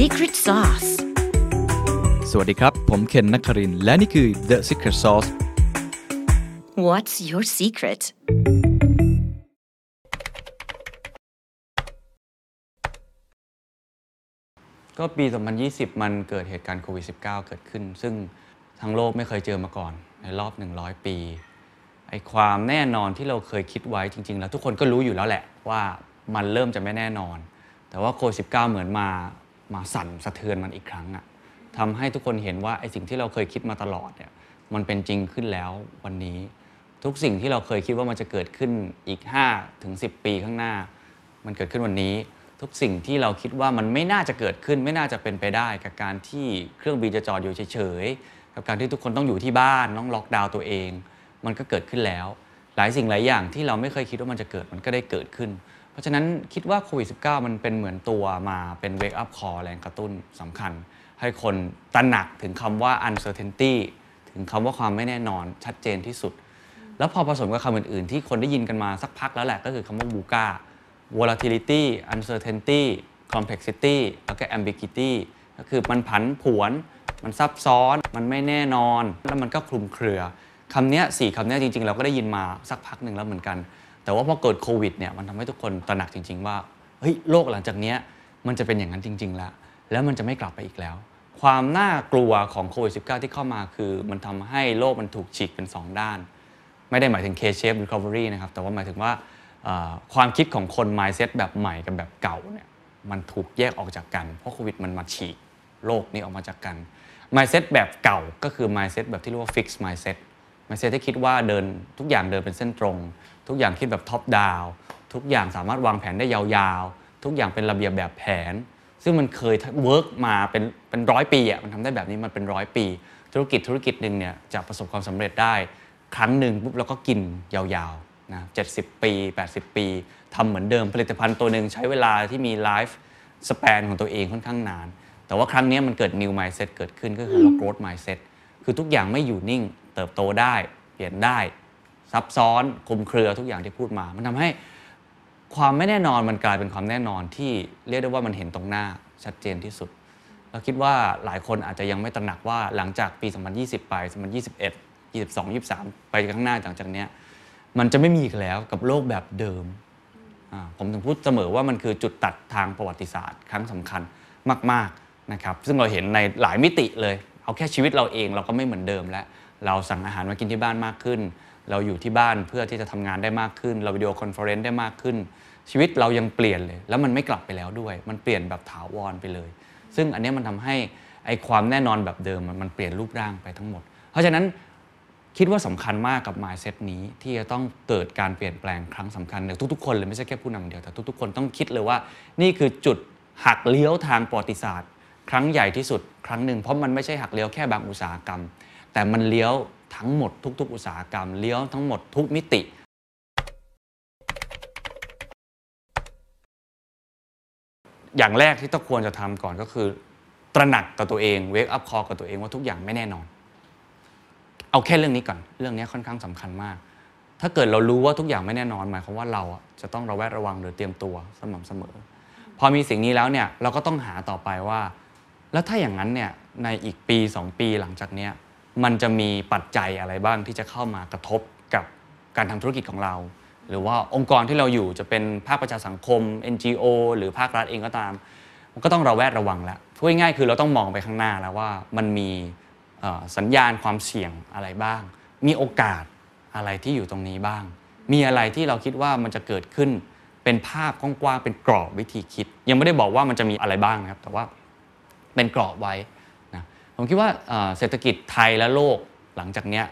secret sauce สวัสดีครับ ผมเคนนักครินทร์และนี่คือ The Secret Sauce What's your secret ก็ปี 2020 มันเกิดเหตุการณ์โควิด -19 เกิดขึ้น ซึ่งทั้งโลกไม่เคยเจอมาก่อน ในรอบ 100 ปี ไอความแน่นอนที่เราเคยคิดไว้จริง ๆ แล้วทุกคนก็รู้อยู่แล้วแหละว่ามันเริ่มจะไม่แน่นอน แต่ว่าโควิด -19 เหมือนมา มาสั่นสะเทือนมันอีกครั้งอะทำให้ทุกคนเห็นว่าไอ้สิ่งที่เราเคยคิดมาตลอดเนี่ยมันเป็นจริงขึ้นแล้ววันนี้ ทุกสิ่งที่เราเคยคิดว่ามันจะเกิดขึ้นอีก5ถึง10 ปีข้างหน้า มันเกิดขึ้นวันนี้ ทุกสิ่งที่เราคิดว่ามันไม่น่าจะเกิดขึ้น ไม่น่าจะเป็นไปได้ กับการที่เครื่องบินจะจอดอยู่เฉยๆกับการที่ทุกคนต้องอยู่ที่บ้านต้องล็อกดาวน์ตัวเอง มันก็เกิดขึ้นแล้ว หลายสิ่งหลายอย่างที่เราไม่เคยคิดว่ามันจะเกิดมันก็ได้เกิดขึ้น เพราะฉะนั้นคิดว่าโควิด -19 มันเป็นเหมือนตัวมาเป็น wake up call แรงกระตุ้นสำคัญ ให้คนตระหนักถึงคำว่า uncertainty ถึงคำว่าความไม่แน่นอนชัดเจนที่สุด แล้วพอผสมกับคำอื่น ๆ ที่คนได้ยินกันมาสักพักแล้วแหละก็คือคำว่า VUCA volatility uncertainty complexity แล้วก็ ambiguity ก็คือมันผันผวน มันซับซ้อน มันไม่แน่นอน แล้วมันก็คลุมเครือคำนี้สี่คำนี้จริง ๆ เราก็ได้ยินมาสักพักหนึ่งแล้วเหมือนกัน แต่ว่าพอเกิดโควิดเนี่ยมันทำให้ทุกคนตระหนักจริง ๆ ว่าเฮ้ยโลกหลังจากนี้มันจะเป็นอย่างนั้นจริง ๆ แล้ว แล้วมันจะไม่กลับไปอีกแล้ว ความน่ากลัวของโควิด -19 ที่เข้ามาคือ มันทำให้โลกมันถูกฉีกเป็น 2 ด้าน ไม่ได้หมายถึง K-shape recovery นะครับแต่ว่าหมายถึงว่าความคิดของคน mindset แบบใหม่กับแบบเก่าเนี่ยมันถูกแยกออกจากกัน เพราะโควิดมันมาฉีกโลกนี้ออกมาจากกัน mindset แบบเก่าก็คือ mindset แบบที่เรียกว่า fixed mindset mindset ที่คิดว่าเดินทุกอย่างเดินเป็นเส้นตรง ทุกอย่างคิดแบบ top down ทุกอย่างสามารถวางแผนได้ยาวๆ ทุกอย่างเป็นระเบียบแบบแผน ซึ่งมันเคย work มาเป็นเป็นร้อยปีอะมันทำได้แบบนี้มันเป็นร้อยปี ธุรกิจธุรกิจหนึ่งเนี่ยจะประสบความสำเร็จได้ ครั้งหนึ่งปุ๊บแล้วก็กินยาวๆนะ70ปี 80 ปีทำเหมือนเดิมผลิตภัณฑ์ตัวหนึ่งใช้เวลาที่มีไลฟ์สเปนของตัวเองค่อนข้างนาน แต่ว่าครั้งนี้มันเกิด new mindset เกิดขึ้นก็คือว่า growth mindset คือทุกอย่างไม่อยู่นิ่ง เติบโตได้ เปลี่ยนได้ ซับซ้อนคลุมเครือทุกอย่างที่พูดมา มันทำให้ความไม่แน่นอนมันกลายเป็นความแน่นอนที่เรียกได้ว่ามันเห็นตรงหน้าชัดเจนที่สุด เราคิดว่าหลายคนอาจจะยังไม่ตระหนักว่าหลังจากปี 2020 ไป 2021 22 23 ไปข้างหน้าหลังจากเนี้ยมันจะไม่มีอีกแล้วกับโลกแบบเดิม ผมถึงพูดเสมอว่ามันคือจุดตัดทางประวัติศาสตร์ ครั้งสำคัญมากๆนะครับซึ่งเราเห็นในหลายมิติเลย เอาแค่ชีวิตเราเองเราก็ไม่เหมือนเดิมแล้ว เราสั่งอาหารมากินที่บ้านมากขึ้น เราอยู่ที่บ้านเพื่อที่จะทำงานได้มากขึ้น เรา video conference ได้มากขึ้น ชีวิตเรายังเปลี่ยนเลย แล้วมันไม่กลับไปแล้วด้วย มันเปลี่ยนแบบถาวรไปเลย ซึ่งอันนี้มันทำให้ไอความแน่นอนแบบเดิมมันเปลี่ยนรูปร่างไปทั้งหมด เพราะฉะนั้นคิดว่าสำคัญมากกับ mindset นี้ที่จะต้องเกิดการเปลี่ยนแปลงครั้งสำคัญในทุกๆคนเลยไม่ใช่แค่ผู้นำเดียวแต่ทุกๆคนต้องคิดเลยว่า นี่คือจุดหักเลี้ยวทางประวัติศาสตร์ ครั้งใหญ่ที่สุดครั้งหนึ่งเพราะมันไม่ใช่หักเลี้ยวแค่บางอุตสาหกรรม แต่มันเลี้ยว ทั้งหมดทุก ๆ อุตสาหกรรมเลี้ยวทั้งหมดทุกมิติอย่างแรกที่ต้องควรจะทำก่อนก็คือ ตระหนักกับตัวเอง wake up call กับตัวเองว่าทุกอย่างไม่แน่นอน เอาแค่เรื่องนี้ก่อน เรื่องนี้ค่อนข้างสำคัญมาก ถ้าเกิดเรารู้ว่าทุกอย่างไม่แน่นอนหมายความว่าเราจะต้องระแวดระวังหรือเตรียมตัวสม่ำเสมอ พอมีสิ่งนี้แล้วเนี่ยเราก็ต้องหาต่อไปว่า แล้วถ้าอย่างนั้นเนี่ยในอีกปี 2 ปีหลังจากเนี้ย มันจะมีปัจจัยอะไรบ้างที่จะเข้ามากระทบกับการทำธุรกิจของเรา หรือว่าองค์กรที่เราอยู่จะเป็นภาคประชาสังคม NGO หรือภาครัฐเองก็ตาม มันก็ต้องระแวดระวังแล้วพูดง่ายๆคือเราต้องมองไปข้างหน้าแล้วว่ามันมีสัญญาณความเสี่ยงอะไรบ้าง มีโอกาสอะไรที่อยู่ตรงนี้บ้าง มีอะไรที่เราคิดว่ามันจะเกิดขึ้นเป็นภาพกว้างๆเป็นกรอบวิธีคิด ยังไม่ได้บอกว่ามันจะมีอะไรบ้างนะครับ แต่ว่าเป็นกรอบไว้ ผมคิดว่าเศรษฐกิจไทยและโลกหลังจากเนี้ย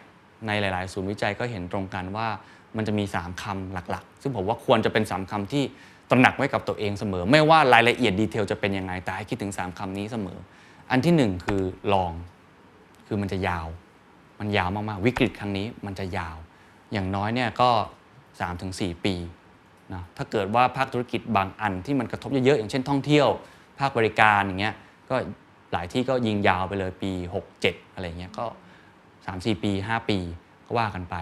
ในหลาย ๆ ศูนย์วิจัยก็เห็นตรงกันว่ามันจะมี 3คำหลัก ๆ ซึ่งผมว่าควรจะเป็น 3คำที่ตระหนักไว้กับตัวเองเสมอ ไม่ว่ารายละเอียดดีเทลจะเป็นยังไงแต่ให้คิดถึง 3คำนี้เสมอ อันที่หนึ่งคือลอง คือมันจะยาว มันยาวมาก ๆ วิกฤตครั้งนี้มันจะยาว อย่างน้อยเนี่ยก็ 3-4 ปีนะถ้าเกิดว่าภาคธุรกิจบางอันที่มันกระทบเยอะ ๆ อย่างเช่นท่องเที่ยว ภาคบริการอย่างเงี้ยก็ หลายที่ก็ยิงยาวไปเลยปี 6-7 อะไรเงี้ยก็ 3-4 ปี 5 ปีก็ว่ากันไป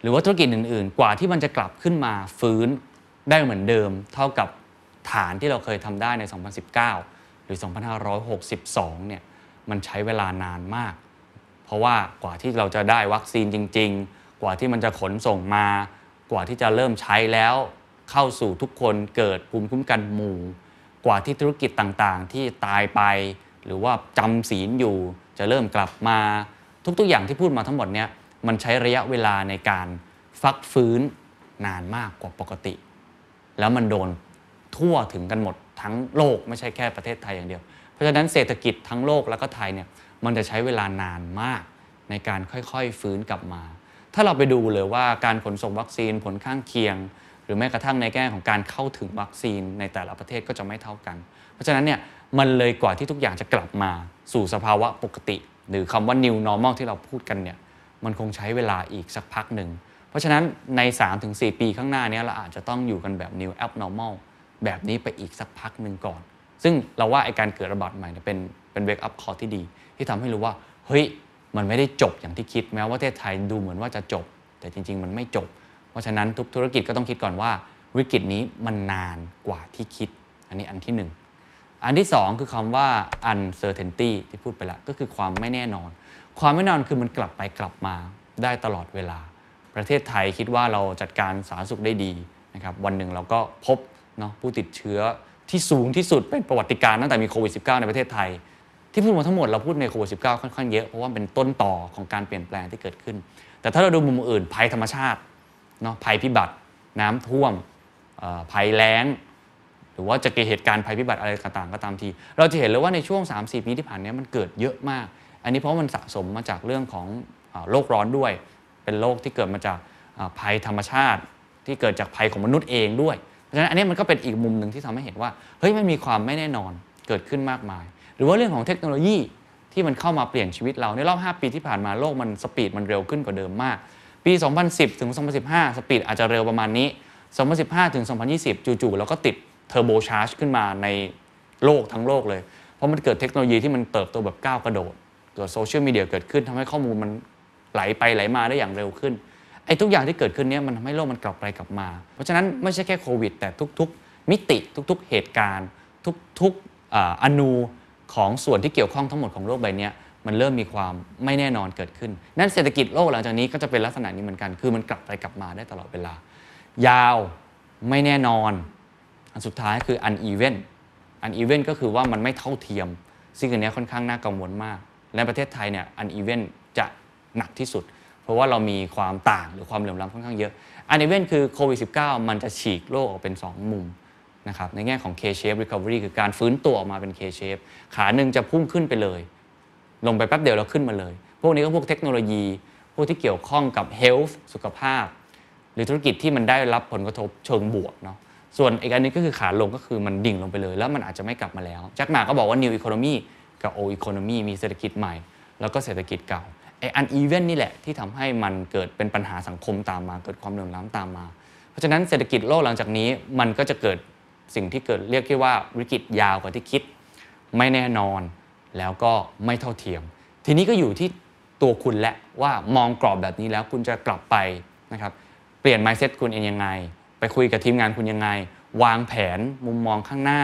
หรือว่าธุรกิจอื่น ๆ กว่าที่มันจะกลับขึ้นมาฟื้นได้เหมือนเดิม เท่ากับฐานที่เราเคยทำได้ใน 2019 หรือ 2562 เนี่ยมันใช้เวลานานมาก เพราะว่ากว่าที่เราจะได้วัคซีนจริง ๆ กว่าที่มันจะขนส่งมา กว่าที่จะเริ่มใช้แล้วเข้าสู่ทุกคนเกิดภูมิคุ้มกันหมู่ กว่าที่ธุรกิจต่างๆ ที่ตายไป หรือว่าจำศีลอยู่จะเริ่มกลับมาทุกๆ อย่างที่พูดมาทั้งหมดเนี่ยมันใช้ระยะเวลาในการฟักฟื้นนานมากกว่าปกติ แล้วมันโดนทั่วถึงกันหมดทั้งโลกไม่ใช่แค่ประเทศไทยอย่างเดียว เพราะฉะนั้นเศรษฐกิจทั้งโลกแล้วก็ไทยเนี่ยมันจะใช้เวลานานมากในการค่อยๆฟื้นกลับมา ถ้าเราไปดูเลยว่าการขนส่งวัคซีนผลข้างเคียง หรือแม้กระทั่งในแง่ของการเข้าถึงวัคซีนในแต่ละประเทศก็จะไม่เท่ากัน เพราะฉะนั้นเนี่ยมันเลยกว่าที่ทุกอย่างจะกลับมาสู่สภาวะปกติ หรือคำว่า new normal ที่เราพูดกันเนี่ยมันคงใช้เวลาอีกสักพักหนึ่ง เพราะฉะนั้นใน 3-4 ปีข้างหน้านี้เราอาจจะต้องอยู่กันแบบ new abnormal แบบนี้ไปอีกสักพักหนึ่งก่อน ซึ่งเราว่าไอการเกิดระบาดใหม่เนี่ยเป็นเป็น wake up call ที่ดี ที่ทำให้รู้ว่าเฮ้ยมันไม่ได้จบอย่างที่คิดแม้ว่าประเทศไทยดูเหมือนว่าจะจบ แต่จริง ๆ มันไม่จบ เพราะฉะนั้นทุกธุรกิจก็ต้องคิดก่อนว่า วิกฤตนี้มันนานกว่าที่คิด อันนี้อันที่หนึ่ง อันที่ 2 คือคำว่า uncertainty ที่พูดไปแล้วก็คือความไม่แน่นอน ความไม่แน่นอนคือมันกลับไปกลับมาได้ตลอดเวลา ประเทศไทยคิดว่าเราจัดการสาธารณสุขได้ดีนะครับวันหนึ่งเราก็พบเนาะผู้ติดเชื้อที่สูงที่สุดเป็นประวัติการตั้งแต่มีโควิด -19 ในประเทศไทย ที่พูดมาทั้งหมดเราพูดในโควิด -19 ค่อนข้างเยอะเพราะว่าเป็นต้นต่อของการเปลี่ยนแปลงที่เกิดขึ้น แต่ถ้าเราดูมุมอื่นภัยธรรมชาติเนาะภัยพิบัติน้ำท่วมภัยแล้ง หรือว่าจะเกิดเหตุการณ์ภัยพิบัติอะไรต่างๆ ก็ตามที เราจะเห็นเลยว่าในช่วง 3-4 ปีที่ผ่านนี้มันเกิดเยอะมาก อันนี้เพราะมันสะสมมาจากเรื่องของอโลกร้อนด้วย เป็นโลกที่เกิดมาจากภัยธรรมชาติ ที่เกิดจากภัยของมนุษย์เองด้วย เพราะฉะนั้นอันนี้มันก็เป็นอีกมุมหนึ่งที่ทำให้เห็นว่าเฮ้ยมันมีความไม่แน่นอนเกิดขึ้นมากมาย หรือว่าเรื่องของเทคโนโลยีที่มันเข้ามาเปลี่ยนชีวิตเราในรอบ 5 ปีที่ผ่านมาโลกมัน speed มันเร็วขึ้นกว่าเดิมมาก ปี 2010 ถึง 2015 speed อาจจะเร็วประมาณนี้ 2015 ถึง 2020 จู่ๆเราก็ติด turbocharge ขึ้นมาในโลกทั้งโลกเลย เพราะมันเกิดเทคโนโลยีที่มันเติบโตแบบก้าวกระโดด เกิดโซเชียลมีเดียเกิดขึ้นทำให้ข้อมูลมันไหลไปไหลมาได้อย่างเร็วขึ้นไอ้ทุกอย่างที่เกิดขึ้นเนี้มันทำให้โลกมันกลับไปกลับมา เพราะฉะนั้นไม่ใช่แค่โควิด แต่ทุกๆ มิติทุกๆ เหตุการณ์ ทุกๆออนูของส่วนที่เกี่ยวข้องทั้งหมดของโลกใบนี้มันเริ่มมีความไม่แน่นอนเกิดขึ้น นั่นเศรษฐกิจโลกหลังจากนี้ก็จะเป็นลักษณะนี้เหมือนกัน คือมันกลับไปกลับมาได้ตลอดเวลา ยาวไม่แน่นอน อันสุดท้ายคือ uneven uneven ก็คือว่ามันไม่เท่าเทียม ซึ่งอันนี้ค่อนข้างน่ากังวลมาก และประเทศไทยเนี่ย uneven จะหนักที่สุด เพราะว่าเรามีความต่างหรือความเหลื่อมล้ำค่อนข้างเยอะ uneven คือโควิด -19 มันจะฉีกโลกออกเป็น 2 มุมนะครับในแง่ของ K-shape recovery คือการฟื้นตัวออกมาเป็น K-shape ขาหนึ่งจะพุ่งขึ้นไปเลย ลงไปแป๊บเดียวเราขึ้นมาเลย พวกนี้ก็พวกเทคโนโลยี พวกที่เกี่ยวข้องกับ health สุขภาพ หรือธุรกิจที่มันได้รับผลกระทบเชิงบวกเนาะ ส่วนอีกอันนึงก็คือขาลงก็คือมันดิ่งลงไปเลย แล้วมันอาจจะไม่กลับมาแล้วแจ็คหมาก็บอกว่า new economy กับ old economy มีเศรษฐกิจใหม่ แล้วก็เศรษฐกิจเก่าไอ้ uneven นี่แหละที่ทำให้มันเกิดเป็นปัญหาสังคมตามมา เกิดความเหลื่อมล้ำตามมา เพราะฉะนั้นเศรษฐกิจโลกหลังจากนี้มันก็จะเกิดสิ่งที่เกิดเรียกที่ว่าวิกฤตยาวกว่าที่คิด ไม่แน่นอนแล้วก็ไม่เท่าเทียม ทีนี้ก็อยู่ที่ตัวคุณและว่ามองกรอบแบบนี้แล้วคุณจะกลับไปนะครับเปลี่ยน mindset คุณเองยังไง ไปคุยกับทีมงานคุณยังไง วางแผนมุมมองข้างหน้า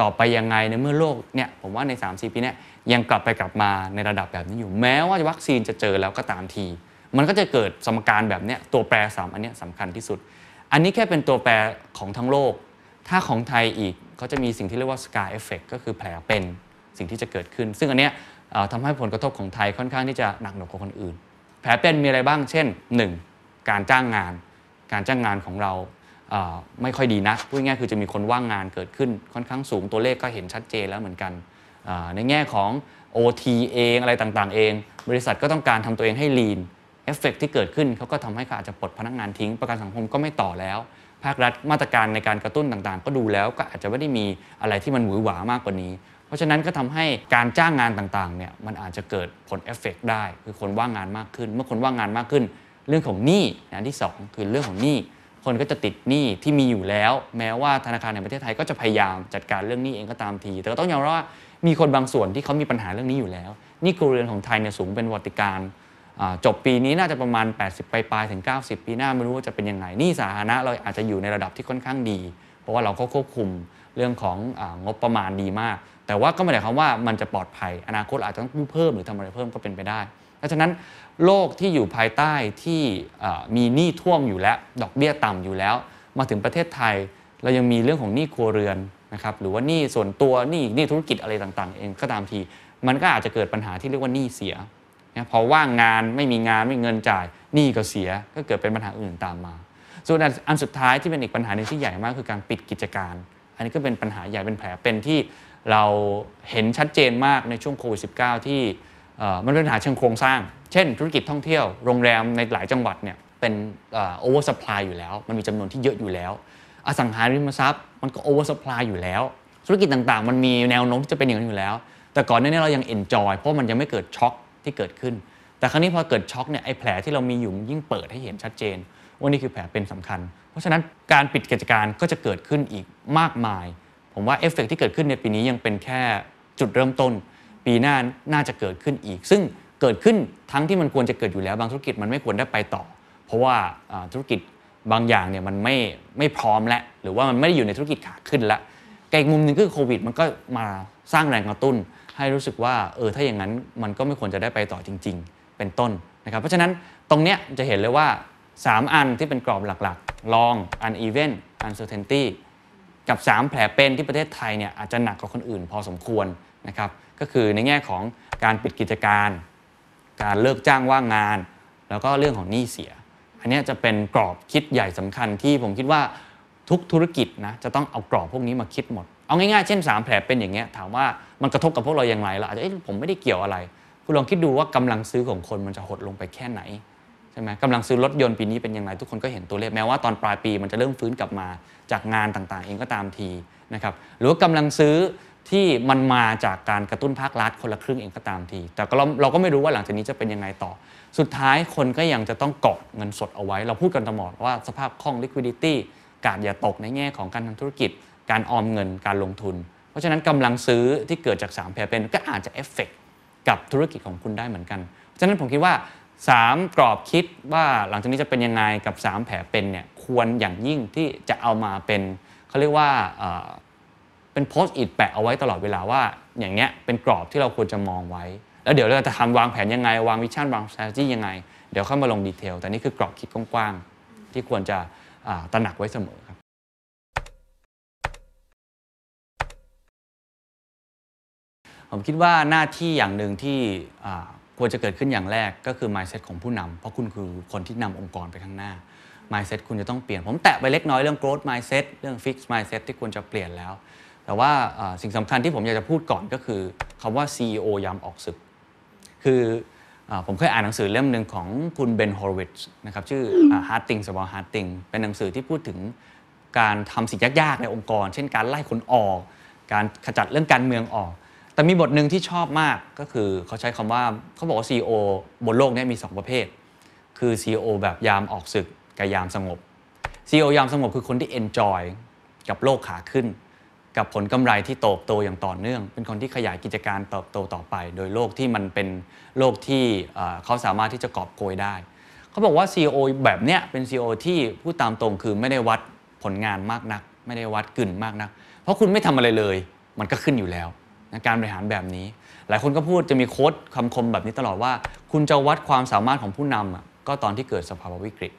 ต่อไปยังไงในเมื่อโลกเนี่ยผมว่าใน 3-4 ปีเนี้ยยังกลับไปกลับมาในระดับแบบนี้อยู่ แม้ว่าวัคซีนจะเจอแล้วก็ตามที มันก็จะเกิดสมการแบบเนี้ยตัวแปรสามอันเนี้ยสำคัญที่สุด อันนี้แค่เป็นตัวแปรของทั้งโลก ถ้าของไทยอีกก็จะมีสิ่งที่เรียกว่า scar effect ก็คือแผลเป็นสิ่งที่จะเกิดขึ้น ซึ่งอันเนี้ยทำให้ผลกระทบของไทยค่อนข้างที่จะหนักหน่วงกว่าคนอื่น แผลเป็นมีอะไรบ้าง เช่น 1. การจ้างงาน การจ้างงานของเรา ไม่ค่อยดีนะพูดง่ายๆคือจะมีคนว่างงานเกิดขึ้นค่อนข้างสูงตัวเลขก็เห็นชัดเจนแล้วเหมือนกัน ในแง่ของ OT เองอะไรต่างๆ เอง บริษัทก็ต้องการทำตัวเองให้ lean effect ที่เกิดขึ้นเขาก็ทำให้เขาอาจจะปลดพนักงานทิ้ง ประกันสังคมก็ไม่ต่อแล้ว ภาครัฐมาตรการในการกระตุ้นต่างๆ ก็ดูแล้วก็อาจจะไม่ได้มีอะไรที่มันหวือหวามากกว่านี้ เพราะฉะนั้นก็ทำให้การจ้างงานต่างๆเนี่ยมันอาจจะเกิดผลเอฟเฟกได้ คือคนว่างงานมากขึ้น เมื่อคนว่างงานมากขึ้น เรื่องของหนี้อันที่ 2 คือเรื่องของหนี้ คนก็จะติดหนี้ที่มีอยู่แล้ว แม้ว่าธนาคารแห่งประเทศไทยก็จะพยายามจัดการเรื่องหนี้เองก็ตามที แต่ก็ต้องยอมรับว่ามีคนบางส่วนที่เขามีปัญหาเรื่องนี้อยู่แล้วหนี่ครัวเรือนของไทยเนี่ยสูงเป็นประวัติการจบปีนี้น่าจะประมาณ 80ปลายปลายๆถึง 90 ปีหน้าไม่รู้ว่าจะเป็นยังไงหนี่สาธารณะเราอาจจะอยู่ในระดับที่ค่อนข้างดี เพราะว่าเราก็ควบคุมเรื่องขององบประมาณดีมาก แต่ว่าก็ไม่ได้คำว่ามันจะปลอดภัย อนาคตอาจจะต้องกู้เพิ่มหรือทำอะไรเพิ่มก็เป็นไปได้ เพราะฉะนั้น โลกที่อยู่ภายใต้ที่มีหนี้ท่วมอยู่แล้ว ดอกเบี้ยต่ำอยู่แล้ว มาถึงประเทศไทย เรายังมีเรื่องของหนี้ครัวเรือนนะครับหรือว่าหนี้ส่วนตัวหนี้หนี้ธุรกิจอะไรต่างๆ เองก็ตามที มันก็อาจจะเกิดปัญหาที่เรียกว่าหนี้เสียนะพอว่างงานไม่มีงานไม่เงินจ่ายหนี้ก็เสียก็เกิดเป็นปัญหาอื่นตามมา ส่วนอันสุดท้ายที่เป็นอีกปัญหาหนึ่งที่ใหญ่มากคือการปิดกิจการ อันนี้ก็เป็นปัญหาใหญ่เป็นแผลเป็นที่เราเห็นชัดเจนมากในช่วงโควิด -19 ที่ มันเป็นปัญหาเชิงโครงสร้าง เช่น ธุรกิจท่องเที่ยวโรงแรมในหลายจังหวัดเนี่ยเป็น oversupply อยู่แล้ว มันมีจำนวนที่เยอะอยู่แล้ว อสังหาริมทรัพย์มันก็ oversupply อยู่แล้ว ธุรกิจต่างๆ มันมีแนวโน้มที่จะเป็นอย่างนั้นอยู่แล้ว แต่ก่อนหน้านี้เรายัง enjoy เพราะมันยังไม่เกิดช็อคที่เกิดขึ้น แต่ครั้งนี้พอเกิดช็อคเนี่ยไอ้แผลที่เรามีอยู่ยิ่งเปิดให้เห็นชัดเจนว่านี่คือแผลเป็นสำคัญ เพราะฉะนั้นการปิดกิจการก็จะเกิดขึ้นอีกมากมาย ผมว่าเอฟเฟกที่เกิดขึ้นในปีนี้ยังเป็นแค่จุดเริ่มต้น ปีหน้าน่าจะเกิดขึ้นอีก ซึ่งเกิดขึ้นทั้งที่มันควรจะเกิดอยู่แล้วบางธุรกิจมันไม่ควรได้ไปต่อ เพราะว่าธุรกิจบางอย่างเนี่ยมันไม่ไม่พร้อมแล้วหรือว่ามันไม่ได้อยู่ในธุรกิจขาขึ้นแล้วแต่อีกมุมหนึ่งคือโควิด มันก็มาสร้างแรงกระตุ้น ให้รู้สึกว่าเออถ้าอย่างนั้นมันก็ไม่ควรจะได้ไปต่อจริง ๆ เป็นต้นนะครับเพราะฉะนั้นตรงเนี้ยจะเห็นเลยว่า 3 อันที่เป็นกรอบหลักๆ long uneven uncertainty กับ 3 แผลเป็นที่ประเทศไทยเนี่ยอาจจะหนักกว่าคนอื่นพอสมควรนะครับ ก็คือในแง่ของการปิดกิจการ การเลิกจ้างว่างงาน แล้วก็เรื่องของหนี้เสีย อันนี้จะเป็นกรอบคิดใหญ่สำคัญที่ผมคิดว่าทุกธุรกิจนะจะต้องเอากรอบพวกนี้มาคิดหมด เอาง่ายๆ เช่น 3 แผลเป็นอย่างเงี้ยถามว่ามันกระทบกับพวกเราอย่างไรเราอาจจะผมไม่ได้เกี่ยวอะไร คุณลองคิดดูว่ากำลังซื้อของคนมันจะหดลงไปแค่ไหนใช่ไหมกำลังซื้อรถยนต์ปีนี้เป็นยังไงทุกคนก็เห็นตัวเลขแม้ว่าตอนปลายปีมันจะเริ่มฟื้นกลับมาจากงานต่างๆ เองก็ตามทีนะครับหรือว่ากำลังซื้อ ที่มันมาจากการกระตุ้นภาครัฐคนละครึ่งเองก็ตามที แต่เราเราก็ไม่รู้ว่าหลังจากนี้จะเป็นยังไงต่อ สุดท้ายคนก็ยังจะต้องเกาะเงินสดเอาไว้ เราพูดกันตลอดว่าสภาพคล่อง liquidity การอย่าตกในแง่ของการทำธุรกิจ การออมเงินการลงทุน เพราะฉะนั้นกำลังซื้อที่เกิดจาก3แผลเป็นก็อาจจะเอฟเฟกกับธุรกิจของคุณได้เหมือนกันเพราะฉะนั้นผมคิดว่า 3 กรอบคิดว่าหลังจากนี้จะเป็นยังไงกับ 3 แผลเป็นเนี่ยควรอย่างยิ่งที่จะเอามาเป็นเขาเรียกว่า เป็นโพสต์อิทแปะเอาไว้ตลอดเวลาว่า อย่างเงี้ยเป็นกรอบที่เราควรจะมองไว้ แล้วเดี๋ยวเราจะทำวางแผนยังไง วางวิชั่นวาง strategy ยังไง เดี๋ยวเข้ามาลงดีเทล แต่นี่คือกรอบคิดกว้างๆที่ควรจะตระหนักไว้เสมอครับผมคิดว่าหน้าที่อย่างหนึ่งที่ควรจะเกิดขึ้นอย่างแรกก็คือ mindset ของผู้นำเพราะคุณคือคนที่นำองค์กรไปข้างหน้า mindset คุณจะต้องเปลี่ยน ผมแตะไปเล็กน้อยเรื่อง growth mindset เรื่อง fix mindset ที่ควรจะเปลี่ยนแล้ว แต่ว่าสิ่งสำคัญที่ผมอยากจะพูดก่อนก็คือคำว่า CEO ยามออกศึก คือผมเคยอ่านหนังสือเล่มหนึ่งของคุณเบนฮอร์วิชนะครับชื่อ Hard Things About Hard Things เป็นหนังสือที่พูดถึงการทำสิ่งยากๆ ในองค์กร เช่นการไล่คนออก การขจัดเรื่องการเมืองออก แต่มีบทหนึ่งที่ชอบมากก็คือเขาใช้คำว่าเขาบอกว่า CEO บนโลกนี้มี 2 ประเภท คือ CEO แบบยามออกศึกกับยามสงบ CEO ยามสงบคือคนที่ enjoy กับโลกขาขึ้น กับผลกำไรที่โตโตอย่างต่อเนื่อง เป็นคนที่ขยายกิจการเติบโตต่อไป โดยโลกที่มันเป็นโลกที่เขาสามารถที่จะกอบโกยได้ เขาบอกว่า CEO แบบเนี้ยเป็น CEO ที่พูดตามตรงคือไม่ได้วัดผลงานมากนัก ไม่ได้วัดกึ่นมากนัก เพราะคุณไม่ทำอะไรเลย มันก็ขึ้นอยู่แล้วการบริหารแบบนี้ หลายคนก็พูดจะมีโค้ดคำคมแบบนี้ตลอดว่า คุณจะวัดความสามารถของผู้นำก็ตอนที่เกิดสภาวะวิกฤต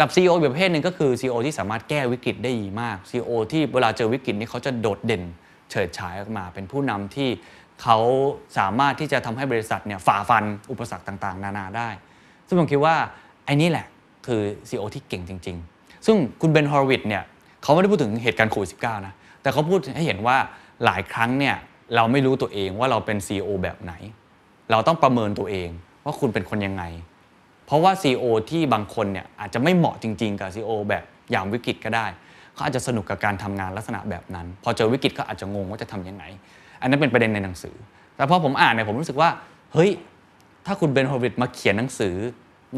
กับ CEO อีกประเภทหนึ่งก็คือ CEO ที่สามารถแก้วิกฤตได้ดีมาก CEO ที่เวลาเจอวิกฤตนี้เขาจะโดดเด่นเฉิดฉายออกมา เป็นผู้นำที่เขาสามารถที่จะทำให้บริษัทเนี่ยฝ่าฟันอุปสรรคต่างๆ นานาได้ ซึ่งผมคิดว่าไอ้นี่แหละคือ CEO ที่เก่งจริง ๆ ซึ่งคุณเบนฮอร์วิทเนี่ยเขาไม่ได้พูดถึงเหตุการณ์โควิด -19 นะ แต่เขาพูดให้เห็นว่าหลายครั้งเนี่ยเราไม่รู้ตัวเองว่าเราเป็น CEO แบบไหน เราต้องประเมินตัวเองว่าคุณเป็นคนยังไง เพราะว่า CEO ที่บางคนเนี่ยอาจจะไม่เหมาะจริง ๆ กับ CEO แบบอย่างวิกฤตก็ได้เขาอาจจะสนุกกับการทำงานลักษณะแบบนั้น พอเจอวิกฤตก็อาจจะงงว่าจะทํำยังไง อันนั้นเป็นประเด็นในหนังสือ แต่พอผมอ่านเนี่ยผมรู้สึกว่า เฮ้ย ถ้าคุณเบนโฮวิดมาเขียนหนังสือ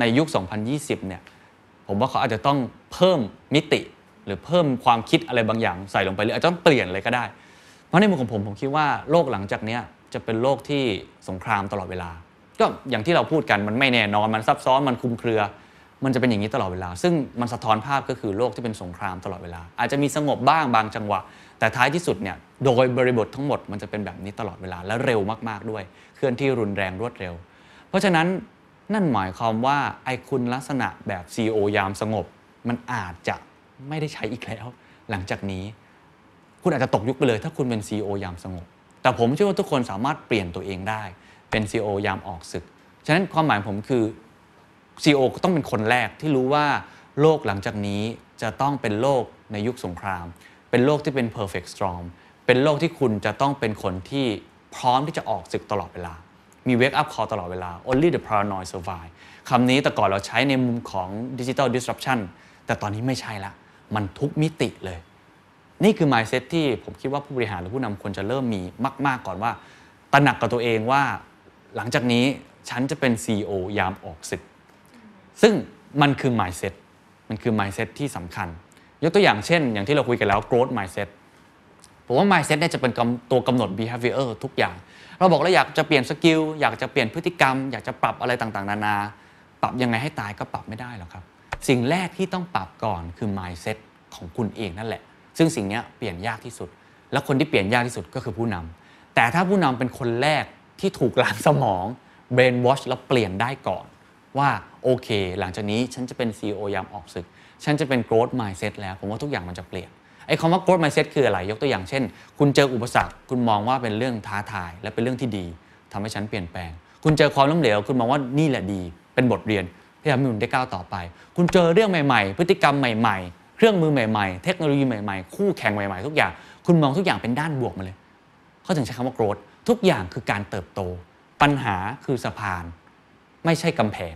ในยุค 2020 เนี่ย ผมว่าเขาอาจจะต้องเพิ่มมิติ หรือเพิ่มความคิดอะไรบางอย่างใส่ลงไปหรืออาจจะต้องเปลี่ยนเลยก็ได้ เพราะในมุมของผมผมคิดว่าโลกหลังจากนี้จะเป็นโลกที่สงครามตลอดเวลา ก็อย่างที่เราพูดกันมันไม่แน่นอนมันซับซ้อนมันคุมเครือ มันจะเป็นอย่างนี้ตลอดเวลา ซึ่งมันสะท้อนภาพก็คือโลกที่เป็นสงครามตลอดเวลา อาจจะมีสงบบ้างบางจังหวะ แต่ท้ายที่สุดเนี่ยโดยบริบททั้งหมดมันจะเป็นแบบนี้ตลอดเวลาและเร็วมากๆด้วย เคลื่อนที่รุนแรงรวดเร็ว เพราะฉะนั้นนั่นหมายความว่าไอ้คุณลักษณะแบบ CEO ยามสงบ มันอาจจะไม่ได้ใช้อีกแล้ว หลังจากนี้ คุณอาจจะตกยุคไปเลย ถ้าคุณเป็น CEO ยามสงบ แต่ผมเชื่อว่าทุกคนสามารถเปลี่ยนตัวเองได้ เป็น CEO ยามออกศึก ฉะนั้นความหมายผมคือ CEO ต้องเป็นคนแรกที่รู้ว่าโลกหลังจากนี้จะต้องเป็นโลกในยุคสงคราม เป็นโลกที่เป็น perfect storm เป็นโลกที่คุณจะต้องเป็นคนที่พร้อมที่จะออกศึกตลอดเวลา มี wake up call ตลอดเวลา only the paranoid survive คำนี้แต่ก่อนเราใช้ในมุมของ digital disruption แต่ตอนนี้ไม่ใช่ละ มันทุกมิติเลย นี่คือ mindset ที่ผมคิดว่าผู้บริหารหรือผู้นำควรจะเริ่มมีมาก ๆ ก่อนว่าตระหนักกับตัวเองว่า หลังจากนี้ฉันจะเป็น CEO ยามออกศึก ซึ่งมันคือ mindset มันคือ mindset ที่สำคัญ ยกตัวอย่างเช่น อย่างที่เราคุยกันแล้ว growth mindset ผมว่า mindset เนี่ยจะเป็นตัวกำหนด behavior ทุกอย่าง เราบอกเราอยากจะเปลี่ยนสกิลอยากจะเปลี่ยนพฤติกรรม อยากจะปรับอะไรต่างๆ นานา ปรับยังไงให้ตายก็ปรับไม่ได้หรอกครับ สิ่งแรกที่ต้องปรับก่อนคือ mindset ของคุณเองนั่นแหละ ซึ่งสิ่งนี้เปลี่ยนยากที่สุด และคนที่เปลี่ยนยากที่สุดก็คือผู้นำแต่ถ้าผู้นำเป็นคนแรก ที่ถูกล้างสมอง brain wash แล้วเปลี่ยนได้ก่อน ว่าโอเค หลังจากนี้ฉันจะเป็น CEO ยามออกศึก ฉันจะเป็น growth mindset แล้ว ผมว่าทุกอย่างมันจะเปลี่ยนไอ้คำว่า growth mindset คืออะไรยกตัวอย่างเช่น คุณเจออุปสรรค คุณมองว่าเป็นเรื่องท้าทาย และเป็นเรื่องที่ดีทำให้ฉันเปลี่ยนแปลง คุณเจอความล้มเหลว คุณมองว่านี่แหละดี เป็นบทเรียนที่ทำให้คุณได้ก้าวต่อไป คุณเจอเรื่องใหม่ ๆ พฤติกรรมใหม่ ๆ เครื่องมือใหม่ๆ เทคโนโลยีใหม่ ๆ คู่แข่งใหม่ ๆ ทุกอย่าง คุณมองทุกอย่างเป็นด้านบวกมาเลย เขาถึงใช้คำว่า growth ทุกอย่างคือการเติบโต ปัญหาคือสะพาน ไม่ใช่กำแพง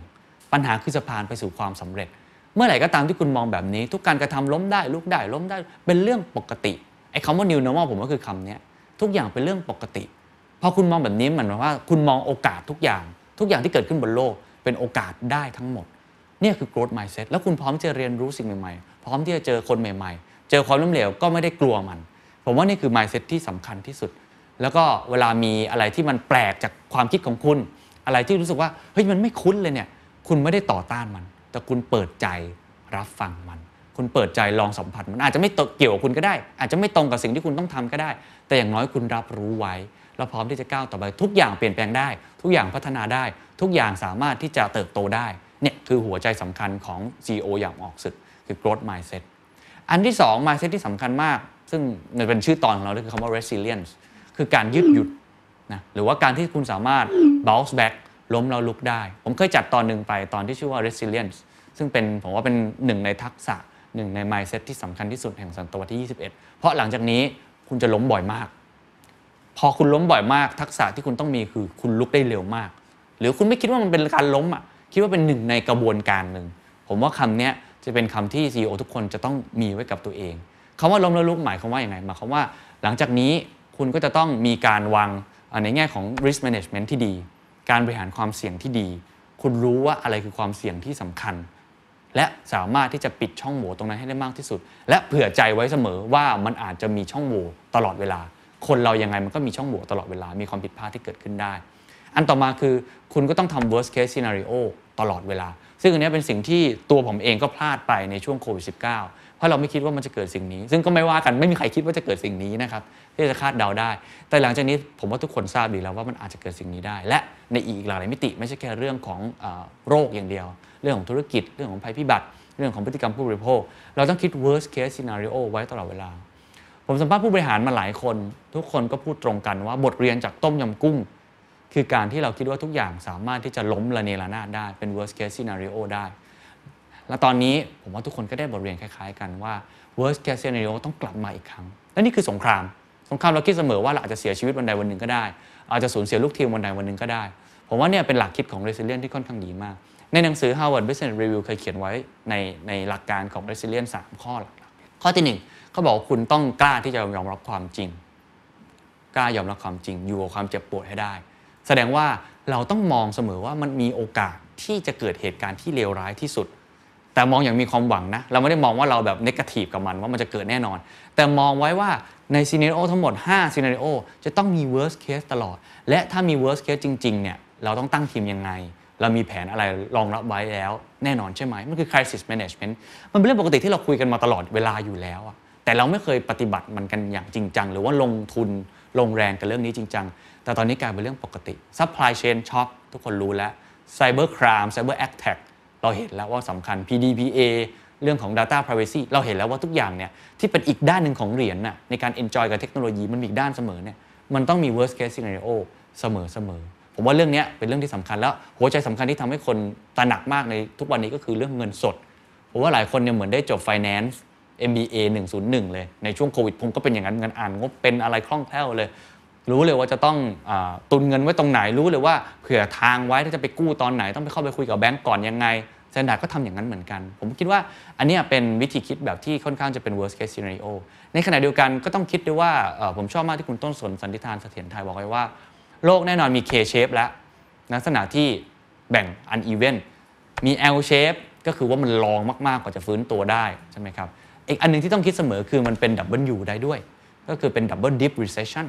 ปัญหาคือสะพานไปสู่ความสำเร็จ เมื่อไหร่ก็ตามที่คุณมองแบบนี้ ทุกการกระทำล้มได้ลุกได้ล้มได้เป็นเรื่องปกติไอ้คำว่า new normal ผมก็คือคำนี้ทุกอย่างเป็นเรื่องปกติพอคุณมองแบบนี้มันหมายว่าคุณมองโอกาสทุกอย่าง ทุกอย่างที่เกิดขึ้นบนโลก เป็นโอกาสได้ทั้งหมดนี่คือ growth mindset แล้วคุณพร้อมที่จะเรียนรู้สิ่งใหม่ๆ พร้อมที่จะเจอคนใหม่ๆ เจอความล้มเหลวก็ไม่ได้กลัวมัน ผมว่านี่คือ mindset ที่สำคัญที่สุด แล้วก็เวลามีอะไรที่มันแปลกจากความคิดของคุณ อะไรที่รู้สึกว่าเฮ้ยมันไม่คุ้นเลยเนี่ยคุณไม่ได้ต่อต้านมัน แต่คุณเปิดใจรับฟังมัน คุณเปิดใจลองสัมผัส มันอาจจะไม่เกี่ยวกับคุณก็ได้ อาจจะไม่ตรงกับสิ่งที่คุณต้องทำก็ได้ แต่อย่างน้อยคุณรับรู้ไว้แล้วพร้อมที่จะก้าวต่อไปทุกอย่างเปลี่ยนแปลงได้ ทุกอย่างพัฒนาได้ ทุกอย่างสามารถที่จะเติบโตได้เนี่ยคือหัวใจสำคัญของ CEO อย่างออกศึกคือ growth mindset อันที่สอง mindset ที่สำคัญมาก ซึ่งมันเป็นชื่อตอนของเราด้วยคือคำว่า resilience คือการยืดหยุดนะหรือว่าการที่คุณสามารถ bounce back ล้มแล้วลุกได้ ผมเคยจัดตอนหนึ่งไปตอนที่ชื่อว่า resilience ซึ่งเป็นผมว่าเป็นหนึ่งในทักษะหนึ่งใน mindset ที่สำคัญที่สุดแห่งศตวรรษที่ 21 เพราะหลังจากนี้คุณจะล้มบ่อยมาก พอคุณล้มบ่อยมาก ทักษะที่คุณต้องมีคือคุณลุกได้เร็วมาก หรือคุณไม่คิดว่ามันเป็นการล้มอะคิดว่าเป็นหนึ่งในกระบวนการหนึ่งผมว่าคำนี้จะเป็นคำที่ CEO ทุกคนจะต้องมีไว้กับตัวเองคำว่าล้มแล้วลุกหมายความว่าอย่างไงหมายความว่า หลังจากนี้ คุณก็จะต้องมีการวางในแง่ของ risk management ที่ดี การบริหารความเสี่ยงที่ดี คุณรู้ว่าอะไรคือความเสี่ยงที่สำคัญ และสามารถที่จะปิดช่องโหว่ตรงนั้นให้ได้มากที่สุด และเผื่อใจไว้เสมอว่ามันอาจจะมีช่องโหว่ตลอดเวลา คนเรายังไงมันก็มีช่องโหว่ตลอดเวลา มีความผิดพลาดที่เกิดขึ้นได้ อันต่อมาคือคุณก็ต้องทำ worst case scenario ตลอดเวลา ซึ่งอันนี้เป็นสิ่งที่ตัวผมเองก็พลาดไปในช่วงโควิด -19 เพราะเราไม่คิดว่ามันจะเกิดสิ่งนี้ ซึ่งก็ไม่ว่ากันไม่มีใครคิดว่าจะเกิดสิ่งนี้นะครับ ที่จะคาดเดาได้ แต่หลังจากนี้ผมว่าทุกคนทราบดีแล้วว่ามันอาจจะเกิดสิ่งนี้ได้ และในอีกหลายมิติไม่ใช่แค่เรื่องของโรคอย่างเดียว เรื่องของธุรกิจเรื่องของภัยพิบัติ เรื่องของพฤติกรรมผู้บริโภค เราต้องคิด worst case scenario ไว้ตลอดเวลา ผมสัมภาษณ์ผู้บริหารมาหลายคน ทุกคนก็พูดตรงกันว่าบทเรียนจากต้มยำกุ้ง คือการที่เราคิดว่าทุกอย่างสามารถที่จะล้มระเนระนาดได้เป็น worst case scenario ได้และตอนนี้ผมว่าทุกคนก็ได้บทเรียนคล้ายๆกันว่า worst case scenario ต้องกลับมาอีกครั้ง และนี่คือสงคราม สงครามเราคิดเสมอว่าเราอาจจะเสียชีวิตวันใดวันหนึ่งก็ได้ อาจจะสูญเสียลูกทีมวันใดวันหนึ่งก็ได้ ผมว่าเนี่ยเป็นหลักคิดของ resilience ที่ค่อนข้างดีมาก ในหนังสือ Harvard Business Review เคยเขียนไว้ในในหลักการของ resilience 3 ข้อหลักข้อที่ 1เขาบอกว่าคุณต้องกล้าที่จะยอมรับความจริง กล้ายอมรับความจริง อยู่กับความเจ็บปวดให้ได้ แสดงว่าเราต้องมองเสมอว่ามันมีโอกาสที่จะเกิดเหตุการณ์ที่เลวร้ายที่สุด แต่มองอย่างมีความหวังนะ เราไม่ได้มองว่าเราแบบนกาทีฟกับมันว่ามันจะเกิดแน่นอน แต่มองไว้ว่าในซีเนโอทั้งหมด5ซีเนโอจะต้องมี worst case ตลอด และถ้ามี worst case จริงๆเนี่ยเราต้องตั้งทีมยังไง เรามีแผนอะไรรองรับไว้แล้วแน่นอนใช่ไหม มันคือ crisis management มันเป็นเรื่องปกติที่เราคุยกันมาตลอดเวลาอยู่แล้วอะแต่เราไม่เคยปฏิบัติมันกันอย่างจริงจัง หรือว่าลงทุนลงแรงกับเรื่องนี้จริงจัง แต่ตอนนี้กลายเป็นเรื่องปกติ supply chain shock ทุกคนรู้แล้ว cyber crime cyber attack เราเห็นแล้วว่าสำคัญ PDPA เรื่องของ data privacy เราเห็นแล้วว่าทุกอย่างเนี่ยที่เป็นอีกด้านหนึ่งของเหรียญน่ะในการ enjoy กับเทคโนโลยีมันมีอีกด้านเสมอเนี่ยมันต้องมี worst case scenario เสมอเสมอผมว่าเรื่องนี้เป็นเรื่องที่สำคัญแล้วหัวใจสำคัญที่ทำให้คนตระหนักมากในทุกวันนี้ก็คือเรื่องเงินสดผมว่าหลายคนเนี่ยเหมือนได้จบ finance MBA 101 เลย ในช่วงโควิดผมก็เป็นอย่างนั้นเงินอ่านงบเป็นอะไรคล่องแคล่วเลย รู้เลยว่าจะต้องอตุนเงินไว้ตรงไหนรู้เลยว่าเผื่อทางไว้ถ้าจะไปกู้ตอนไหน ต้องไปเข้าไปคุยกับแบงก์ก่อนยังไง แซนดาร์ดก็ทำอย่างนั้นเหมือนกัน ผมคิดว่าอันนี้เป็นวิธีคิดแบบที่ค่อนข้างจะเป็น worst case scenario ในขณะเดียวกันก็ต้องคิดด้วยว่าผมชอบมากที่คุณต้นสนสันติธานเสถียรไทยบอกไว้ว่า โลกแน่นอนมี K shape แล้วลักษณะที่แบ่ง uneven มี L shape ก็คือว่ามันลองมากๆกว่าจะฟื้นตัวได้ใช่ไหมครับอีกอันนึงที่ต้องคิดเสมอคือมันเป็น double U ได้ด้วย ก็คือเป็น double dip recession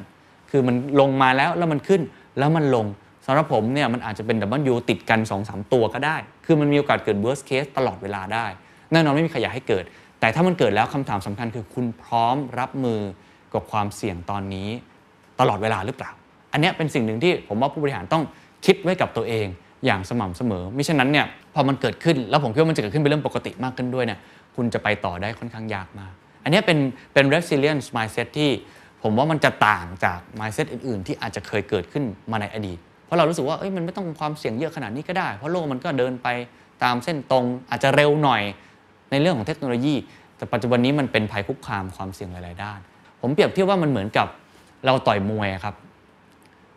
คือมันลงมาแล้วแล้วมันขึ้นแล้วมันลง สำหรับผมเนี่ยมันอาจจะเป็น double U ติดกัน 2-3 ตัวก็ได้ คือมันมีโอกาสเกิด worst case ตลอดเวลาได้ แน่นอนไม่มีใครอยากให้เกิด แต่ถ้ามันเกิดแล้วคำถามสำคัญคือคุณพร้อมรับมือกับความเสี่ยงตอนนี้ตลอดเวลาหรือเปล่า อันนี้เป็นสิ่งหนึ่งที่ผมว่าผู้บริหารต้องคิดไว้กับตัวเองอย่างสม่ำเสมอมิฉะนั้นเนี่ยพอมันเกิดขึ้นแล้วผมคิดว่ามันจะเกิดขึ้นเป็นเรื่องปกติมากขึ้นด้วยเนี่ยคุณจะไปต่อได้ค่อนข้างยากมาก อันนี้เป็นเป็น resilience mindset ที่ผมว่ามันจะต่างจาก mindset อื่น ๆ ที่อาจจะเคยเกิดขึ้นมาในอดีต เพราะเรารู้สึกว่าเอ้ยมันไม่ต้องความเสี่ยงเยอะขนาดนี้ก็ได้ เพราะโลกมันก็เดินไปตามเส้นตรงอาจจะเร็วหน่อยในเรื่องของเทคโนโลยี แต่ปัจจุบันนี้มันเป็นภัยคุกคามความเสี่ยงหลาย ๆ ด้าน ผมเปรียบเทียบว่ามันเหมือนกับเราต่อยมวยครับ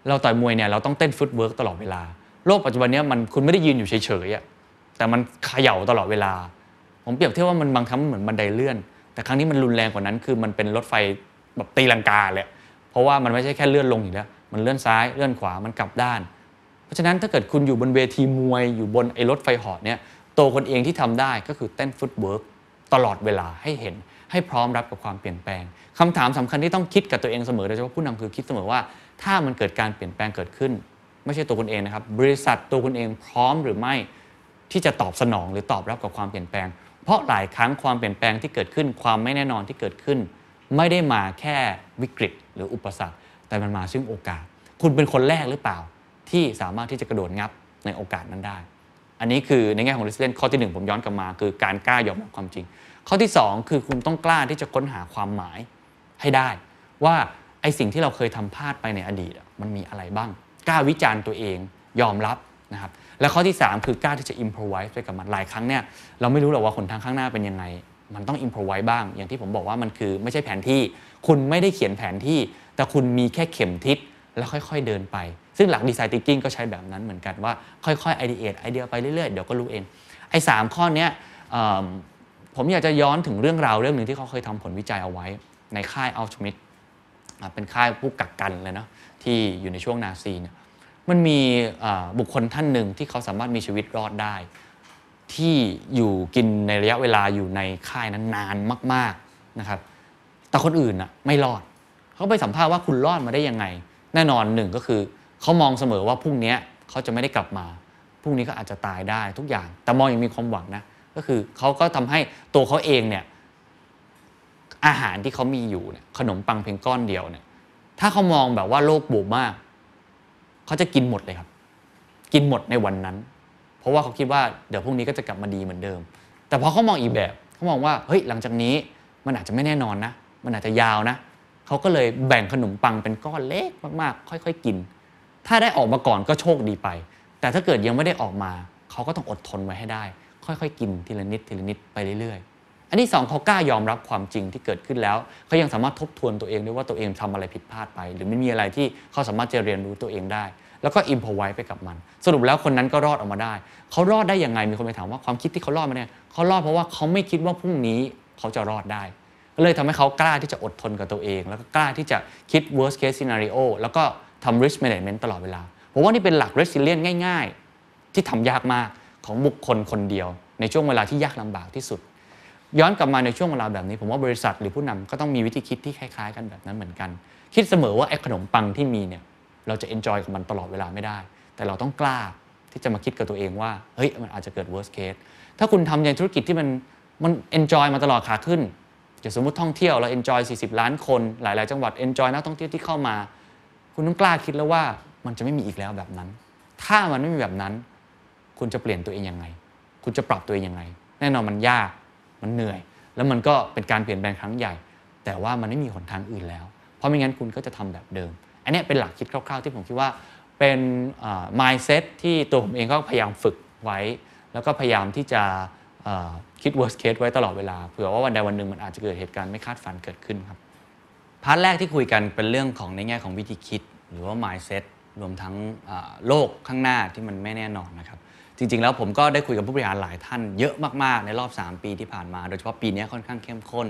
เราต่อยมวยเนี่ยเราต้องเต้น footwork ตลอดเวลา โลกปัจจุบันนี้มันคุณไม่ได้ยืนอยู่เฉยๆแต่มันเขย่าตลอดเวลา ผมเปรียบเทียบว่ามันบางครั้งเหมือนบันไดเลื่อน แต่ครั้งนี้มันรุนแรงกว่านั้น คือมันเป็นรถไฟแบบตีลังกาเลยเพราะว่ามันไม่ใช่แค่เลื่อนลงอย่างเดียว มันเลื่อนซ้ายเลื่อนขวามันกลับด้าน เพราะฉะนั้นถ้าเกิดคุณอยู่บนเวทีมวยอยู่บนไอ้รถไฟเหาะเนี่ยตัวคุณเองที่ทำได้ก็คือเต้น footwork ตลอดเวลาให้เห็นให้พร้อมรับกับความเปลี่ยนแปลงคำถามสำคัญที่ต้องคิดกับตัวเองเสมอโดยเฉพาะผู้นำคือคิดเสมอว่า ถ้ามันเกิดการเปลี่ยนแปลงเกิดขึ้น ไม่ใช่ตัวคุณเองนะครับบริษัทตัวคุณเองพร้อมหรือไม่ที่จะตอบสนองหรือตอบรับกับความเปลี่ยนแปลง เพราะหลายครั้งความเปลี่ยนแปลงที่เกิดขึ้น ความไม่แน่นอนที่เกิดขึ้น ไม่ได้มาแค่วิกฤตหรืออุปสรรค แต่มันมาซึ่งโอกาส คุณเป็นคนแรกหรือเปล่า ที่สามารถที่จะกระโดดงับในโอกาสนั้นได้ อันนี้คือในแง่ของ resilience ข้อที่ 1 ผมย้อนกลับมา คือการกล้ายอมรับความจริง ข้อที่ 2 คือคุณต้องกล้าที่จะค้นหาความหมายให้ได้ ว่าไอสิ่งที่เราเคยทำพลาดไปในอดีตมันมีอะไรบ้าง กล้าวิจารณ์ตัวเองยอมรับนะครับและข้อที่ 3 คือกล้าที่จะอิมพอไวส์ไปกับมันหลายครั้งเนี่ยเราไม่รู้หรอกว่าคนทางข้างหน้าเป็นยังไง มันต้อง improvise บ้าง อย่างที่ผมบอกว่ามันคือไม่ใช่แผนที่ คุณไม่ได้เขียนแผนที่ แต่คุณมีแค่เข็มทิศแล้วค่อยๆเดินไป ซึ่งหลัก design thinking ก็ใช้แบบนั้นเหมือนกันว่าค่อยๆไอเดียไอเดียไปเรื่อยๆ เดี๋ยวก็รู้เอง ไอ้ข้อนี้ผมอยากจะย้อนถึงเรื่องราวเรื่องหนึ่งที่เขาเคยทำผลวิจัยเอาไว้ ในค่ายเอาชวิทซ์เป็นค่ายผู้กักกันเลยเนาะที่อยู่ในช่วงนาซีเนี่ยมันมีบุคคลท่านหนึ่งที่เขาสามารถมีชีวิตรอดได้ ที่อยู่กินในระยะเวลาอยู่ในค่ายนั้นนานมาก ๆนะครับ แต่คนอื่นอะไม่รอด เขาไปสัมภาษณ์ว่าคุณรอดมาได้ยังไง แน่นอนหนึ่งก็คือเขามองเสมอว่าพรุ่งนี้เขาจะไม่ได้กลับมาพรุ่งนี้ก็อาจจะตายได้ทุกอย่าง แต่มองยังมีความหวังนะก็คือเขาก็ทำให้ตัวเขาเองเนี่ยอาหารที่เขามีอยู่เนี่ยขนมปังเพียงก้อนเดียวเนี่ยถ้าเขามองแบบว่าโลกบูบมากเขาจะกินหมดเลยครับ กินหมดในวันนั้น เพราะว่าเขาคิดว่าเดี๋ยวพรุ่งนี้ก็จะกลับมาดีเหมือนเดิม แต่พอเขามองอีกแบบเขามองว่าเฮ้ยหลังจากนี้มันอาจจะไม่แน่นอนนะ มันอาจจะยาวนะ เขาก็เลยแบ่งขนมปังเป็นก้อนเล็กมากๆ ค่อย ๆ กิน ถ้าได้ออกมาก่อนก็โชคดีไป แต่ถ้าเกิดยังไม่ได้ออกมาเขาก็ต้องอดทนไว้ให้ได้ ค่อยๆ กินทีละนิดทีละนิดไปเรื่อยๆ อันที่สองเขากล้ายอมรับความจริงที่เกิดขึ้นแล้วเขายังสามารถทบทวนตัวเองได้ว่าตัวเองทำอะไรผิดพลาดไป หรือไม่มีอะไรที่เขาสามารถจะเรียนรู้ตัวเองได้ แล้วก็อิมพอไว้ไปกับมัน สรุปแล้วคนนั้นก็รอดออกมาได้เขารอดได้ยังไงมีคนไปถามว่าความคิดที่เขารอดมาเนี่ยเขารอดเพราะว่าเขาไม่คิดว่าพรุ่งนี้เขาจะรอดได้ เลยทำให้เขากล้าที่จะอดทนกับตัวเอง แล้วก็กล้าที่จะคิด worst case scenario แล้วก็ทำ risk management ตลอดเวลาผมว่านี่เป็นหลัก resilience ง่าย ๆ ที่ทำยากมากของบุคคลคนเดียว ในช่วงเวลาที่ยากลำบากที่สุด ย้อนกลับมาในช่วงเวลาแบบนี้ ผมว่าบริษัทหรือผู้นำก็ต้องมีวิธีคิดที่คล้ายๆ กันแบบนั้นเหมือนกัน คิดเสมอว่าไอ้ขนมปังที่มีเนี่ยเราจะ enjoy กับมันตลอดเวลาไม่ได้ แต่เราต้องกล้าที่จะมาคิดกับตัวเองว่าเฮ้ยมันอาจจะเกิด worst case ถ้าคุณทำในธุรกิจที่มันมัน enjoy มาตลอดขาขึ้น อย่างสมมติท่องเที่ยวเรา enjoy 40 ล้านคน หลาย ๆ จังหวัด enjoy นักท่องเที่ยวที่เข้ามา คุณต้องกล้าคิดแล้วว่ามันจะไม่มีอีกแล้วแบบนั้น ถ้ามันไม่มีแบบนั้น คุณจะเปลี่ยนตัวเองยังไง คุณจะปรับตัวเองยังไง แน่นอนมันยาก มันเหนื่อย แล้วมันก็เป็นการเปลี่ยนแปลงครั้งใหญ่ แต่ว่ามันไม่มีหนทางอื่นแล้ว เพราะไม่งั้นคุณก็จะทำแบบเดิม อันนี้เป็นหลักคิดคร่าว ๆ ที่ผมคิดว่าเป็น mindset ที่ตัวผมเองก็พยายามฝึกไว้ แล้วก็พยายามที่จะ คิด worst case ไว้ตลอดเวลาเผื่อว่าวันใดวันหนึ่งมันอาจจะเกิดเหตุการณ์ไม่คาดฝันเกิดขึ้นครับพาร์ทแรกที่คุยกันเป็นเรื่องของในแง่ของวิธีคิด หรือว่า mindset รวมทั้งโลกข้างหน้าที่มันไม่แน่นอนนะครับจริง ๆ แล้วผมก็ได้คุยกับผู้บริหารหลายท่านเยอะมาก ๆ ในรอบ 3 ปีที่ผ่านมา โดยเฉพาะปีนี้ค่อนข้างเข้มข้น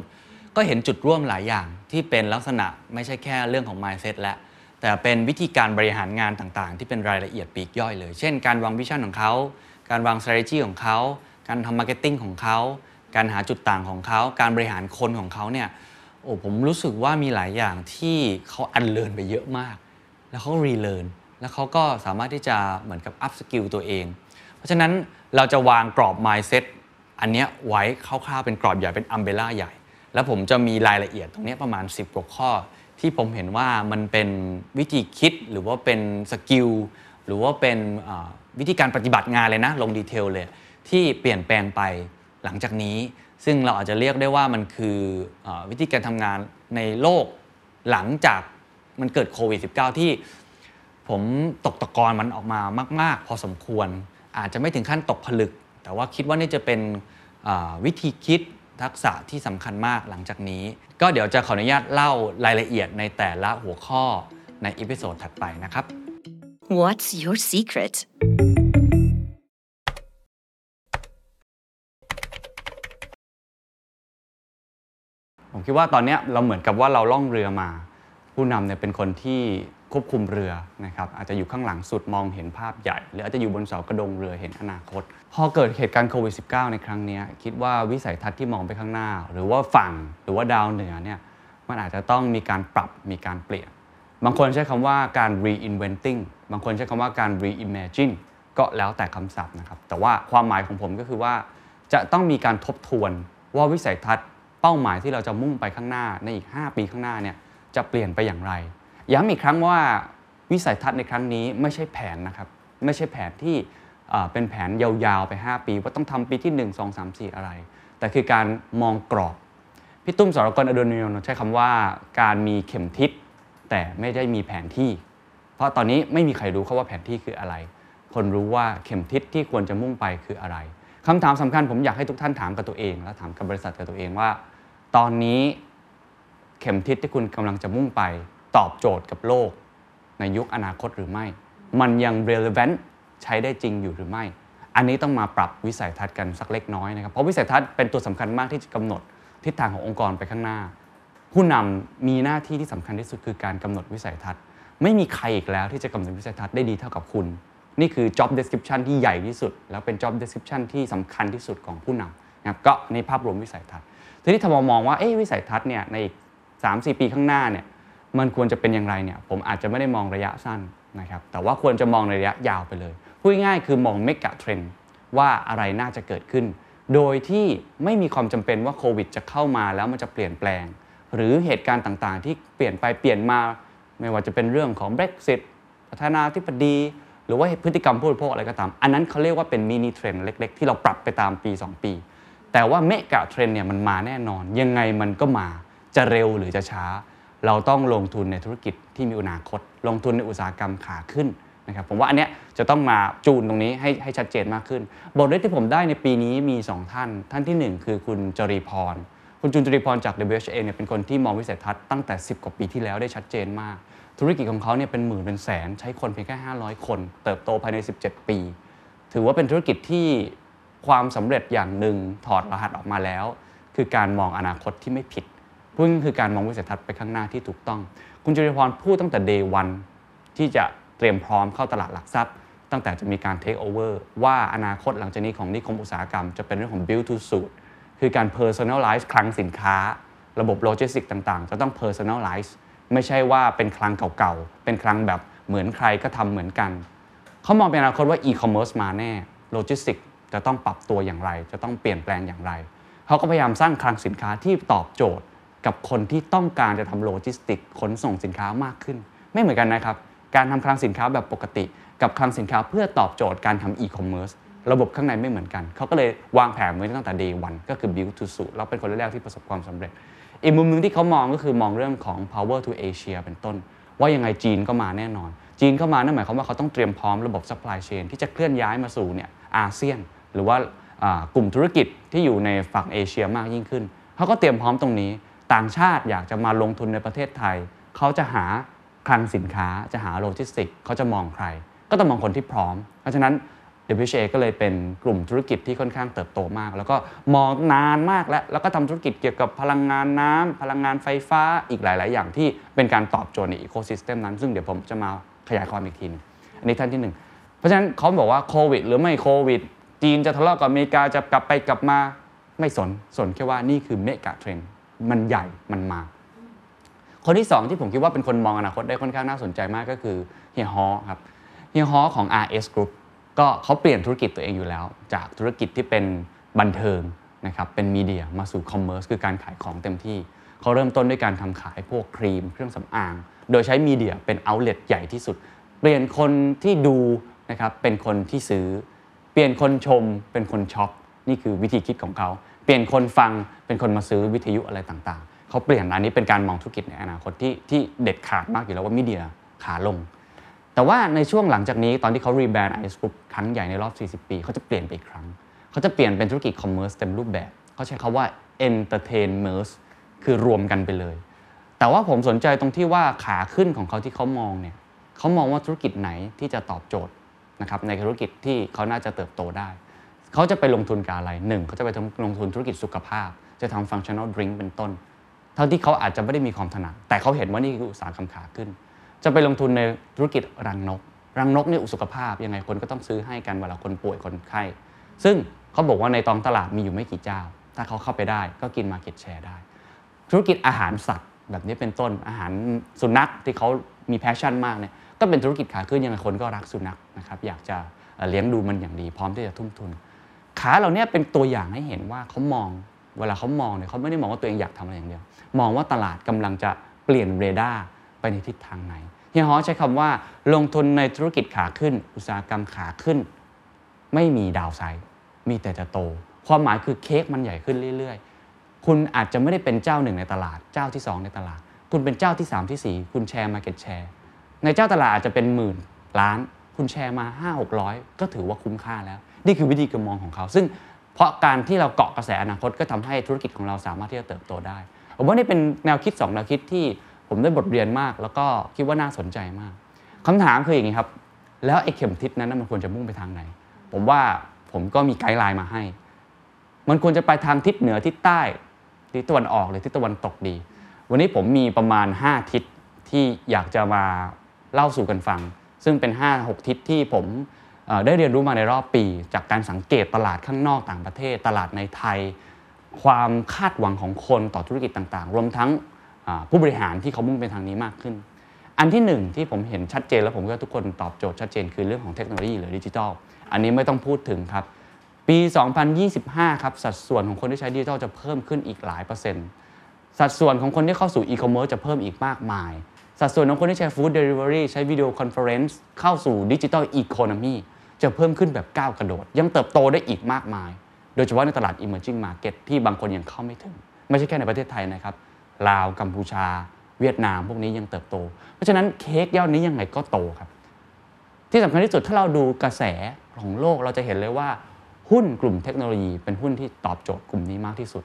ก็เห็นจุดร่วมหลายอย่างที่เป็นลักษณะไม่ใช่แค่เรื่องของ mindset และ แต่เป็นวิธีการบริหารงานต่างๆ ที่เป็นรายละเอียดปีกย่อยเลย เช่น การวางวิชั่นของเขา การวาง strategy ของเขา การทำ marketing ของเขา การหาจุดต่างของเขา การบริหารคนของเขาเนี่ยโอ้ผมรู้สึกว่ามีหลายอย่างที่เขาอันเลินไปเยอะมาก แล้วเขา relearn แล้วเขาก็สามารถที่จะเหมือนกับ upskill ตัวเอง เพราะฉะนั้นเราจะวางกรอบ mindset อันเนี้ยไว้คร่าวๆเป็นกรอบใหญ่เป็น umbrella ใหญ่ แล้วผมจะมีรายละเอียดตรงนี้ประมาณ 10กว่าข้อ ที่ผมเห็นว่ามันเป็นวิธีคิดหรือว่าเป็น skill หรือว่าเป็นวิธีการปฏิบัติงานเลยนะ ลง detail เลย ที่เปลี่ยนแปลงไปหลังจากนี้ ซึ่งเราอาจจะเรียกได้ว่ามันคืออวิธีการทำงานในโลกหลังจากมันเกิดโควิด -19 ที่ผมตกตะกอนมันออกมามาก ๆ พอสมควร อาจจะไม่ถึงขั้นตกผลึก แต่ว่าคิดว่านี่จะเป็นวิธีคิดทักษะที่สำคัญมากหลังจากนี้ ก็เดี๋ยวจะขออนุญาตเล่ารายละเอียดในแต่ละหัวข้อใน episode ถัดไปนะครับ What's your secret? ผมคิดว่าตอนนี้เราเหมือนกับว่าเราล่องเรือมา ผู้นำเนี่ยเป็นคนที่ควบคุมเรือนะครับอาจจะอยู่ข้างหลังสุดมองเห็นภาพใหญ่ หรืออาจจะอยู่บนเสากระดงเรือเห็นอนาคต พอเกิดเหตุการณ์โควิด -19 ในครั้งนี้คิดว่าวิสัยทัศน์ที่มองไปข้างหน้า หรือว่าฝั่งหรือว่าดาวเหนือเนี่ยมันอาจจะต้องมีการปรับมีการเปลี่ยน บางคนใช้คำว่าการ reinventing บางคนใช้คำว่าการ reimagine ก็แล้วแต่คำศัพท์นะครับแต่ว่าความหมายของผมก็คือว่าจะต้องมีการทบทวนว่าวิสัยทัศน์ เป้าหมายที่เราจะมุ่งไปข้างหน้าในอีก 5 ปีข้างหน้าเนี่ยจะเปลี่ยนไปอย่างไร ย้ำอีกครั้งว่าวิสัยทัศน์ในครั้งนี้ไม่ใช่แผนนะครับ ไม่ใช่แผนที่เป็นแผนยาวๆไป 5 ปี ว่าต้องทำปีที่ 1 2 3 4 อะไร แต่คือการมองกรอบ พี่ตุ้มสรกรอดุลยนใช้คำว่าการมีเข็มทิศแต่ไม่ได้มีแผนที่ เพราะตอนนี้ไม่มีใครรู้เขาว่าแผนที่คืออะไร คนรู้ว่าเข็มทิศที่ควรจะมุ่งไปคืออะไรคำถามสำคัญผมอยากให้ทุกท่านถามกับตัวเอง และถามกับบริษัทกับตัวเองว่า ตอนนี้เข็มทิศที่คุณกำลังจะมุ่งไป ตอบโจทย์กับโลก ในยุคอนาคตหรือไม่ มันยัง relevant ใช้ได้จริงอยู่หรือไม่ อันนี้ต้องมาปรับวิสัยทัศน์กันสักเล็กน้อยนะครับ เพราะวิสัยทัศน์เป็นตัวสำคัญมากที่จะกำหนดทิศทางขององค์กรไปข้างหน้า ผู้นำมีหน้าที่ที่สำคัญที่สุดคือการกำหนดวิสัยทัศน์ ไม่มีใครอีกแล้วที่จะกำหนดวิสัยทัศน์ได้ดีเท่ากับคุณ นี่คือ job description ที่ใหญ่ที่สุด แล้วเป็น job description ที่สำคัญที่สุดของผู้นำนะครับก็ในภาพรวมวิสัยทัศน์ ทีนี้ถ้ามองว่าเอ๊วิสัยทัศน์เนี่ยในอีก3-4ปีข้างหน้าเนี่ยมันควรจะเป็นอย่างไรเนี่ยผมอาจจะไม่ได้มองระยะสั้นนะครับแต่ว่าควรจะมองในระยะยาวไปเลยพูดง่ายคือมองเมกะเทรนด์ว่าอะไรน่าจะเกิดขึ้น โดยที่ไม่มีความจำเป็นว่าโควิดจะเข้ามาแล้วมันจะเปลี่ยนแปลง หรือเหตุการณ์ต่างๆ ที่เปลี่ยนไปเปลี่ยนมา ไม่ว่าจะเป็นเรื่องของ Brexit ประธานาธิบดี หรือว่าพฤติกรรมผู้บริโภคอะไรก็ตาม อันนั้นเขาเรียกว่าเป็น mini trend เล็ก ๆ ที่เราปรับไปตามปี 2 ปี แต่ว่า mega trend เนี่ยมันมาแน่นอน ยังไงมันก็มาจะเร็วหรือจะช้า เราต้องลงทุนในธุรกิจที่มีอนาคต ลงทุนในอุตสาหกรรมขาขึ้นนะครับผมว่าอันเนี้ยจะต้องมาจูนตรงนี้ให้ให้ชัดเจนมากขึ้น บทเรียนที่ผมได้ในปีนี้มี 2 ท่าน ท่านที่ 1 คือคุณจรีพร คุณจุนจรีพรจาก WHA เนี่ยเป็นคนที่มองวิสัยทัศน์ตั้งแต่ 10 กว่าปีที่แล้วได้ชัดเจนมาก ธุรกิจของเขาเนี่ยเป็นหมื่นเป็นแสน ใช้คนเพียงแค่ 500 คน เติบโตภายใน 17 ปี ถือว่าเป็นธุรกิจที่ ความสำเร็จอย่างหนึ่งถอดรหัสออกมาแล้ว คือการมองอนาคตที่ไม่ผิดพุ่งคือการมองวิสัยทัศน์ไปข้างหน้าที่ถูกต้อง คุณจุริพรพูดตั้งแต่ day one ที่จะเตรียมพร้อมเข้าตลาดหลักทรัพย์ ตั้งแต่จะมีการ take over ว่าอนาคตหลังจากนี้ของนิคมอุตสาหกรรมจะเป็นเรื่องของ build to suit คือการ personalize คลังสินค้า ระบบโลจิสติกต่างๆ จะต้อง personalize ไม่ใช่ว่าเป็นคลังเก่าๆ เป็นคลังแบบเหมือนใครก็ทำเหมือนกัน เขามองเป็นอนาคตว่า e-commerce มาแน่โลจิสติก จะต้องปรับตัวอย่างไร จะต้องเปลี่ยนแปลงอย่างไรเขาก็พยายามสร้างคลังสินค้าที่ตอบโจทย์กับคนที่ต้องการจะทำโลจิสติกขนส่งสินค้ามากขึ้น ไม่เหมือนกันนะครับ การทำคลังสินค้าแบบปกติ กับคลังสินค้าเพื่อตอบโจทย์การทำอีคอมเมิร์ซระบบข้างในไม่เหมือนกัน เขาก็เลยวางแผนไว้ตั้งแต่ day one ก็คือ build to suit เราเป็นคนแรกที่ประสบความสำเร็จ อีกมุมหนึงที่เขามองก็คือมองเรื่องของ power to Asia เป็นต้น ว่ายังไงจีนก็มาแน่นอน จีนเข้ามานั่นหมายความว่าเขาต้องเตรียมพร้อมระบบ supply chain ที่จะเคลื่อนย้ายมาสู่เนี่ยอาเซียน หรือว่ากลุ่มธุรกิจที่อยู่ในฝั่งเอเชียมากยิ่งขึ้นเขาก็เตรียมพร้อมตรงนี้ ต่างชาติอยากจะมาลงทุนในประเทศไทย เขาจะหาคลังสินค้าจะหาโลจิสติกเขาจะมองใคร ก็ต้องมองคนที่พร้อม เพราะฉะนั้น WHA ก็เลยเป็นกลุ่มธุรกิจที่ค่อนข้างเติบโตมาก แล้วก็มองนานมากแล้วแล้วก็ทำธุรกิจเกี่ยวกับพลังงานน้ำพลังงานไฟฟ้าอีกหลาย ๆ อย่างที่เป็นการตอบโจทย์ใน ecosystem นั้น ซึ่งเดี๋ยวผมจะมาขยายความอีกทีนึงอันนี้ท่านที่หนึ่งเพราะฉะนั้นเขาบอกว่าโควิดหรือไม่โควิด จีนจะทะเลาะกับอเมริกาจะกลับไปกลับมาไม่สนสนแค่ว่านี่คือ mega trendมันใหญ่มันมา คนที่ 2 ที่ผมคิดว่าเป็นคนมองอนาคตได้ค่อนข้างน่าสนใจมากก็คือเฮียฮอครับเฮียฮอของ RS Group ก็เขาเปลี่ยนธุรกิจตัวเองอยู่แล้ว จากธุรกิจที่เป็นบันเทิงนะครับเป็นมีเดียมาสู่คอมเมอร์สคือการขายของเต็มที่เขาเริ่มต้นด้วยการทำขายพวกครีม เครื่องสำอาง โดยใช้มีเดียเป็นเอาเล t ใหญ่ที่สุด เปลี่ยนคนที่ดูนะครับเป็นคนที่ซื้อ เปลี่ยนคนชมเป็นคนช็อปนี่คือวิธีคิดของเขา เปลี่ยนคนฟังเป็นคนมาซื้อวิทยุอะไรต่างๆ เขาเปลี่ยนอันนี้เป็นการมองธุรกิจในอนาคตที่ที่เด็ดขาดมากอยู่แล้วว่า media ขาลง แต่ว่าในช่วงหลังจากนี้ตอนที่เขา rebrand RS Group ครั้งใหญ่ในรอบ 40 ปี เขาจะเปลี่ยนไปอีกครั้ง เขาจะเปลี่ยนเป็นธุรกิจ commerce เต็มรูปแบบ เขาใช้คำว่า entertainmerce คือรวมกันไปเลย แต่ว่าผมสนใจตรงที่ว่าขาขึ้นของเขาที่เขามองเนี่ยเขามองว่าธุรกิจไหนที่จะตอบโจทย์ นะครับในธุรกิจที่เขาน่าจะเติบโตได้ เขาจะไปลงทุนกับอะไรหนึ่งเขาจะไปลงทุนธุรกิจสุขภาพ จะทำ functional drink เป็นต้น เท่าที่เขาอาจจะไม่ได้มีความถนัดแต่เขาเห็นว่านี่คืออุตสาหกรรมขาขึ้น จะไปลงทุนในธุรกิจรังนก รังนกเนี่ยสุขภาพยังไงคนก็ต้องซื้อให้กันเวลาคนป่วยคนไข้ ซึ่งเขาบอกว่าในตองตลาดมีอยู่ไม่กี่เจ้า ถ้าเขาเข้าไปได้ก็กิน market share ได้ ธุรกิจอาหารสัตว์แบบนี้เป็นต้นอาหารสุนัขที่เขามี passion มากเนี่ย ก็เป็นธุรกิจขาขึ้นยังไงคนก็รักสุนัขนะครับอยากจะเลี้ยงดูมันอย่างดี พร้อมที่จะทุ่มทุน ขาเหล่านี้เป็นตัวอย่างให้เห็นว่าเขามองเวลาเขามองเนี่ยเขาไม่ได้มองว่าตัวเองอยากทำอะไรอย่างเดียว มองว่าตลาดกำลังจะเปลี่ยนเรดาร์ไปในทิศทางไหนเฮียฮ้อใช้คำว่าลงทุนในธุรกิจขาขึ้น อุตสาหกรรมขาขึ้น ไม่มี downside มีแต่จะโต ความหมายคือเค้กมันใหญ่ขึ้นเรื่อย ๆ คุณอาจจะไม่ได้เป็นเจ้าหนึ่งในตลาด เจ้าที่ 2 ในตลาด คุณเป็นเจ้าที่ 3 ที่ 4 คุณแชร์มาเก็ตแชร์ ในเจ้าตลาดอาจจะเป็นหมื่นล้าน คุณแชร์มา 5 600 ก็ถือว่าคุ้มค่าแล้ว นี่คือวิธีการมองของเขา ซึ่งเพราะการที่เราเกาะกระแสอนาคตก็ทำให้ธุรกิจของเราสามารถที่จะเติบโตได้ผมว่านี่เป็นแนวคิด2แนวคิดที่ผมได้บทเรียนมาก แล้วก็คิดว่าน่าสนใจมากคำถามคืออย่างนี้ครับ แล้วไอ้เข็มทิศนั้นมันควรจะมุ่งไปทางไหน ผมว่าผมก็มีไกด์ไลน์มาให้ มันควรจะไปทางทิศเหนือทิศใต้ทิศตะวันออกหรือทิศตะวันตกดี วันนี้ผมมีประมาณ 5 ทิศที่อยากจะมา เล่าสู่กันฟัง ซึ่งเป็น 5-6 ทิศที่ผมได้เรียนรู้มาในรอบปี จากการสังเกตตลาดข้างนอกต่างประเทศ ตลาดในไทย ความคาดหวังของคนต่อธุรกิจต่างๆ รวมทั้งผู้บริหารที่เขามุ่งไปทางนี้มากขึ้น อันที่หนึ่งที่ผมเห็นชัดเจนแล้วผมก็ทุกคนตอบโจทย์ชัดเจนคือเรื่องของเทคโนโลยีหรือดิจิทัลอันนี้ไม่ต้องพูดถึงครับ ปี 2025 ครับสัดส่วนของคนที่ใช้ดิจิทัลจะเพิ่มขึ้นอีกหลายเปอร์เซ็นต์สัดส่วนของคนที่เข้าสู่อีคอมเมิร์ซจะเพิ่มอีกมากมาย สัดส่วนของคนที่ใช้ food delivery ใช้ video conference เข้าสู่ digital economy จะเพิ่มขึ้นแบบก้าวกระโดด ยังเติบโตได้อีกมากมาย โดยเฉพาะในตลาด emerging market ที่บางคนยังเข้าไม่ถึง ไม่ใช่แค่ในประเทศไทยนะครับลาวกัมพูชา เวียดนาม พวกนี้ยังเติบโต เพราะฉะนั้นเค้กก้อนนี้ยังไงก็โตครับ ที่สำคัญที่สุดถ้าเราดูกระแสของโลกเราจะเห็นเลยว่า หุ้นกลุ่มเทคโนโลยีเป็นหุ้นที่ตอบโจทย์กลุ่มนี้มากที่สุด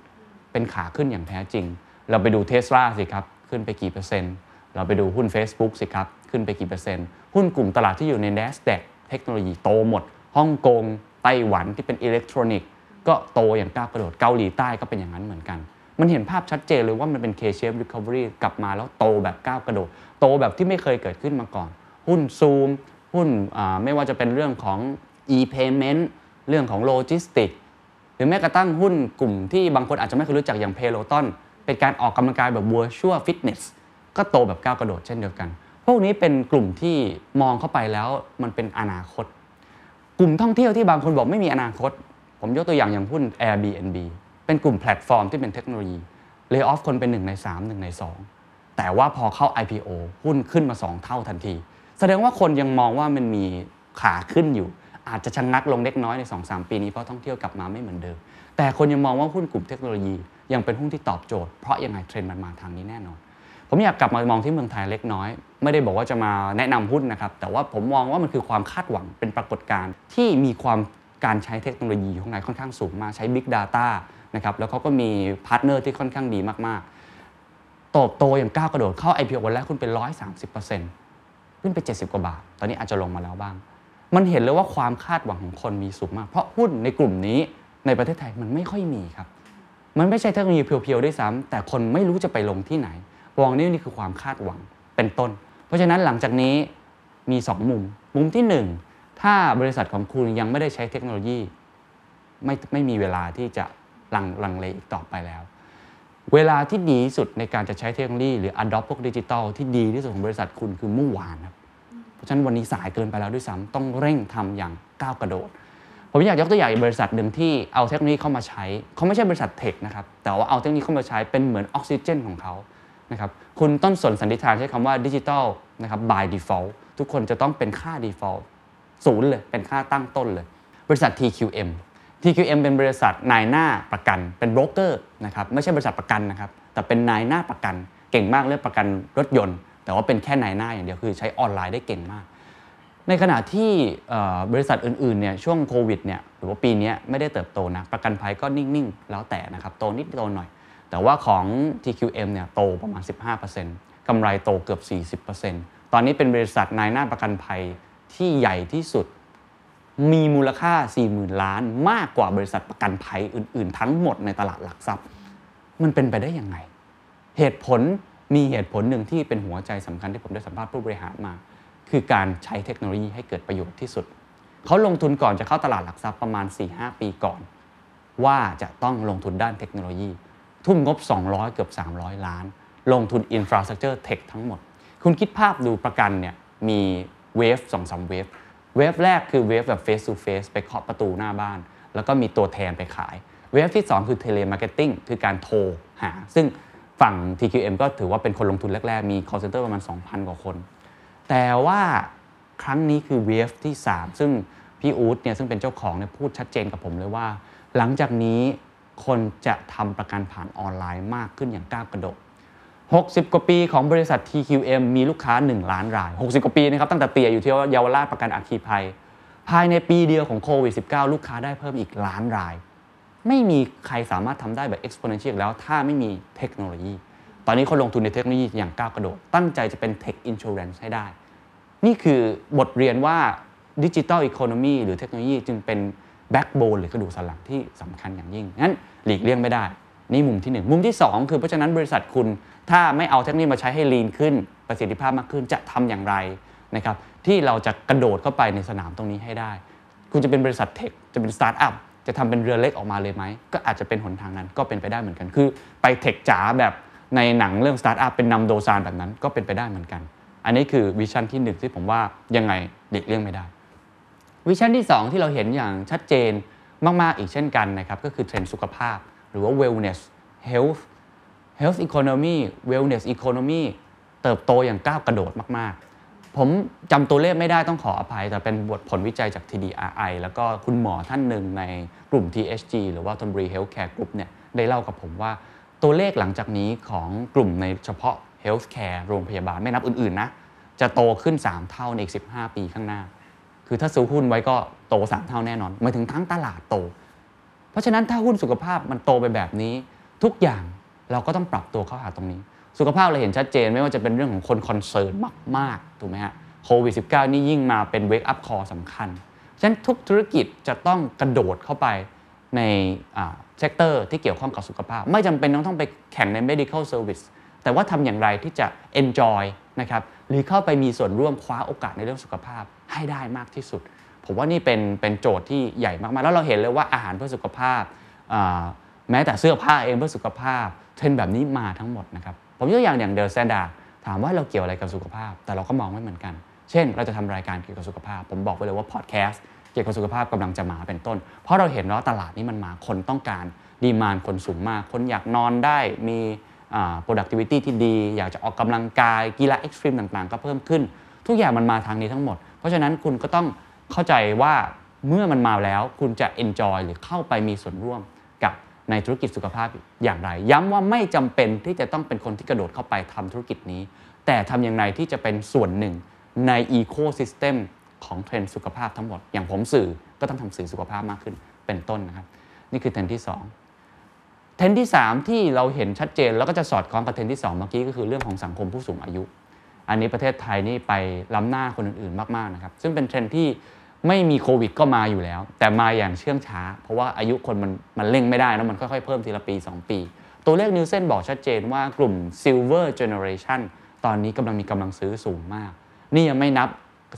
เป็นขาขึ้นอย่างแท้จริง เราไปดูเทสลาสิครับขึ้นไปกี่เปอร์เซ็นต์ เราไปดูหุ้น Facebook สิครับ ขึ้นไปกี่เปอร์เซ็นต์ หุ้นกลุ่มตลาดที่อยู่ใน NASDAQ เทคโนโลยีโตหมดฮ่องกงไต้หวันที่เป็นอิเล็กทรอนิกส์ก็โตอย่างก้าวกระโดดเกาหลีใต้ก็เป็นอย่างนั้นเหมือนกัน มันเห็นภาพชัดเจนเลยว่ามันเป็น K-shape recovery กลับมาแล้วโตแบบก้าวกระโดด โตแบบที่ไม่เคยเกิดขึ้นมาก่อน หุ้นซูมหุ้นไม่ว่าจะเป็นเรื่องของ e-payment เรื่องของโลจิสติกหรือแม้กระทั่งหุ้นกลุ่มที่บางคนอาจจะไม่เคยรู้จักอย่าง Peloton เป็นการออกกำลังกายแบบ virtual fitness ก็โตแบบก้าวกระโดดเช่นเดียวกัน พวกนี้เป็นกลุ่มที่มองเข้าไปแล้วมันเป็นอนาคต กลุ่มท่องเที่ยวที่บางคนบอกไม่มีอนาคต ผมยกตัวอย่างอย่างหุ้น Airbnb เป็นกลุ่มแพลตฟอร์มที่เป็นเทคโนโลยี lay off คนเป็น 1 ใน 3 1 ใน 2 แต่ว่าพอเข้า IPO หุ้นขึ้นมา 2 เท่าทันที แสดงว่าคนยังมองว่ามันมีขาขึ้นอยู่ อาจจะชะงงักลงเล็กน้อยใน 2-3 ปีนี้เพราะท่องเที่ยวกลับมาไม่เหมือนเดิม แต่คนยังมองว่าหุ้นกลุ่มเทคโนโลยียังเป็นหุ้นที่ตอบโจทย์ เพราะยังไงเทรนด์มันมาทางนี้แน่นอน ผมอยากกลับมามองที่เมืองไทยเล็กน้อย ไม่ได้บอกว่าจะมาแนะนำหุ้นนะครับ แต่ว่าผมมองว่ามันคือความคาดหวังเป็นปรากฏการณ์ที่มีความการใช้เทคโนโลยีอยู่ข้างในค่อนข้างสูงมากใช้ Big Data นะครับแล้วเขาก็มี partner ที่ค่อนข้างดีมากๆโตโตอย่างก้าวกระโดดเข้า IPO วันแรกขึ้นเป็น 130%ขึ้นไป 70 กว่าบาท ตอนนี้อาจจะลงมาแล้วบ้าง มันเห็นเลยว่าความคาดหวังของคนมีสูงมาก เพราะหุ้นในกลุ่มนี้ในประเทศไทยมันไม่ค่อยมีครับ มันไม่ใช่เทคโนโลยี pure ๆด้วยซ้ำแต่คนไม่รู้จะไปลงที่ไหน มองนี่นี่คือความคาดหวังเป็นต้น เพราะฉะนั้นหลังจากนี้มี 2 มุม มุมที่ 1 ถ้าบริษัทของคุณยังไม่ได้ใช้เทคโนโลยี ไม่ไม่มีเวลาที่จะลังลังเลอีกต่อไปแล้ว เวลาที่ดีที่สุดในการจะใช้เทคโนโลยีหรือ adopt พวกดิจิตอลที่ดีที่สุดของบริษัทคุณคือเมื่อวานครับเพราะฉะนั้นวันนี้สายเกินไปแล้วด้วยซ้ำต้องเร่งทำอย่างก้าวกระโดดผมอยากยกตัวอย่างบริษัทหนึ่งที่เอาเทคโนโลยีเข้ามาใช้เขาไม่ใช่บริษัทเทคนะครับแต่ว่าเอาเทคโนโลยีเข้ามาใช้เป็นเหมือนออกซิเจนของเขา นะครับคุณต้นสนสันนิษฐานใช้คำว่าดิจิทัลนะครับ by default ทุกคนจะต้องเป็นค่า default ศูนย์เลยเป็นค่าตั้งต้นเลย บริษัท TQM TQM เป็นบริษัทนายหน้าประกัน เป็นโบรกเกอร์นะครับไม่ใช่บริษัทประกันนะครับ แต่เป็นนายหน้าประกัน เก่งมากเรื่องประกันรถยนต์ แต่ว่าเป็นแค่นายหน้าอย่างเดียวคือใช้ออนไลน์ได้เก่งมาก ในขณะที่บริษัทอื่นๆเนี่ยช่วงโควิดเนี่ยหรือว่าปีนี้ไม่ได้เติบโตนะประกันภัยก็นิ่งๆ แล้วแต่นะครับโตนิดโตหน่อย แต่ว่าของ TQM เนี่ยโตประมาณ 15%กำไรโตเกือบ 40%ตอนนี้เป็นบริษัทนายหน้าประกันภัยที่ใหญ่ที่สุด มีมูลค่า 40,000 ล้าน มากกว่าบริษัทประกันภัยอื่น ๆ ทั้งหมดในตลาดหลักทรัพย์ มันเป็นไปได้ยังไง เหตุผลมีเหตุผลหนึ่งที่เป็นหัวใจสำคัญที่ผมได้สัมภาษณ์ผู้บริหารมา คือการใช้เทคโนโลยีให้เกิดประโยชน์ที่สุด เขาลงทุนก่อนจะเข้าตลาดหลักทรัพย์ประมาณ 4-5 ปีก่อน ว่าจะต้องลงทุนด้านเทคโนโลยี ทุ่มงบ 200 เกือบ 300 ล้าน ลงทุน infrastructure tech ทั้งหมด คุณคิดภาพดูประกันเนี่ยมี wave สองสาม wave wave แรกคือ wave แบบ face to face ไปเคาะประตูหน้าบ้าน แล้วก็มีตัวแทนไปขาย wave ที่ 2 คือ telemarketing คือการโทรหา ซึ่งฝั่ง TQM ก็ถือว่าเป็นคนลงทุนแรก ๆ มี call center ประมาณ 2,000 กว่าคน แต่ว่าครั้งนี้คือเวฟที่ 3 ซึ่งพี่อู๊ดเนี่ยซึ่งเป็นเจ้าของเนี่ยพูดชัดเจนกับผมเลยว่า หลังจากนี้ คนจะทำประกันผ่านออนไลน์มากขึ้นอย่างก้าวกระโดด 60 กว่าปีของบริษัท TQM มีลูกค้า 1 ล้านราย 60 กว่าปีนะครับตั้งแต่เตียอยู่ที่เยาวราชประกันอัคคีภัย ภายในปีเดียวของโควิด -19 ลูกค้าได้เพิ่มอีกล้านราย ไม่มีใครสามารถทำได้แบบ exponential แล้วถ้าไม่มีเทคโนโลยี ตอนนี้เขาลงทุนในเทคโนโลยีอย่างก้าวกระโดด ตั้งใจจะเป็น tech insurance ให้ได้ นี่คือบทเรียนว่าดิจิ t a ลอีโคโนมีหรือเทคโนโลยีจึงเป็น backbone หรือกระดูกสันหลังที่สำคัญอย่างยิ่งงั้นหลีกเลี่ยงไม่ได้ นี่มุมที่ 1 มุมที่ 2 คือเพราะฉะนั้นบริษัทคุณถ้าไม่เอาเทคโนโลยีมาใช้ให้ lean ขึ้น ประสิทธิภาพมากขึ้นจะทำอย่างไรนะครับที่เราจะกระโดดเข้าไปในสนามตรงนี้ให้ได้ คุณจะเป็นบริษัท tech จะเป็นสตาร์ทอัพจะทำเป็นเรือเล็กออกมาเลยไหม ก็อาจจะเป็นหนทางนั้นก็เป็นไปได้เหมือนกัน คือไป tech จ๋าแบบในหนังเรื่องสตาร์ทอัพเป็นนัมโดซานแบบนั้นก็เป็นไปได้เหมือนกัน อันนี้คือ vision ที่หนึ่งที่ผมว่ายังไงหลีกเลี่ยงไม่ได้ vision ที่ 2 ที่เราเห็นอย่างชัดเจนมาก ๆ อีกเช่นกันนะครับ ก็คือเทรนด์สุขภาพ หรือว่า wellness health health economy wellness economy เติบโตอย่างก้าวกระโดดมาก ๆ ผมจำตัวเลขไม่ได้ต้องขออภัย แต่เป็นบทผลวิจัยจาก TDRI แล้วก็คุณหมอท่านหนึ่งในกลุ่ม THG หรือว่า t o m b r y Healthcare Group เนี่ยได้เล่ากับผมว่าตัวเลขหลังจากนี้ของกลุ่มในเฉพาะ Healthcare โรงพยาบาลไม่นับอื่น ๆ นะ จะโตขึ้น 3 เท่าในอีก 15 ปีข้างหน้า คือถ้าซื้อหุ้นไว้ก็โต3เท่าแน่นอนหมายถึงทั้งตลาดโต เพราะฉะนั้นถ้าหุ้นสุขภาพมันโตไปแบบนี้ ทุกอย่างเราก็ต้องปรับตัวเข้าหาตรงนี้ สุขภาพเราเห็นชัดเจนไม่ว่าจะเป็นเรื่องของคนคอนเซิร์นมากๆถูกไหมฮะโควิด -19 นี่ยิ่งมาเป็นเวกอัพคอสำคัญ ฉะนั้นทุกธุรกิจจะต้องกระโดดเข้าไปใน sector ที่เกี่ยวข้องกับสุขภาพ ไม่จำเป็นต้องต้องไปแข่งใน medical service แต่ว่าทำอย่างไรที่จะ enjoy นะครับหรือเข้าไปมีส่วนร่วมคว้าโอกาสในเรื่องสุขภาพ ให้ได้มากที่สุด ผมว่านี่เป็นเป็นโจทย์ที่ใหญ่มากๆ แล้วเราเห็นเลยว่าอาหารเพื่อสุขภาพ แม้แต่เสื้อผ้าเองเพื่อสุขภาพ เทรนด์แบบนี้มาทั้งหมดนะครับ ผมยกตัวอย่างอย่าง THE STANDARD ถามว่าเราเกี่ยวอะไรกับสุขภาพ แต่เราก็มองไม่เหมือนกัน เช่น เราจะทำรายการเกี่ยวกับสุขภาพ ผมบอกไปเลยว่าพอดแคสต์เกี่ยวกับสุขภาพกำลังจะมาเป็นต้น เพราะเราเห็นว่าตลาดนี้มันมาคนต้องการดีมานคนสูงมาก คนอยากนอนได้มี productivity ที่ดี อยากจะออกกำลังกายกีฬาเอ็กซ์ตรีมต่างๆ ก็เพิ่มขึ้น ทุกอย่างมันมาทางนี้ทั้งหมด ราะฉะนั้นคุณก็ต้องเข้าใจว่าเมื่อมันมาแล้วคุณจะ enjoy หรือเข้าไปมีส่วนร่วมกับในธุรกิจสุขภาพอย่างไร ย้ำว่าไม่จำเป็นที่จะต้องเป็นคนที่กระโดดเข้าไปทำธุรกิจนี้ แต่ทำอย่างไรที่จะเป็นส่วนหนึ่งใน ecosystem ของเทรนด์สุขภาพทั้งหมด อย่างผมสื่อก็ต้องทำสื่อสุขภาพมากขึ้นเป็นต้นนะครับนี่คือเทรนด์ที่ 2 เทรนด์ที่ 3 ที่เราเห็นชัดเจนแล้วก็จะสอดคล้องกับเทรนด์ที่ 2 เมื่อกี้ก็คือเรื่องของสังคมผู้สูงอายุ อันนี้ประเทศไทยนี่ไปล้ำหน้าคนอื่นๆมากๆนะครับซึ่งเป็นเทรนด์ที่ไม่มีโควิดก็มาอยู่แล้ว แต่มาอย่างเชื่องช้า เพราะว่าอายุคนมันมันเร่งไม่ได้นะมันค่อยๆ เพิ่มทีละปี 2 ปี ตัวเลขนิวเซนบอกชัดเจนว่ากลุ่ม Silver Generation ตอนนี้กำลังมีกำลังซื้อสูงมาก นี่ยังไม่นับ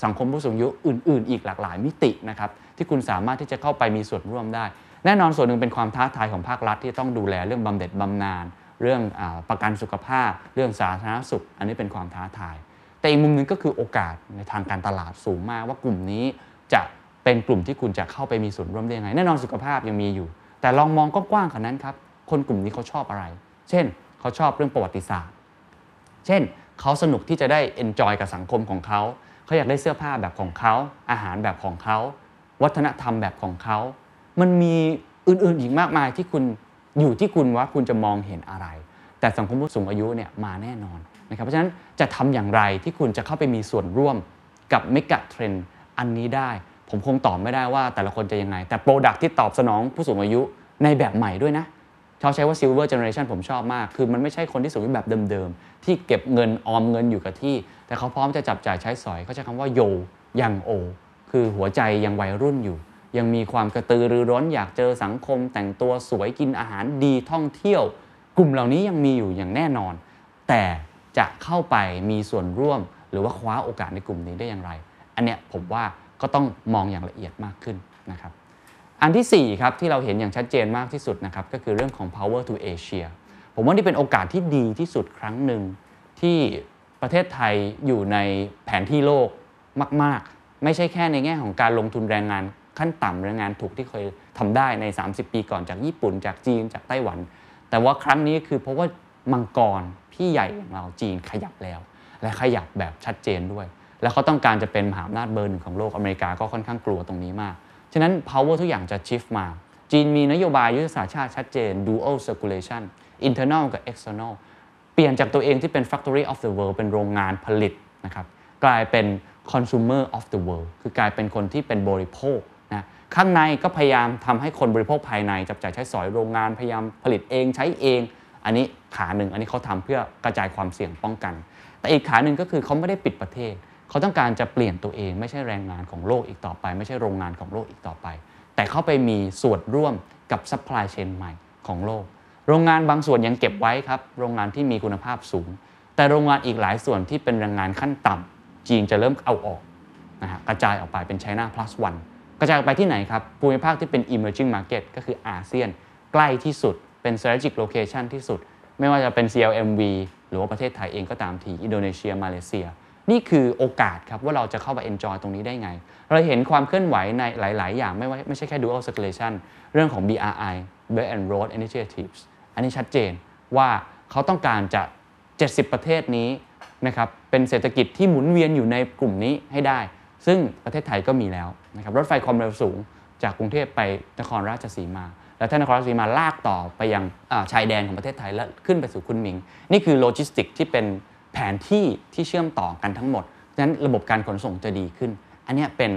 สังคมผู้สูงอายุอื่น ๆ อีกหลากหลายมิตินะครับที่คุณสามารถที่จะเข้าไปมีส่วนร่วมได้ แน่นอนส่วนหนึ่งเป็นความท้าทายของภาครัฐที่ต้องดูแลเรื่องบำเหน็จบำนาญ เรื่องอประกันสุขภาพ เรื่องสาธารณสุข อันนี้เป็นความท้าทาย แต่อีกมุมหนึงก็คือโอกาสในทางการตลาดสูงมากว่ากลุ่มนี้จะเป็นกลุ่มที่คุณจะเข้าไปมีส่วนร่วมได้ยังไง แน่นอนสุขภาพยังมีอยู่ แต่ลองมองกว้างๆกว่านั้นครับ คนกลุ่มนี้เขาชอบอะไร เช่น เขาชอบเรื่องประวัติศาสตร์ เช่น เขาสนุกที่จะได้ enjoy กับสังคมของเขาเขาอยากได้เสื้อผ้าแบบของเขา อาหารแบบของเขา วัฒนธรรมแบบของเขา มันมีอื่นๆอีกมากมายที่คุณ อยู่ที่คุณว่าคุณจะมองเห็นอะไร แต่สังคมผู้สูงอายุเนี่ยมาแน่นอนนะครับเพราะฉะนั้นจะทำอย่างไรที่คุณจะเข้าไปมีส่วนร่วมกับ megatrendอันนี้ได้ ผมคงตอบไม่ได้ว่าแต่ละคนจะยังไง แต่โปรดักที่ตอบสนองผู้สูงอายุในแบบใหม่ด้วยนะชอบใช้ว่า silver generation ผมชอบมาก คือมันไม่ใช่คนที่สูงแบบเดิมๆ ที่เก็บเงินออมเงินอยู่กับที่ แต่เขาพร้อมจะจับจ่ายใช้สอยเขาใช้คำว่าโยยังโอ คือหัวใจยังวัยรุ่นอยู่ ยังมีความกระตือรือร้นอยากเจอสังคม แต่งตัวสวยกินอาหารดีท่องเที่ยว กลุ่มเหล่านี้ยังมีอยู่อย่างแน่นอน แต่จะเข้าไปมีส่วนร่วม หรือว่าคว้าโอกาสในกลุ่มนี้ได้อย่างไร อันเนี้ยผมว่าก็ต้องมองอย่างละเอียดมากขึ้นนะครับอันที่4ครับที่เราเห็นอย่างชัดเจนมากที่สุดนะครับก็คือเรื่องของ power to Asia ผมว่านี่เป็นโอกาสที่ดีที่สุดครั้งหนึ่งที่ประเทศไทยอยู่ในแผนที่โลกมาก ๆ ไม่ใช่แค่ในแง่ของการลงทุนแรงงาน ขั้นต่ำแรงงานถูกที่เคยทำได้ใน 30 ปีก่อนจากญี่ปุ่น จากจีนจากไต้หวัน แต่ว่าครั้งนี้คือเพราะว่ามังกรพี่ใหญ่ของเราจีนขยับแล้ว และขยับแบบชัดเจนด้วย และเขาต้องการจะเป็นมหาอำนาจเบอร์หนึ่งของโลกอเมริกาก็ค่อนข้างกลัวตรงนี้มาก ฉะนั้น power ทุกอย่างจะ shift มา จีนมีนโยบายยุทธศาสตร์ชาติชัดเจน dual circulation internal กับ external เปลี่ยนจากตัวเองที่เป็น factory of the world เป็นโรงงานผลิตนะครับกลายเป็น consumer of the world คือกลายเป็นคนที่เป็นบริโภค ข้างในก็พยายามทำให้คนบริโภคภายในจับจ่ายใช้สอยโรงงานพยายามผลิตเองใช้เอง อันนี้ขาหนึ่งอันนี้เขาทำเพื่อกระจายความเสี่ยงป้องกัน แต่อีกขาหนึ่งก็คือเขาไม่ได้ปิดประเทศ เขาต้องการจะเปลี่ยนตัวเองไม่ใช่แรงงานของโลกอีกต่อไป ไม่ใช่โรงงานของโลกอีกต่อไป แต่เขาไปมีส่วนร่วมกับ supply chain ใหม่ของโลก โรงงานบางส่วนยังเก็บไว้ครับโรงงานที่มีคุณภาพสูง แต่โรงงานอีกหลายส่วนที่เป็นแรงงานขั้นต่ำจีนจะเริ่มเอาออกนะฮะกระจายออกไปเป็น China plus one กระจายไปที่ไหนครับ ภูมิภาคที่เป็น emerging market ก็คืออาเซียน ใกล้ที่สุดเป็น strategic location ที่สุด ไม่ว่าจะเป็น CLMV หรือว่าประเทศไทยเองก็ตามทีอินโดนีเซีย มาเลเซีย นี่คือโอกาสครับว่าเราจะเข้าไป enjoy ตรงนี้ได้ไง เราเห็นความเคลื่อนไหวในหลาย ๆ อย่างไม่ว่าไม่ใช่แค่ dual circulation เรื่องของ BRI Belt and Road Initiatives อันนี้ชัดเจนว่าเขาต้องการจะ 70 ประเทศนี้นะครับเป็นเศรษฐกิจที่หมุนเวียนอยู่ในกลุ่มนี้ให้ได้ ซึ่งประเทศไทยก็มีแล้วนะครับรถไฟความเร็วสูงจากกรุงเทพไปนครราชสีมา แล้วถ้านครราชสีมาลากต่อไปยังชายแดนของประเทศไทยและขึ้นไปสู่คุณหมิง นี่คือโลจิสติกที่เป็นแผนที่ที่เชื่อมต่อกันทั้งหมดดังนั้นระบบการขนส่งจะดีขึ้น อันนี้เป็น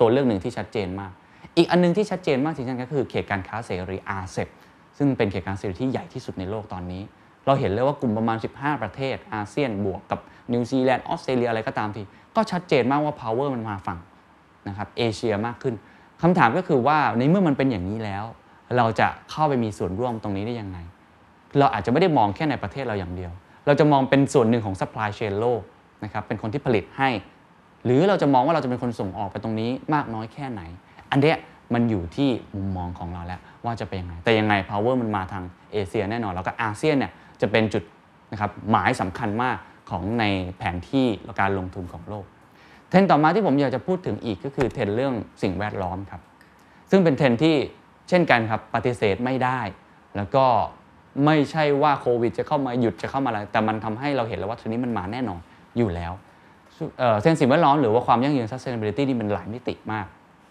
ตัวเลือกหนึ่งที่ชัดเจนมาก อีกอันหนึงที่ชัดเจนมากจริงๆก็คือเขตการค้าเสรีอาเซบซึ่งเป็นเขตการค้าเสรีที่ใหญ่ที่สุดในโลกตอนนี้ เราเห็นเลยว่ากลุ่มประมาณ 15 ประเทศอาเซียนบวกกับนิวซีแลนด์ออสเตรเลียอะไรก็ตามที ก็ชัดเจนมากว่า power มันมาฝั่งนะครับเอเชียมากขึ้นคำถามก็คือว่าในเมื่อมันเป็นอย่างนี้แล้ว เราจะเข้าไปมีส่วนร่วมตรงนี้ได้ยังไง เราอาจจะไม่ได้มองแค่ในประเทศเราอย่างเดียว เราจะมองเป็นส่วนหนึ่งของ supply chain โลกนะครับเป็นคนที่ผลิตให้ หรือเราจะมองว่าเราจะเป็นคนส่งออกไปตรงนี้มากน้อยแค่ไหน อันเนี้ยมันอยู่ที่มุมมองของเราแล้วว่าจะเป็นยังไง แต่ยังไง power มันมาทางเอเชียแน่นอน แล้วก็อาเซียนเนี่ยจะเป็นจุดนะครับหมายสำคัญมาก ของในแผนที่การลงทุนของโลก เทรนด์ต่อมาที่ผมอยากจะพูดถึงอีกก็คือเทรนด์เรื่องสิ่งแวดล้อมครับ ซึ่งเป็นเทรนด์ที่เช่นกันครับปฏิเสธไม่ได้ แล้วก็ไม่ใช่ว่าโควิดจะเข้ามาหยุดจะเข้ามาอะไรแต่มันทำให้เราเห็นแล้วว่าทีนี้มันมาแน่นอนอยู่แล้วเอ่อเทรนสิ่งแวดล้อมหรือว่าความยั่งยืน sustainability นี่มันหลายมิติมาก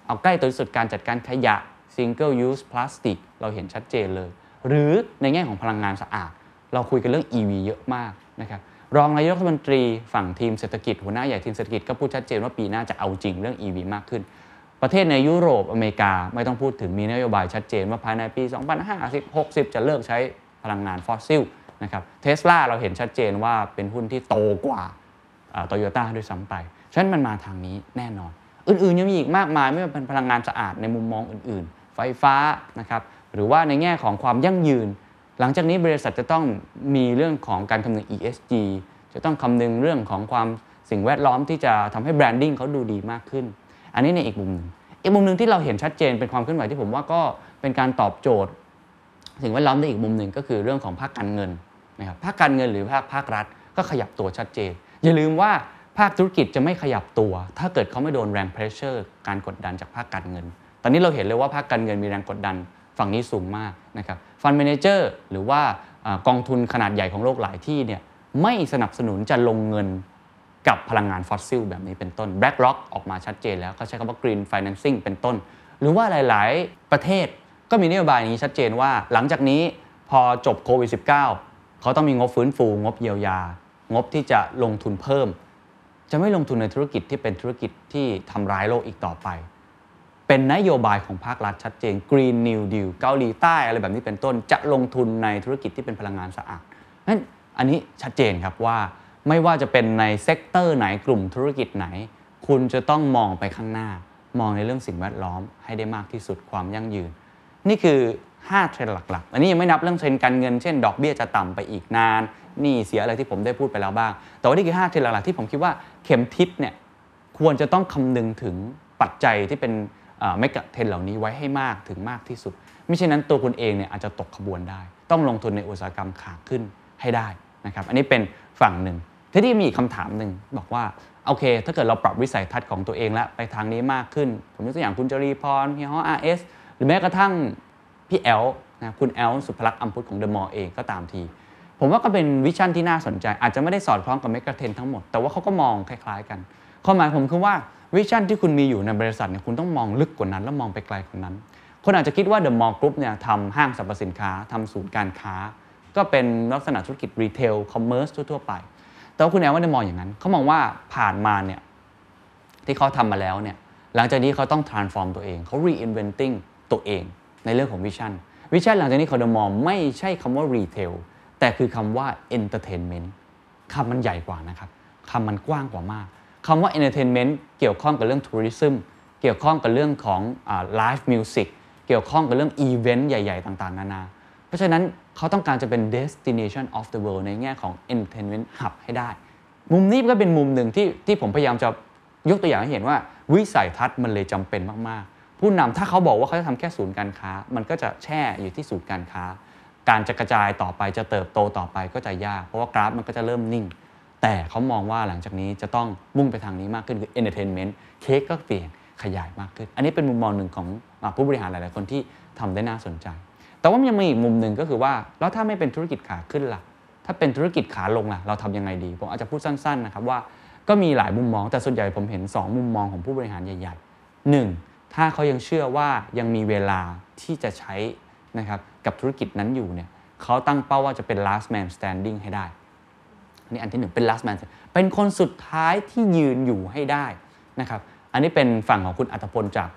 เอาใกล้ตัวที่สุดการจัดการขยะ single use plastic เราเห็นชัดเจนเลย หรือในแง่ของพลังงานสะอาด เราคุยกันเรื่อง EV เยอะมากนะครับ รองนายกรัฐมนตรีฝั่งทีมเศรษฐกิจหัวหน้าใหญ่ทีมเศรษฐกิจก็พูดชัดเจนว่าปีหน้าจะเอาจริงเรื่อง EV มากขึ้น ประเทศในยุโรปอเมริกาไม่ต้องพูดถึงมีนโยบายชัดเจนว่าภายในปี 2050 60 จะเลิกใช้พลังงานฟอสซิลนะครับเทสลาเราเห็นชัดเจนว่าเป็นหุ้นที่โตกว่าโตโยต้าด้วยซ้ำไป ฉะนั้นมันมาทางนี้แน่นอน อื่นๆยังมีอีกมากมายไม่ว่าเป็นพลังงานสะอาดในมุมมองอื่น ๆ ไฟฟ้านะครับหรือว่าในแง่ของความยั่งยืน หลังจากนี้บริษัทจะต้องมีเรื่องของการคำนึง ESG จะต้องคำนึงเรื่องของความสิ่งแวดล้อมที่จะทำให้แบรนดิ้งเขาดูดีมากขึ้น อันนี้ในอีกมุมหนึ่งอีกมุมหนึ่งที่เราเห็นชัดเจนเป็นความเคลื่อนไหวที่ผมว่าก็เป็นการตอบโจทย์ สิ่งแวดล้อมได้อีกมุมหนึ่งก็คือเรื่องของภาคการเงินนะครับภาคการเงินหรือภาคภาครัฐก็ขยับตัวชัดเจน อย่าลืมว่าภาคธุรกิจจะไม่ขยับตัว ถ้าเกิดเขาไม่โดนแรง pressure การกดดันจากภาคการเงิน ตอนนี้เราเห็นเลยว่าภาคการเงินมีแรงกดดันฝั่งนี้สูงมากนะครับ fund manager หรือว่ากองทุนขนาดใหญ่ของโลกหลายที่เนี่ยไม่สนับสนุนจะลงเงินกับพลังงานฟอสซิลแบบนี้เป็นต้น BlackRock ออกมาชัดเจนแล้วเขาใช้คำว่า Green Financing เป็นต้น หรือว่าหลาย ๆ ประเทศก็มีนโยบายนี้ชัดเจนว่า หลังจากนี้พอจบโควิด -19 เขาต้องมีงบฟื้นฟู งบเยียวยา งบที่จะลงทุนเพิ่ม จะไม่ลงทุนในธุรกิจที่เป็นธุรกิจที่ทำร้ายโลกอีกต่อไป เป็นนโยบายของภาครัฐชัดเจน Green New Deal เกาหลีใต้อะไรแบบนี้เป็นต้นจะลงทุนในธุรกิจที่เป็นพลังงานสะอาดนั้นอันนี้ชัดเจนครับว่าไม่ว่าจะเป็นใน sector ไหนกลุ่มธุรกิจไหน คุณจะต้องมองไปข้างหน้า มองในเรื่องสิ่งแวดล้อมให้ได้มากที่สุดความยั่งยืน นี่คือ 5 เทรนด์หลักๆ อันนี้ยังไม่นับเรื่องเทรนด์การเงินเช่น ดอกเบี้ยจะต่ำไปอีกนานหนี้เสียอะไรที่ผมได้พูดไปแล้วบ้าง แต่ว่านี่คือ 5 เทรนด์หลักๆที่ผมคิดว่าเข็มทิศเนี่ยควรจะต้องคำนึงถึงปัจจัยที่เป็น megatrend เหล่านี้ไว้ให้มากถึงมากที่สุดไม่เช่นนั้นตัวคุณเองเนี่ยอาจจะตกขบวนได้ ต้องลงทุนในอุตสาหกรรมขาขึ้นให้ได้นะครับอันนี้เป็นฝั่งหนึ่งทีนี้มีอีกคำถามหนึ่งบอกว่าโอเค ถ้าเกิดเราปรับวิสัยทัศน์ของตัวเองแล้วไปทางนี้มากขึ้น ผมยกตัวอย่างคุณจรีพรเฮียฮ้อ RS หรือแม้กระทั่งพี่แอลนะคุณแอลศุภลักษณ์อัมพุชของเดอะมอลล์เองก็ตามที ผมว่าก็เป็น vision ที่น่าสนใจ อาจจะไม่ได้สอดคล้องกับ megatrend ทั้งหมด แต่ว่าเขาก็มองคล้าย ๆ กัน ความหมายผมคือว่า vision ที่คุณมีอยู่ในบริษัทเนี่ยคุณต้องมองลึกกว่านั้น แล้วมองไปไกลกว่านั้น คนอาจจะคิดว่าเดอะมอลล์กรุ๊ปเนี่ยทำห้างสรรพสินค้าทำศูนย์การค้า ก็เป็นลักษณะธุรกิจ retail commerce ทั่วๆไป แต่ว่าคุณแอลไม่ได้มองอย่างนั้นเขามองว่าผ่านมาเนี่ยที่เขาทำมาแล้วเนี่ยหลังจากนี้เขาต้อง transform ตัวเองเขา reinventing ตัวเองในเรื่องของ vision vision หลังจากนี้เขาจะมองไม่ใช่คำว่า retail แต่คือคำว่า entertainment คำมันใหญ่กว่านะครับคำมันกว้างกว่ามาก คำว่า entertainment เกี่ยวข้องกับเรื่อง tourism เกี่ยวข้องกับเรื่องของ live music เกี่ยวข้องกับเรื่อง event ใหญ่ ๆ ต่าง ๆ นานา เพราะฉะนั้นเขาต้องการจะเป็น destination of the world ในแง่ของ entertainment hub ให้ได้ มุมนี้ก็เป็นมุมหนึ่งที่ที่ผมพยายามจะยกตัวอย่างให้เห็นว่า วิสัยทัศน์มันเลยจำเป็นมาก ๆ ผู้นำถ้าเขาบอกว่าเขาจะทำแค่ศูนย์การค้า มันก็จะแช่อยู่ที่ศูนย์การค้า การจะกระจายต่อไปจะเติบโตต่อไปก็จะยาก เพราะว่ากราฟมันก็จะเริ่มนิ่ง แต่เขามองว่าหลังจากนี้จะต้องมุ่งไปทางนี้มากขึ้นคือ entertainment เค้กก็เปลี่ยนขยายมากขึ้น อันนี้เป็นมุมมองหนึ่งของผู้บริหารหลาย ๆ คนที่ทำได้น่าสนใจ แต่ว่ามันยังมีอีกมุมหนึ่งก็คือว่า แล้วถ้าไม่เป็นธุรกิจขาขึ้นล่ะ ถ้าเป็นธุรกิจขาลงล่ะ เราทำยังไงดี ผมอาจจะพูดสั้น ๆ นะครับว่าก็มีหลายมุมมอง แต่ส่วนใหญ่ผมเห็น 2 มุมมองของผู้บริหารใหญ่ ๆ 1. ถ้าเขายังเชื่อว่ายังมีเวลาที่จะใช้นะครับกับธุรกิจนั้นอยู่เนี่ยเขาตั้งเป้าว่าจะเป็น last man standing ให้ได้ นี่อันที่หนึ่งเป็น last man เป็นคนสุดท้ายที่ยืนอยู่ให้ได้นะครับอันนี้เป็นฝั่งของคุณอัตพลจาก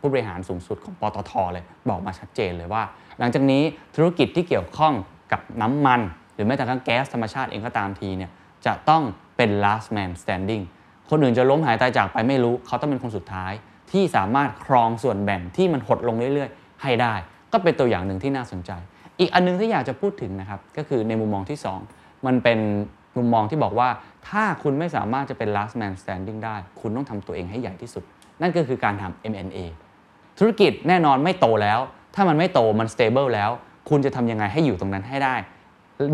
ผู้บริหารสูงสุดของปตทเลยบอกมาชัดเจนเลยว่า หลังจากนี้ธุรกิจที่เกี่ยวข้องกับน้ำมัน หรือแม้แต่ทั่งแก๊สธรรมชาติเองก็ตามทีเนี่ยจะต้องเป็น last man standing คนอื่นจะล้มหายตายจากไปไม่รู้ เขาต้องเป็นคนสุดท้ายที่สามารถครองส่วนแบ่งที่มันหดลงเรื่อยๆ ให้ได้ ก็เป็นตัวอย่างหนึ่งที่น่าสนใจ อีกอันนึงที่อยากจะพูดถึงนะครับ ก็คือในมุมมองที่ 2 มันเป็น มุมมองที่บอกว่าถ้าคุณไม่สามารถจะเป็น last man standing ได้ คุณต้องทำตัวเองให้ใหญ่ที่สุด นั่นก็คือการทำ M&A ธุรกิจแน่นอนไม่โตแล้ว ถ้ามันไม่โตมัน stable แล้ว คุณจะทำยังไงให้อยู่ตรงนั้นให้ได้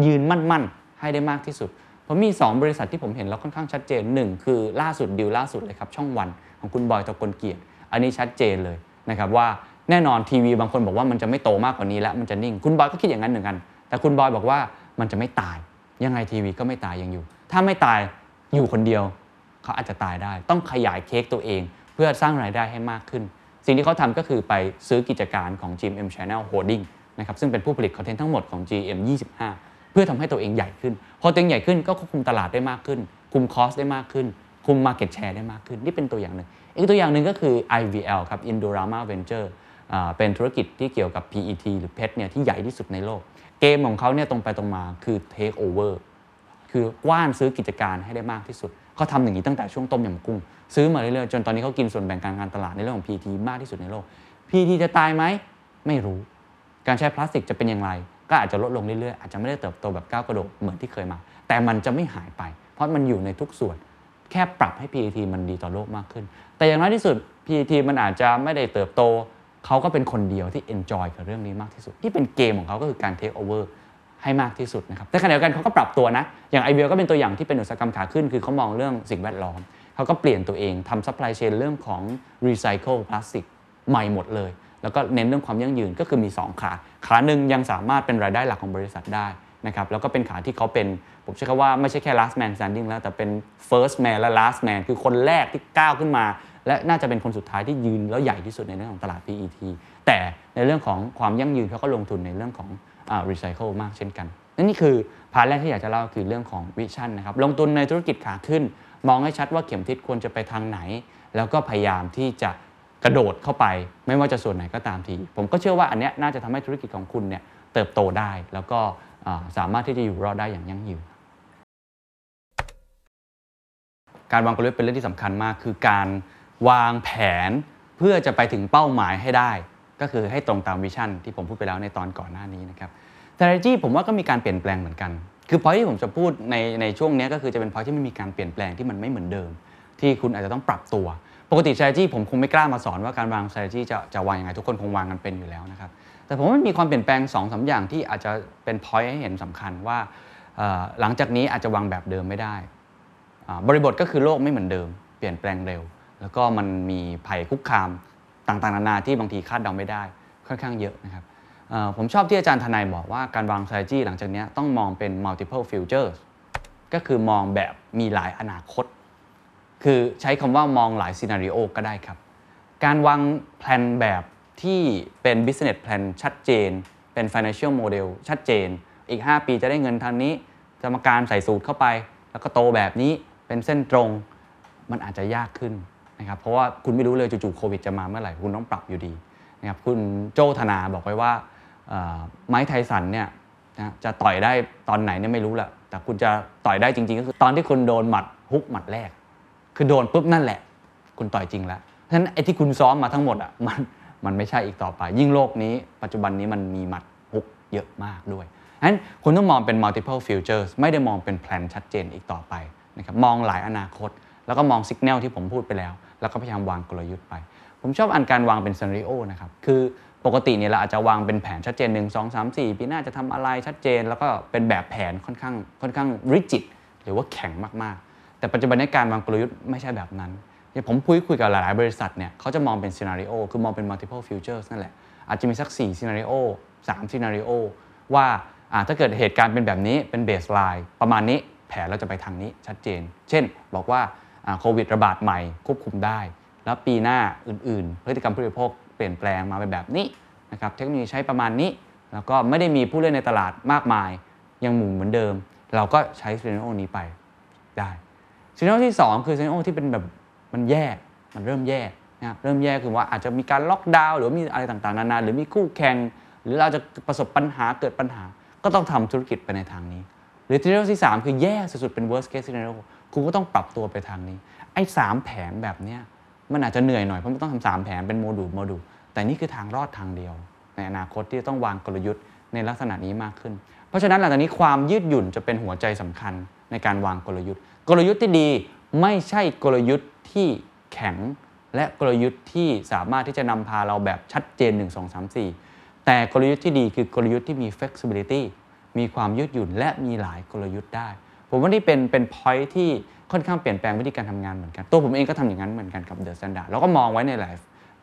ยืนมั่นๆ ให้ได้มากที่สุดเพราะมี 2 บริษัทที่ผมเห็นแล้วค่อนข้างชัดเจนหนึ่งคือล่าสุดดิวล่าสุดเลยครับ ช่องวันของคุณบอยตะกลเกียรติ อันนี้ชัดเจนเลยนะครับว่าแน่นอนทีวีบางคนบอกว่ามันจะไม่โตมากกว่านี้แล้วมันจะนิ่ง คุณบอยก็คิดอย่างนั้นเหมือนกัน แต่คุณบอยบอกว่ามันจะไม่ตาย ยังไงทีวีก็ไม่ตายยังอยู่ ถ้าไม่ตายอยู่คนเดียว เขาอาจจะตายได้ ต้องขยายเค้กตัวเอง เพื่อสร้างรายได้ให้มากขึ้น สิ่งที่เขาทำก็คือไปซื้อกิจการของ GM Channel Holding นะครับซึ่งเป็นผู้ผลิตคอนเทนต์ทั้งหมดของ GM 25 เพื่อทำให้ตัวเองใหญ่ขึ้น พอตัวเองใหญ่ขึ้นก็ควบคุมตลาดได้มากขึ้น คุมคอสได้มากขึ้น คุม Market Share ได้มากขึ้น นี่เป็นตัวอย่างหนึ่ง อีกตัวอย่างหนึ่งก็คือ IVL ครับ Indorama Venture อ่าเป็นธุรกิจที่เกี่ยวกับ PET หรือ PET เนี่ยที่ใหญ่ที่สุดในโลก เกมของเขาเนี่ยตรงไปตรงมาคือ take over คือกว้านซื้อกิจการให้ได้มากที่สุดเขาทำอย่างนี้ตั้งแต่ช่วงต้มยำกุ้ง ซื้อมาเรื่อยๆจนตอนนี้เขากินส่วนแบ่งการการตลาดในเรื่องของ PT มากที่สุดในโลก PT จะตายไหมไม่รู้ การใช้พลาสติกจะเป็นอย่างไร ก็อาจจะลดลงเรื่อยๆ อาจจะไม่ได้เติบโตแบบก้าวกระโดดเหมือนที่เคยมา แต่มันจะไม่หายไป เพราะมันอยู่ในทุกส่วน แค่ปรับให้ PET มันดีต่อโลกมากขึ้น แต่อย่างน้อยที่สุด PET มันอาจจะไม่ได้เติบโต เขาก็เป็นคนเดียวที่ enjoy กับเรื่องนี้มากที่สุด ที่เป็นเกมของเขาก็คือการ take over ให้มากที่สุดนะครับแต่ขณะเดียวกันเขาก็ปรับตัวนะ อย่าง i อ l ก็เป็นตัวอย่างที่เป็นอุตสาหกรรมขาขึ้น คือเขามองเรื่องสิ่งแวดล้อม เขาก็เปลี่ยนตัวเองทำ supply chain เรื่องของ recycle พลาสติกใหม่หมดเลย แล้วก็เน้นเรื่องความยั่งยืนก็คือมี 2 ขา ขาหนึ่งยังสามารถเป็นรายได้หลักของบริษัทได้นะครับแล้วก็เป็นขาที่เขาเป็น ผมใช้คำว่าไม่ใช่แค่ last man standing แล้ว แต่เป็น first man และ last man คือคนแรกที่ก้าวขึ้นมา และน่าจะเป็นคนสุดท้ายที่ยืนแล้วใหญ่ที่สุดในเรื่องของตลาด PET แต่ในเรื่องของความยั่งยืนเขาก็ลงทุนในเรื่องของอ่า recycle มากเช่นกันนั่นนี่คือ part แรกที่อยากจะเล่าคือเรื่องของ vision นะครับลงทุนในธุรกิจขาขึ้น มองให้ชัดว่าเข็มทิศควรจะไปทางไหน แล้วก็พยายามที่จะกระโดดเข้าไป ไม่ว่าจะส่วนไหนก็ตามที ผมก็เชื่อว่าอันเนี้ยน่าจะทำให้ธุรกิจของคุณเนี่ยเติบโตได้ แล้วก็สามารถที่จะอยู่รอดได้อย่างยั่งยืนการวางกลยุทธ์เป็นเรื่องที่สำคัญมาก คือการ วางแผนเพื่อจะไปถึงเป้าหมายให้ได้ ก็คือให้ตรงตามวิชั่นที่ผมพูดไปแล้วในตอนก่อนหน้านี้นะครับ strategy ผมว่าก็มีการเปลี่ยนแปลงเหมือนกัน คือพอยที่ผมจะพูดในในช่วงนี้ก็คือจะเป็นพอยที่ไม่มีการเปลี่ยนแปลงที่มันไม่เหมือนเดิม ที่คุณอาจจะต้องปรับตัว ปกติ strategy ผมคงไม่กล้ามาสอนว่าการวาง strategy จะจะวางยังไงทุกคนคงวางกันเป็นอยู่แล้วนะครับ แต่ผมว่ามันมีความเปลี่ยนแปลง2อสอย่างที่อาจจะเป็น point ให้เห็นสำคัญว่าหลังจากนี้อาจจะวางแบบเดิมไม่ได้ บริบทก็คือโลกไม่เหมือนเดิม เปลี่ยนแปลงเร็ว แล้วก็มันมีภัยคุกคามต่างๆ นานาที่บางทีคาดเดาไม่ได้ค่อนข้างเยอะนะครับผมชอบที่อาจารย์ทนายบอกว่าการวาง strategy หลังจากนี้ต้องมองเป็น multiple futures ก็คือมองแบบมีหลายอนาคต คือใช้คำว่ามองหลายซีนารีโอก็ได้ครับ การวางแผนแบบที่เป็น business plan ชัดเจน เป็น financial model ชัดเจน อีก 5 ปีจะได้เงินทางนี้สมการใส่สูตรเข้าไป แล้วก็โตแบบนี้เป็นเส้นตรง มันอาจจะยากขึ้น นะครับเพราะว่าคุณไม่รู้เลยจู่ๆโควิดจะมาเมื่อไหร่คุณต้องปรับอยู่ดีนะครับคุณโจธนาบอกไว้ว่าไม้ไทสันเนี่ยนะจะต่อยได้ตอนไหนเนี่ยไม่รู้แหละแต่คุณจะต่อยได้จริง ๆ ก็คือตอนที่คุณโดนหมัดฮุกหมัดแรก คือโดนปุ๊บนั่นแหละ คุณต่อยจริงแล้วเพราะฉะนั้นไอ้ที่คุณซ้อมมาทั้งหมดอะมันมันไม่ใช่อีกต่อไป ยิ่งโลกนี้ ปัจจุบันนี้มันมีหมัดฮุกเยอะมากด้วยฉะนั้นคุณต้องมองเป็น multiple futures ไม่ได้มองเป็นแผนชัดเจนอีกต่อไปนะครับมองหลายอนาคต แล้วก็มองสัญญาณที่ผมพูดไปแล้ว แล้วก็พยายามวางกลยุทธ์ไป ผมชอบอันการวางเป็น scenario นะครับ คือปกติเนี่ยเราอาจจะวางเป็นแผนชัดเจน 1 2 3 4 ปีหน้าจะทำอะไรชัดเจน แล้วก็เป็นแบบแผนค่อนข้างค่อนข้าง rigid หรือว่าแข็งมากๆ แต่ปัจจุบันในการวางกลยุทธ์ไม่ใช่แบบนั้นอย่างผมคุยคุยกับหลายๆ บริษัทเนี่ยเขาจะมองเป็น scenario คือมองเป็น multiple futures นั่นแหละ อาจจะมีสัก4 scenario 3 scenario ว่าถ้าเกิดเหตุการณ์เป็นแบบนี้เป็น baseline ประมาณนี้แผนเราจะไปทางนี้ชัดเจน เช่น บอกว่า โควิดระบาดใหม่ควบคุมได้ แล้วปีหน้าอื่นๆ พฤติกรรมผู้บริโภคเปลี่ยนแปลงมาเป็นแบบนี้นะครับเทคโนโลยีใช้ประมาณนี้ แล้วก็ไม่ได้มีผู้เล่นในตลาดมากมาย ยังหมุนเหมือนเดิม เราก็ใช้ scenario นี้ไปได้ scenario ที่ 2 คือ scenario ที่เป็นแบบมันแย่มันเริ่มแย่นะครับเริ่มแย่คือว่าอาจจะมีการล็อกดาวน์หรือว่ามีอะไรต่างๆนานาหรือมีคู่แข่งหรือเราจะประสบปัญหาเกิดปัญหา ก็ต้องทำธุรกิจไปในทางนี้ หรือ scenario ที่ 3 คือแย่สุดๆเป็น worst case scenario คุณก็ต้องปรับตัวไปทางนี้ ไอ้สามแผนแบบเนี้ยมันอาจจะเหนื่อยหน่อยเพราะมันต้องทำสามแผนเป็น module module แต่นี่คือทางรอดทางเดียว ในอนาคตที่จะต้องวางกลยุทธ์ในลักษณะนี้มากขึ้น เพราะฉะนั้นหลังจากนี้ความยืดหยุ่นจะเป็นหัวใจสำคัญในการวางกลยุทธ์ กลยุทธ์ที่ดีไม่ใช่กลยุทธ์ที่แข็งและกลยุทธ์ที่สามารถที่จะนำพาเราแบบชัดเจน 1 2 3 4 แต่กลยุทธ์ที่ดีคือกลยุทธ์ที่มี flexibility มีความยืดหยุ่นและมีหลายกลยุทธ์ได้ ผมว่านี่เป็นเป็น point ที่ค่อนข้างเปลี่ยนแปลงวิธีการทำงานเหมือนกัน ตัวผมเองก็ทำอย่างนั้นเหมือนกันกับ The Standard แล้วก็มองไว้ในหลาย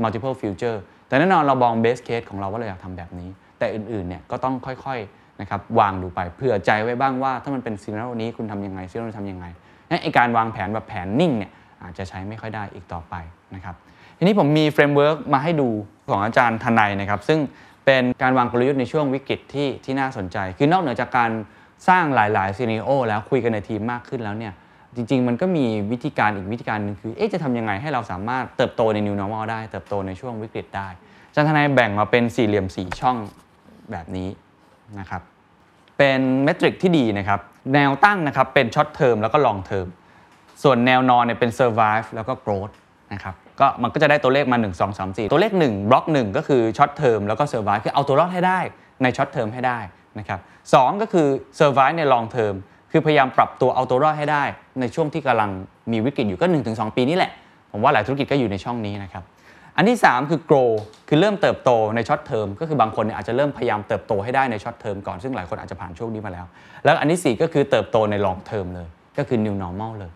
multiple future แต่แน่นอนเรามอง base case ของเราว่าเราอยากทำแบบนี้ แต่อื่นๆเนี่ยก็ต้องค่อยๆนะครับวางดูไปเผื่อใจไว้บ้างว่าถ้ามันเป็น scenario นี้คุณทำยังไง scenario ทำยังไงนะไอการวางแผนแบบแผนนิ่งเนี่ยอาจจะใช้ไม่ค่อยได้อีกต่อไปนะครับทีนี้ผมมี framework มาให้ดูของอาจารย์ธนัยนะครับซึ่งเป็นการวางกลยุทธ์ในช่วงวิกฤตที่ที่น่าสนใจ คือนอกเหนือจากการ สร้างหลายๆ scenario แล้วคุยกันในทีมมากขึ้นแล้วเนี่ยจริง ๆ มันก็มีวิธีการอีกวิธีการหนึ่งคือเอ๊ะจะทำยังไงให้เราสามารถเติบโตใน New Normal ได้ เติบโตในช่วงวิกฤตได้อาจารย์ธนัยแบ่งมาเป็นสี่เหลี่ยมสี่ช่องแบบนี้นะครับเป็น matrix ที่ดีนะครับแนวตั้งนะครับเป็น short term แล้วก็ long termส่วนแนวนอนเนี่ยเป็น survive แล้วก็ growth นะครับก็มันก็จะได้ตัวเลขมา 1 2 3 4 ตัวเลข 1 บล็อก 1 ก็คือ short term แล้วก็ survive คือเอาตัวรอดให้ได้ใน short term ให้ได้ นะครับสองก็คือ survive ใน long term คือพยายามปรับตัวเอาตัวรอดให้ได้ ในช่วงที่กำลังมีวิกฤตอยู่ก็ 1-2 ปีนี้แหละ ผมว่าหลายธุรกิจก็อยู่ในช่องนี้นะครับอันที่ 3 คือ grow คือเริ่มเติบโตใน short term ก็คือบางคนเนี่ยอาจจะเริ่มพยายามเติบโตให้ได้ใน short term ก่อนซึ่งหลายคนอาจจะผ่านช่วงนี้มาแล้ว แล้วอันที่ 4 ก็คือเติบโตใน long term เลย ก็คือ new normal เลย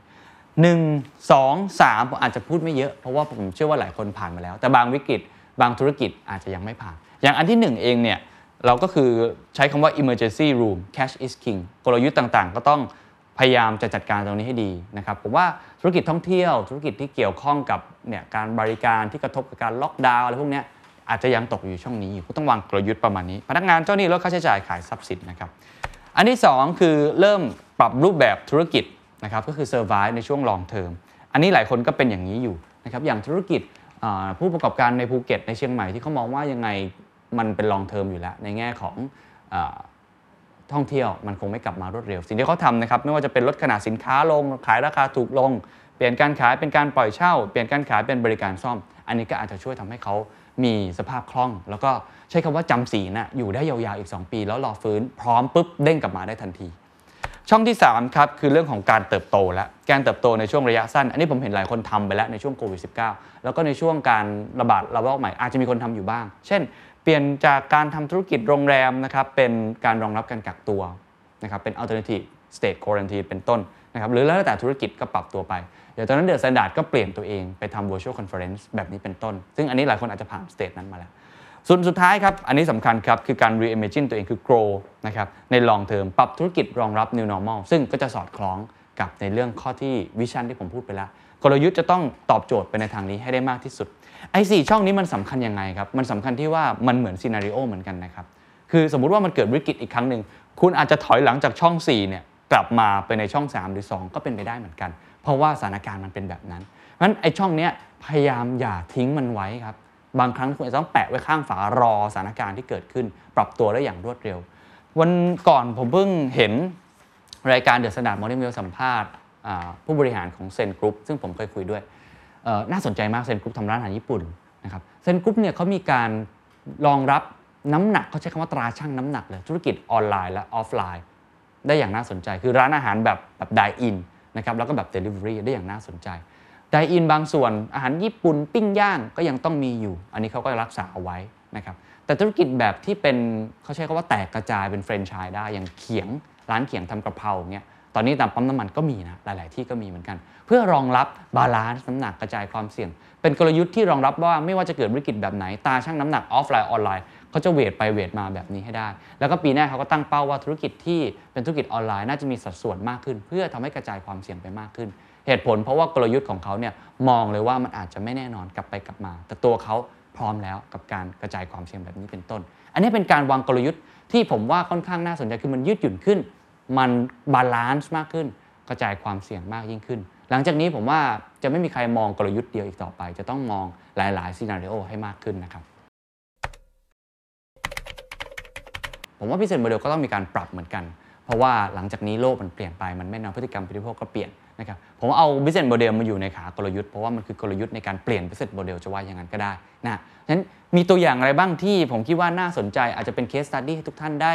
1 2 3ผมอาจจะพูดไม่เยอะ เพราะว่าผมเชื่อว่าหลายคนผ่านมาแล้ว แต่บางวิกฤตบางธุรกิจอาจจะยังไม่ผ่าน อย่างอันที่ 1 เองเนี่ย เราก็คือใช้คำว่า emergency room cash is king กลยุทธ์ต่างๆ ก็ต้องพยายามจะจัดการตรงนี้ให้ดีนะครับผมว่าธุรกิจท่องเที่ยว ธุรกิจที่เกี่ยวข้องกับเนี่ยการบริการที่กระทบกับการล็อกดาวน์อะไรพวกเนี้ยอาจจะยังตกอยู่ช่องนี้อยู่ก็ต้องวางกลยุทธ์ประมาณนี้ พนักงานเจ้าหนี้ลดค่าใช้จ่ายขายทรัพย์สินนะครับอันที่ 2 คือเริ่มปรับรูปแบบธุรกิจนะครับก็คือ survive ในช่วง long term อันนี้หลายคนก็เป็นอย่างนี้อยู่นะครับอย่างธุรกิจผู้ประกอบการในภูเก็ตในเชียงใหม่ที่เขามองว่ายังไง มันเป็น long term อยู่แล้ว ในแง่ของอท่องเที่ยวมันคงไม่กลับมารวดเร็ว สิ่งที่เขาทำนะครับไม่ว่าจะเป็นลดขนาดสินค้าลง ขายราคาถูกลง เปลี่ยนการขายเป็นการปล่อยเช่า เปลี่ยนการขายเป็นบริการซ่อม อันนี้ก็อาจจะช่วยทำให้เขามีสภาพคล่อง แล้วก็ใช้คำว่าจำศีลนะอยู่ได้ยาวๆอีก 2 ปี แล้วรอฟื้นพร้อมปุ๊บเด้งกลับมาได้ทันที ช่องที่3ครับคือเรื่องของการเติบโตและการเติบโตในช่วงระยะสั้น อันนี้ผมเห็นหลายคนทำไปแล้วในช่วงโควิด -19 แล้วก็ในช่วงการระบาดระลอกใหม่อาจจะมีคนทำอยู่บ้าง เช่น เปลี่ยนจากการทำธุรกิจโรงแรมนะครับเป็นการรองรับการกักตัวนะครับเป็น alternative state quarantine เป็นต้นนะครับหรือแล้วแต่ธุรกิจก็ปรับตัวไปเดี๋ยวตอนนั้นเดอะ s แ a นดาร์ดก็เปลี่ยนตัวเองไปทำ virtual conference แบบนี้เป็นต้น ซึ่งอันนี้หลายคนอาจจะผ่าน stage นั้นมาแล้วส่วนสุดท้ายครับ อันนี้สำคัญครับ คือการ reimagine ตัวเองคือ grow นะครับใน long term ปรับธุรกิจรองรับ new normal ซึ่งก็จะสอดคล้องกับในเรื่องข้อที่ vision ที่ผมพูดไปแล้ว กลยุทธ์จะต้องตอบโจทย์ไปในทางนี้ให้ได้มากที่สุด ไอ้ 4 ช่องนี้มันสำคัญยังไงครับ มันสำคัญที่ว่ามันเหมือน scenario เหมือนกันนะครับ คือสมมุติว่ามันเกิดวิกฤตอีกครั้งหนึ่ง คุณอาจจะถอยหลังจากช่อง4เนี่ยกลับมาไปในช่อง 3 หรือ 2 ก็เป็นไปได้เหมือนกัน เพราะว่าสถานการณ์มันเป็นแบบนั้นเพราะฉะนั้นไอ้ช่องเนี้ยพยายามอย่าทิ้งมันไว้ครับ บางครั้งคุณอาจจะต้องแปะไว้ข้างฝารอสถานการณ์ที่เกิดขึ้น ปรับตัวได้อย่างรวดเร็ว วันก่อนผมเพิ่งเห็นรายการ The Standard Morning Wealth สัมภาษณ์ผู้บริหารของ ZEN Group ซึ่งผมเคยคุยด้วยเน่าสนใจมาก ZEN Group ทำร้านอาหารญี่ปุ่นนะครับ ZEN Group เนี่ยเขามีการรองรับน้ำหนักเขาใช้คำว่าตราชั่งน้ำหนักเลยธุรกิจออนไลน์และออฟไลน์ ได้อย่างน่าสนใจ คือร้านอาหารแบบแบบ dine-inนะครับแล้วก็แบบเดลิเวอรี่ได้อย่างน่าสนใจ dine-in บางส่วนอาหารญี่ปุ่นปิ้งย่างก็ยังต้องมีอยู่ อันนี้เขาก็รักษาเอาไว้นะครับแต่ธุรกิจแบบที่เป็นเขาใช้คำว่าแตกกระจายเป็นแฟรนไชส์ได้อย่างเขียง ร้านเขียงทำกระเพราเงี้ยตอนนี้ตามปั๊มน้ำมันก็มีนะหลาย ๆ ที่ก็มีเหมือนกัน เพื่อรองรับ balance น้ำหนักกระจายความเสี่ยง เป็นกลยุทธ์ที่รองรับว่าไม่ว่าจะเกิดวิกฤตแบบไหนตาชั่งน้ำหนักออฟไลน์ออนไลน์เขาจะ weight ไป weight มาแบบนี้ให้ได้ แล้วก็ปีหน้าเขาก็ตั้งเป้าว่าธุรกิจที่เป็นธุรกิจออนไลน์น่าจะมีสัดส่วนมากขึ้น เพื่อทำให้กระจายความเสี่ยงไปมากขึ้น เหตุผลเพราะว่ากลยุทธ์ของเขาเนี่ยมองเลยว่ามันอาจจะไม่แน่นอนกลับไปกลับมา แต่ตัวเขาพร้อมแล้วกับการกระจายความเสี่ยงแบบนี้เป็นต้น อันนี้เป็นการวางกลยุทธ์ที่ผมว่าค่อนข้างน่าสนใจคือมันยืดหยุ่นขึ้น มัน balance มากขึ้น กระจายความเสี่ยงมากยิ่งขึ้น หลังจากนี้ผมว่าจะไม่มีใครมองกลยุทธ์เดียวอีกต่อไป จะต้องมองหลาย ๆ scenario ให้มากขึ้นนะครับ ผมว่าพิเศษโมเดลก็ต้องมีการปรับเหมือนกัน เพราะว่าหลังจากนี้โลกมันเปลี่ยนไป มันไม่นานพฤติกรรมผู้บริโภคก็เปลี่ยนนะครับ ผมเอา business model มาอยู่ในขากลยุทธ์ เพราะว่ามันคือกลยุทธ์ในการเปลี่ยน business model จะว่าอย่างนั้นก็ได้นะฉะนั้นมีตัวอย่างอะไรบ้างที่ผมคิดว่าน่าสนใจ อาจจะเป็น case study ให้ทุกท่านได้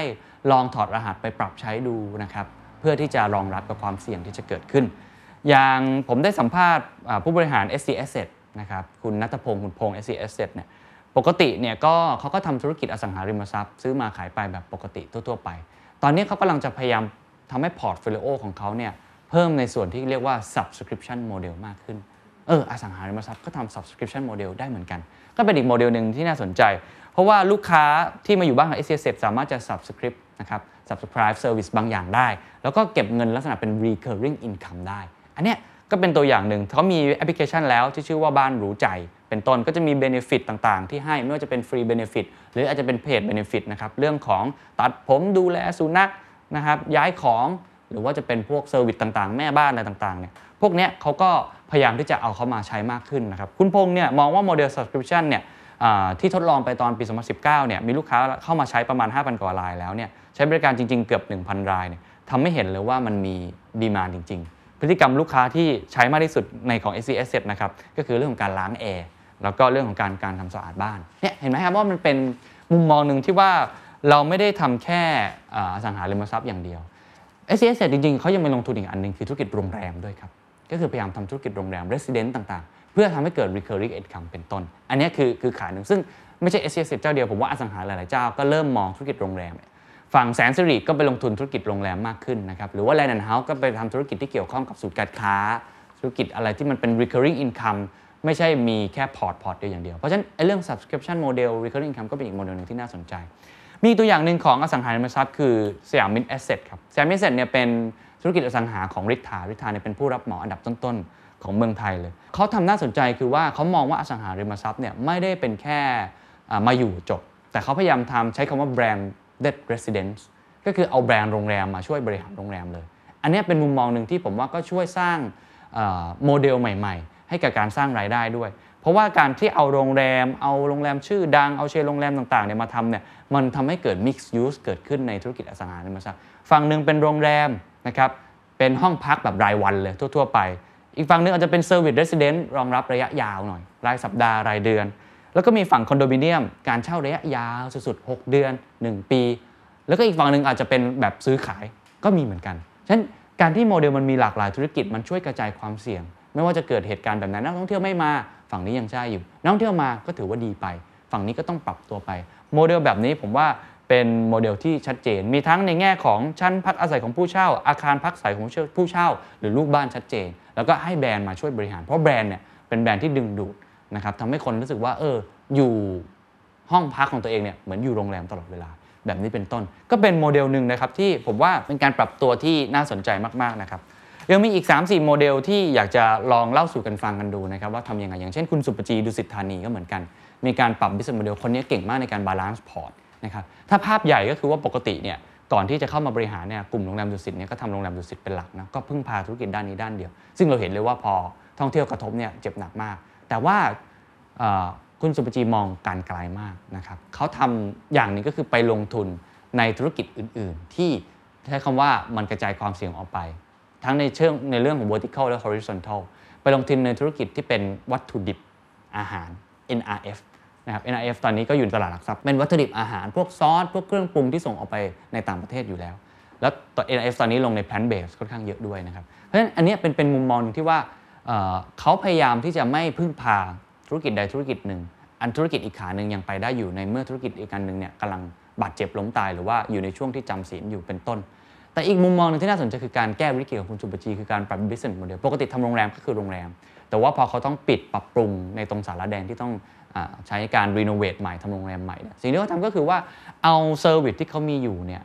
ลองถอดรหัสไปปรับใช้ดูนะครับ เพื่อที่จะรองรับกับความเสี่ยงที่จะเกิดขึ้น อย่างผมได้สัมภาษณ์ผู้บริหาร SC Asset นะครับคุณนัทพงศ์คุณพงศ์ SC Asset เนี่ยปกติเนี่ยก็เขาก็ทำธุรกิจอสังหาริมทรัพย์ ซื้อมาขายไปแบบปกติทั่วๆไป ตอนนี้เขากำลังจะพยายามทำให้ portfolio ของเขาเนี่ยเพิ่มในส่วนที่เรียกว่า subscription model มากขึ้น เอออสังหาริมทรัพย์ก็ทำ subscription model ได้เหมือนกัน ก็เป็นอีกโมเดลหนึ่งที่น่าสนใจ เพราะว่าลูกค้าที่มาอยู่บ้านของ s อ s สามารถจะ subscribe นะครับ subscribe service บางอย่างได้ แล้วก็เก็บเงินลักษณะเป็น recurring income ได้ อันเนี้ยก็เป็นตัวอย่างหนึ่งเขามีแอปพลิเคชันแล้วที่ชื่อว่าบ้านรู้ใจ เป็นต้นก็จะมี benefit ต่างๆ ที่ให้ไม่ว่าจะเป็น free benefit หรืออาจจะเป็น paid benefit นะครับเรื่องของตัดผมดูแลสุนัขนะครับย้ายของหรือว่าจะเป็นพวก service ต่างๆ แม่บ้านอะไรต่างๆเนี่ยพวกเนี้ยเขาก็พยายามที่จะเอาเข้ามาใช้มากขึ้นนะครับคุณพงษ์เนี่ยมองว่าโมเดล subscription เนี่ยที่ทดลองไปตอนปี 2019 เนี่ยมีลูกค้าเข้ามาใช้ประมาณ 5,000 กว่ารายแล้วเนี่ยใช้บริการจริง ๆ เกือบ 1,000 รายเนี่ยทำให้เห็นเลยว่ามันมี demand จริง ๆ พฤติกรรมลูกค้าที่ใช้มากที่สุดในของ s c s นะครับก็คือเรื่องของการล้างแอร์แล้วก็เรื่องของการการทำสะอาดบ้านเนี่ยเห็นไหมครับว่ามันเป็นมุมมองหนึ่งที่ว่าเราไม่ได้ทำแค่อสังหาริมทรัพย์อย่างเดียว s อ s จริงๆเขายังไปลงทุนอีกอันหนึ่งคือธุรกิจโรงแรมด้วยครับก็คือพยายามทำธุรกิจโรงแรม resident ต่างๆ เพื่อทำให้เกิด recurring income เป็นต้น อันนี้คือคือขาหนึ่งซึ่งไม่ใช่ s อ s เจ้าเดียวผมว่าอสังหาหลายๆเจ้าก็เริ่มมองธุรกิจโรงแรม ฝั่งแสนสิริก็ไปลงทุนธุรกิจโรงแรมมากขึ้นนะครับหรือว่า Land and House ก็ไปทำธุรกิจที่เกี่ยวข้องกับสูตรการค้า ธุรกิจอะไรที่มันเป็น recurring income ไม่ใช่มีแค่พอร์ตพอร์ตเดียวอย่างเดียว เพราะฉะนั้นไอ้เรื่อง subscription model recurring income ก็เป็นอีกโมเดลหนึ่งที่น่าสนใจ มีตัวอย่างหนึ่งของอสังหาริมทรัพย์คือสยามมิตรแอสเซทครับสยามมิตรแอสเซทเนี่ยเป็นธุรกิจอสังหาของฤทธา ฤทธาเนี่ยเป็นผู้รับเหมาอันดับต้นๆของเมืองไทยเลย เขาทำน่าสนใจคือว่าเขามองว่าอสังหาริมทรัพย์เนี่ยไม่ได้เป็นแค่มาอยู่จบ แต่เขาพยายามทำใช้คำว่า branded residence ก็คือเอาแบรนด์โรงแรมมาช่วยบริหารโรงแรมเลย อันนี้เป็นมุมมองหนึ่งที่ผมว่าก็ช่วยสร้างโมเดลใหม่ๆ ให้กับการสร้างรายได้ด้วย เพราะว่าการที่เอาโรงแรม เอาโรงแรมชื่อดัง เอาเชนโรงแรมต่างๆเนี่ยมาทำเนี่ย มันทำให้เกิด mixed use เกิดขึ้นในธุรกิจอสังหาริมทรัพย์ ฝั่งหนึ่งเป็นโรงแรมนะครับ เป็นห้องพักแบบรายวันเลยทั่ว ๆ ไป อีกฝั่งหนึ่งอาจจะเป็น service resident รองรับระยะยาวหน่อย รายสัปดาห์ รายเดือน แล้วก็มีฝั่งคอนโดมิเนียม การเช่าระยะยาวสุดๆ6เดือน 1 ปี แล้วก็อีกฝั่งหนึ่งอาจจะเป็นแบบซื้อขายก็มีเหมือนกันฉะนั้นการที่โมเดลมันมีหลากหลายธุรกิจมันช่วยกระจายความเสี่ยง ไม่ว่าจะเกิดเหตุการณ์แบบนั้นนักท่องเที่ยวไม่มาฝั่งนี้ยังใช่อยู่นักท่องเที่ยวมาก็ถือว่าดีไป ฝั่งนี้ก็ต้องปรับตัวไปโมเดลแบบนี้ผมว่าเป็นโมเดลที่ชัดเจน มีทั้งในแง่ของชั้นพักอาศัยของผู้เช่า อาคารพักอาศัยของผู้เช่า หรือลูกบ้านชัดเจน แล้วก็ให้แบรนด์มาช่วยบริหาร เพราะแบรนด์เนี่ยเป็นแบรนด์ที่ดึงดูด นะครับทำให้คนรู้สึกว่าเอออยู่ห้องพักของตัวเองเนี่ยเหมือนอยู่โรงแรมตลอดเวลา แบบนี้เป็นต้น ก็เป็นโมเดลหนึ่งนะครับที่ผมว่าเป็นการปรับตัวที่น่าสนใจมากๆนะครับยังมีอีก 3-4 โมเดลที่อยากจะลองเล่าสู่กันฟังกันดูนะครับว่าทำยังไงอย่างเช่นคุณศุภจีดุสิตธานีก็เหมือนกัน มีการปรับ business model คนนี้เก่งมากในการ balance พอร์ตนะครับถ้าภาพใหญ่ก็คือว่าปกติเนี่ยก่อนที่จะเข้ามาบริหารเนี่ยกลุ่มโรงแรมดุสิตเนี่ยก็ทำโรงแรมดุสิตเป็นหลักนะก็พึ่งพาธุรกิจด้านนี้ด้านเดียว ซึ่งเราเห็นเลยว่าพอท่องเที่ยวกระทบเนี่ยเจ็บหนักมาก แต่ว่าคุณสุปจีมองการไกลมากนะครับเขาทำอย่างหนี้ก็คือไปลงทุนในธุรกิจอื่น ๆ ที่ใช้คำว่ามันกระจายความเสี่ยงออกไป ทั้งในเชิงในเรื่องของ vertical และ horizontal ไปลงทุนในธุรกิจที่เป็นวัตถุดิบอาหาร NRF นะครับ NRF ตอนนี้ก็อยู่ในตลาดหลักทรัพย์เป็นวัตถุดิบอาหาร พวกซอส พวกเครื่องปรุงที่ส่งออกไปในต่างประเทศอยู่แล้ว แล้วตัว NRF ตอนนี้ลงใน plant base ค่อนข้างเยอะด้วยนะครับ เพราะฉะนั้นอันนี้เป็นเป็นมุมมองนึงที่ว่า เขาพยายามที่จะไม่พึ่งพาธุรกิจใดธุรกิจหนึ่ง อันธุรกิจอีกขาหนึ่งยังไปได้อยู่ในเมื่อธุรกิจอีกอันหนึ่งเนี่ยกำลังบาดเจ็บล้มตายหรือว่าอยู่ในช่วงที่จำศีลอยู่เป็นต้น แต่อีกมุมมองหนึงที่น่าสนใจคือการแก้วิกฤตของคุณสุปจีคือการปรับ business model ปกติทำโรงแรมก็คือโรงแรม แต่ว่าพอเขาต้องปิดปรับปรุงในตรงสาระแดงที่ต้องอใช้การรีโนเวทใหม่ทำโรงแรมใหม่เนี่ยสิ่งที่เขาทำก็คือว่าเอา service ที่เขามีอยู่เนี่ย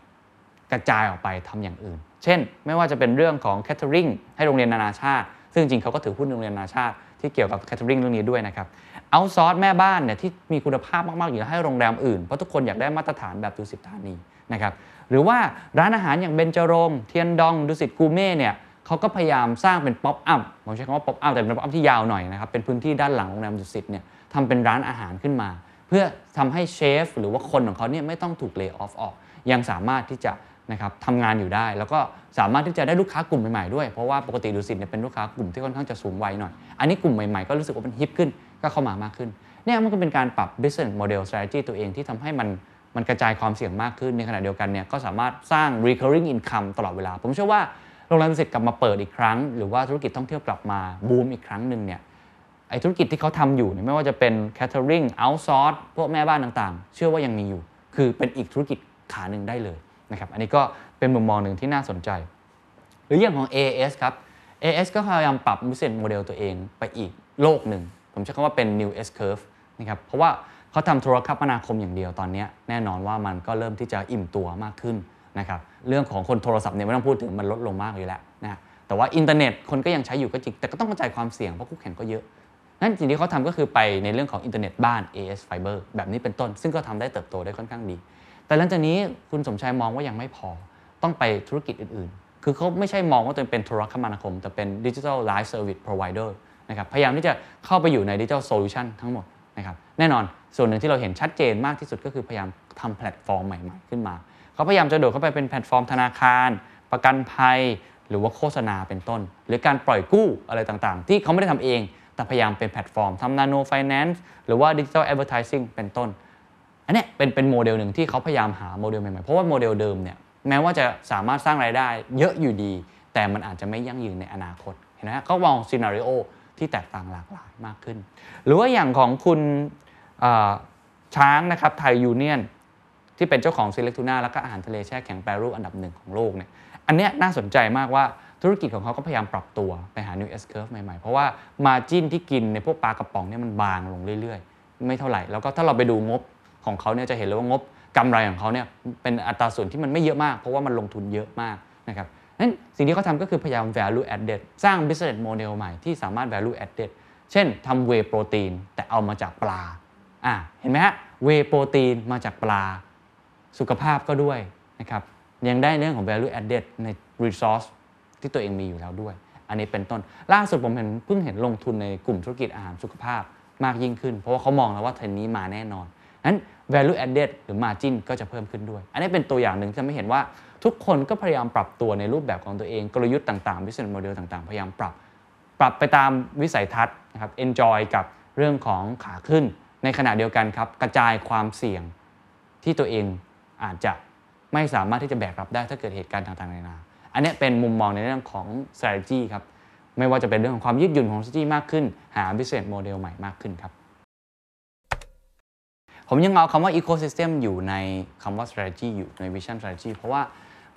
กระจายออกไปทำอย่างอื่น เช่น ไม่ว่าจะเป็นเรื่องของ catering ให้โรงเรียนนานาชาติ ซึ่งจริงเขาก็ถือหุ้นโรงเรียนนานาชาติที่เกี่ยวกับ catering เรื่องนี้ด้วยนะครับเอาซอสแม่บ้านเนี่ยที่มีคุณภาพมากๆอยู่ให้โรงแรมอื่น เพราะทุกคนอยากได้มาตรฐานแบบดุสิตธานีนะครับหรือว่าร้านอาหารอย่างเบญจรงเทียนดองดุสิตกูเม่เนี่ยเขาก็พยายามสร้างเป็น pop-up ผมใช้คำว่า pop-up แต่เป็น pop-up ที่ยาวหน่อยนะครับเป็นพื้นที่ด้านหลังโรงแรมดุสิตเนี่ยทำเป็นร้านอาหารขึ้นมา เพื่อทำให้เชฟหรือว่าคนของเขาเนี่ยไม่ต้องถูกเลิกออฟออกยังสามารถที่จะ นะครับทำงานอยู่ได้ แล้วก็สามารถที่จะได้ลูกค้ากลุ่มใหม่ๆด้วย เพราะว่าปกติดุสิตเนี่ยเป็นลูกค้ากลุ่มที่ค่อนข้างจะสูงวัยหน่อย อันนี้กลุ่มใหม่ๆ ก็รู้สึกว่ามันฮิปขึ้นก็เข้ามามากขึ้นเนี่ยมันก็เป็นการปรับ business model strategy ตัวเองที่ทำให้มันมันกระจายความเสี่ยงมากขึ้นในขณะเดียวกันเนี่ยก็สามารถสร้าง recurring income ตลอดเวลา ผมเชื่อว่าโรงแรมดุสิตกลับมาเปิดอีกครั้ง หรือว่าธุรกิจท่องเที่ยวกลับมาบูมอีกครั้งหนึ่งเนี่ยไอธุรกิจที่เขาทำอยู่เนี่ยไม่ว่าจะเป็น catering outsource พวกแม่บ้านต่างๆ เชื่อว่ายังมีอยู่ คือเป็นอีกธุรกิจขาหนึ่งได้เลย นะครับอันนี้ก็เป็นมุมมองหนึ่งที่น่าสนใจ หรืออย่างของ AS ครับ AS ก็พยายามปรับ business model ตัวเองไปอีกโลกหนึ่ง ผมใช้คำว่าเป็น new S curve นะครับเพราะว่าเขาทำโทรคมนาคมอย่างเดียวตอนนี้แน่นอนว่ามันก็เริ่มที่จะอิ่มตัวมากขึ้นนะครับเรื่องของคนโทรศัพท์เนี่ยไม่ต้องพูดถึงมันลดลงมากอยู่แล้วนะแต่ว่าอินเทอร์เน็ตคนก็ยังใช้อยู่ก็จริง แต่ก็ต้องกระจายความเสี่ยงเพราะคู่แข่งก็เยอะนั่นสิ่งที่เขาทำก็คือไปในเรื่องของอินเทอร์เน็ตบ้าน AIS Fibre แบบนี้เป็นต้น ซึ่งก็ทำได้เติบโตได้ค่อนข้างดี แต่หลังจากนี้คุณสมชายมองว่ายังไม่พอต้องไปธุรกิจอื่น ๆ คือเขาไม่ใช่มองว่าตัวเองเป็นโทรคมนาคม แต่เป็น digital life service provider นะครับพยายามที่จะเข้าไปอยู่ใน digital solution ทั้งหมดนะครับแน่นอนส่วนหนึ่งที่เราเห็นชัดเจนมากที่สุดก็คือพยายามทำแพลตฟอร์มใหม่ ๆ ขึ้นมา เขาพยายามจะโดดเข้าไปเป็นแพลตฟอร์มธนาคาร ประกันภัย หรือว่าโฆษณาเป็นต้น หรือการปล่อยกู้อะไรต่างๆ ที่เขาไม่ได้ทำเอง แต่พยายามเป็นแพลตฟอร์มทำ nano finance หรือว่า digital advertising เป็นต้น อันนี้เป็นเป็นโมเดลหนึ่งที่เขาพยายามหาโมเดลใหม่ๆเพราะว่าโมเดลเดิมเนี่ยแม้ว่าจะสามารถสร้างรายได้เยอะอยู่ดี แต่มันอาจจะไม่ยั่งยืนในอนาคตเห็นไหมเขามอง scenario ที่แตกต่างหลากหลายมากขึ้น หรือว่าอย่างของคุณช้างนะครับไทยยูเนียนที่เป็นเจ้าของซีเล็กทูน่าแล้วก็อาหารทะเลแช่แข็งแปรรูปอันดับหนึ่งของโลกเนี่ยอันเนี้ยน่าสนใจมากว่าธุรกิจของเขาก็พยายามปรับตัวไปหา new S curve ใหม่ๆ เพราะว่ามาจิ้นที่กินในพวกปลากระป๋องเนี่ยมันบางลงเรื่อยๆ ไม่เท่าไหร่ แล้วก็ถ้าเราไปดูงบ ของเขาเนี่ยจะเห็นเลยว่างบกำไรของเขาเนี่ยเป็นอัตราส่วนที่มันไม่เยอะมาก เพราะว่ามันลงทุนเยอะมากนะครับนั้นสิ่งที่เขาทำก็คือพยายาม value added สร้าง business model ใหม่ที่สามารถ value added เช่นทำ whey protein แต่เอามาจากปลาอะเห็นไหมฮะ whey protein มาจากปลา สุขภาพก็ด้วยนะครับยังได้เรื่องของ value added ใน resource ที่ตัวเองมีอยู่แล้วด้วย อันนี้เป็นต้นล่าสุดผมเห็นเพิ่งเห็นลงทุนในกลุ่มธุรกิจอาหารสุขภาพมากยิ่งขึ้น เพราะว่าเขามองแล้วว่าเทรนนี้มาแน่นอนนั้น value added หรือ margin ก็จะเพิ่มขึ้นด้วย อันนี้เป็นตัวอย่างหนึ่งที่ทำให้เห็นว่าทุกคนก็พยายามปรับตัวในรูปแบบของตัวเอง กลยุทธ์ต่างๆ business model ต่างๆ พยายามปรับ ปรับไปตามวิสัยทัศน์นะครับ enjoy กับเรื่องของขาขึ้น ในขณะเดียวกันครับ กระจายความเสี่ยงที่ตัวเองอาจจะไม่สามารถที่จะแบกรับได้ถ้าเกิดเหตุการณ์ต่างๆ นานา อันนี้เป็นมุมมองในเรื่องของ strategy ครับ ไม่ว่าจะเป็นเรื่องของความยืดหยุ่นของ strategy มากขึ้น หา business model ใหม่มากขึ้นครับ ผมยังเอาคำว่า ecosystem อยู่ในคำว่า strategy อยู่ใน vision strategy เพราะว่า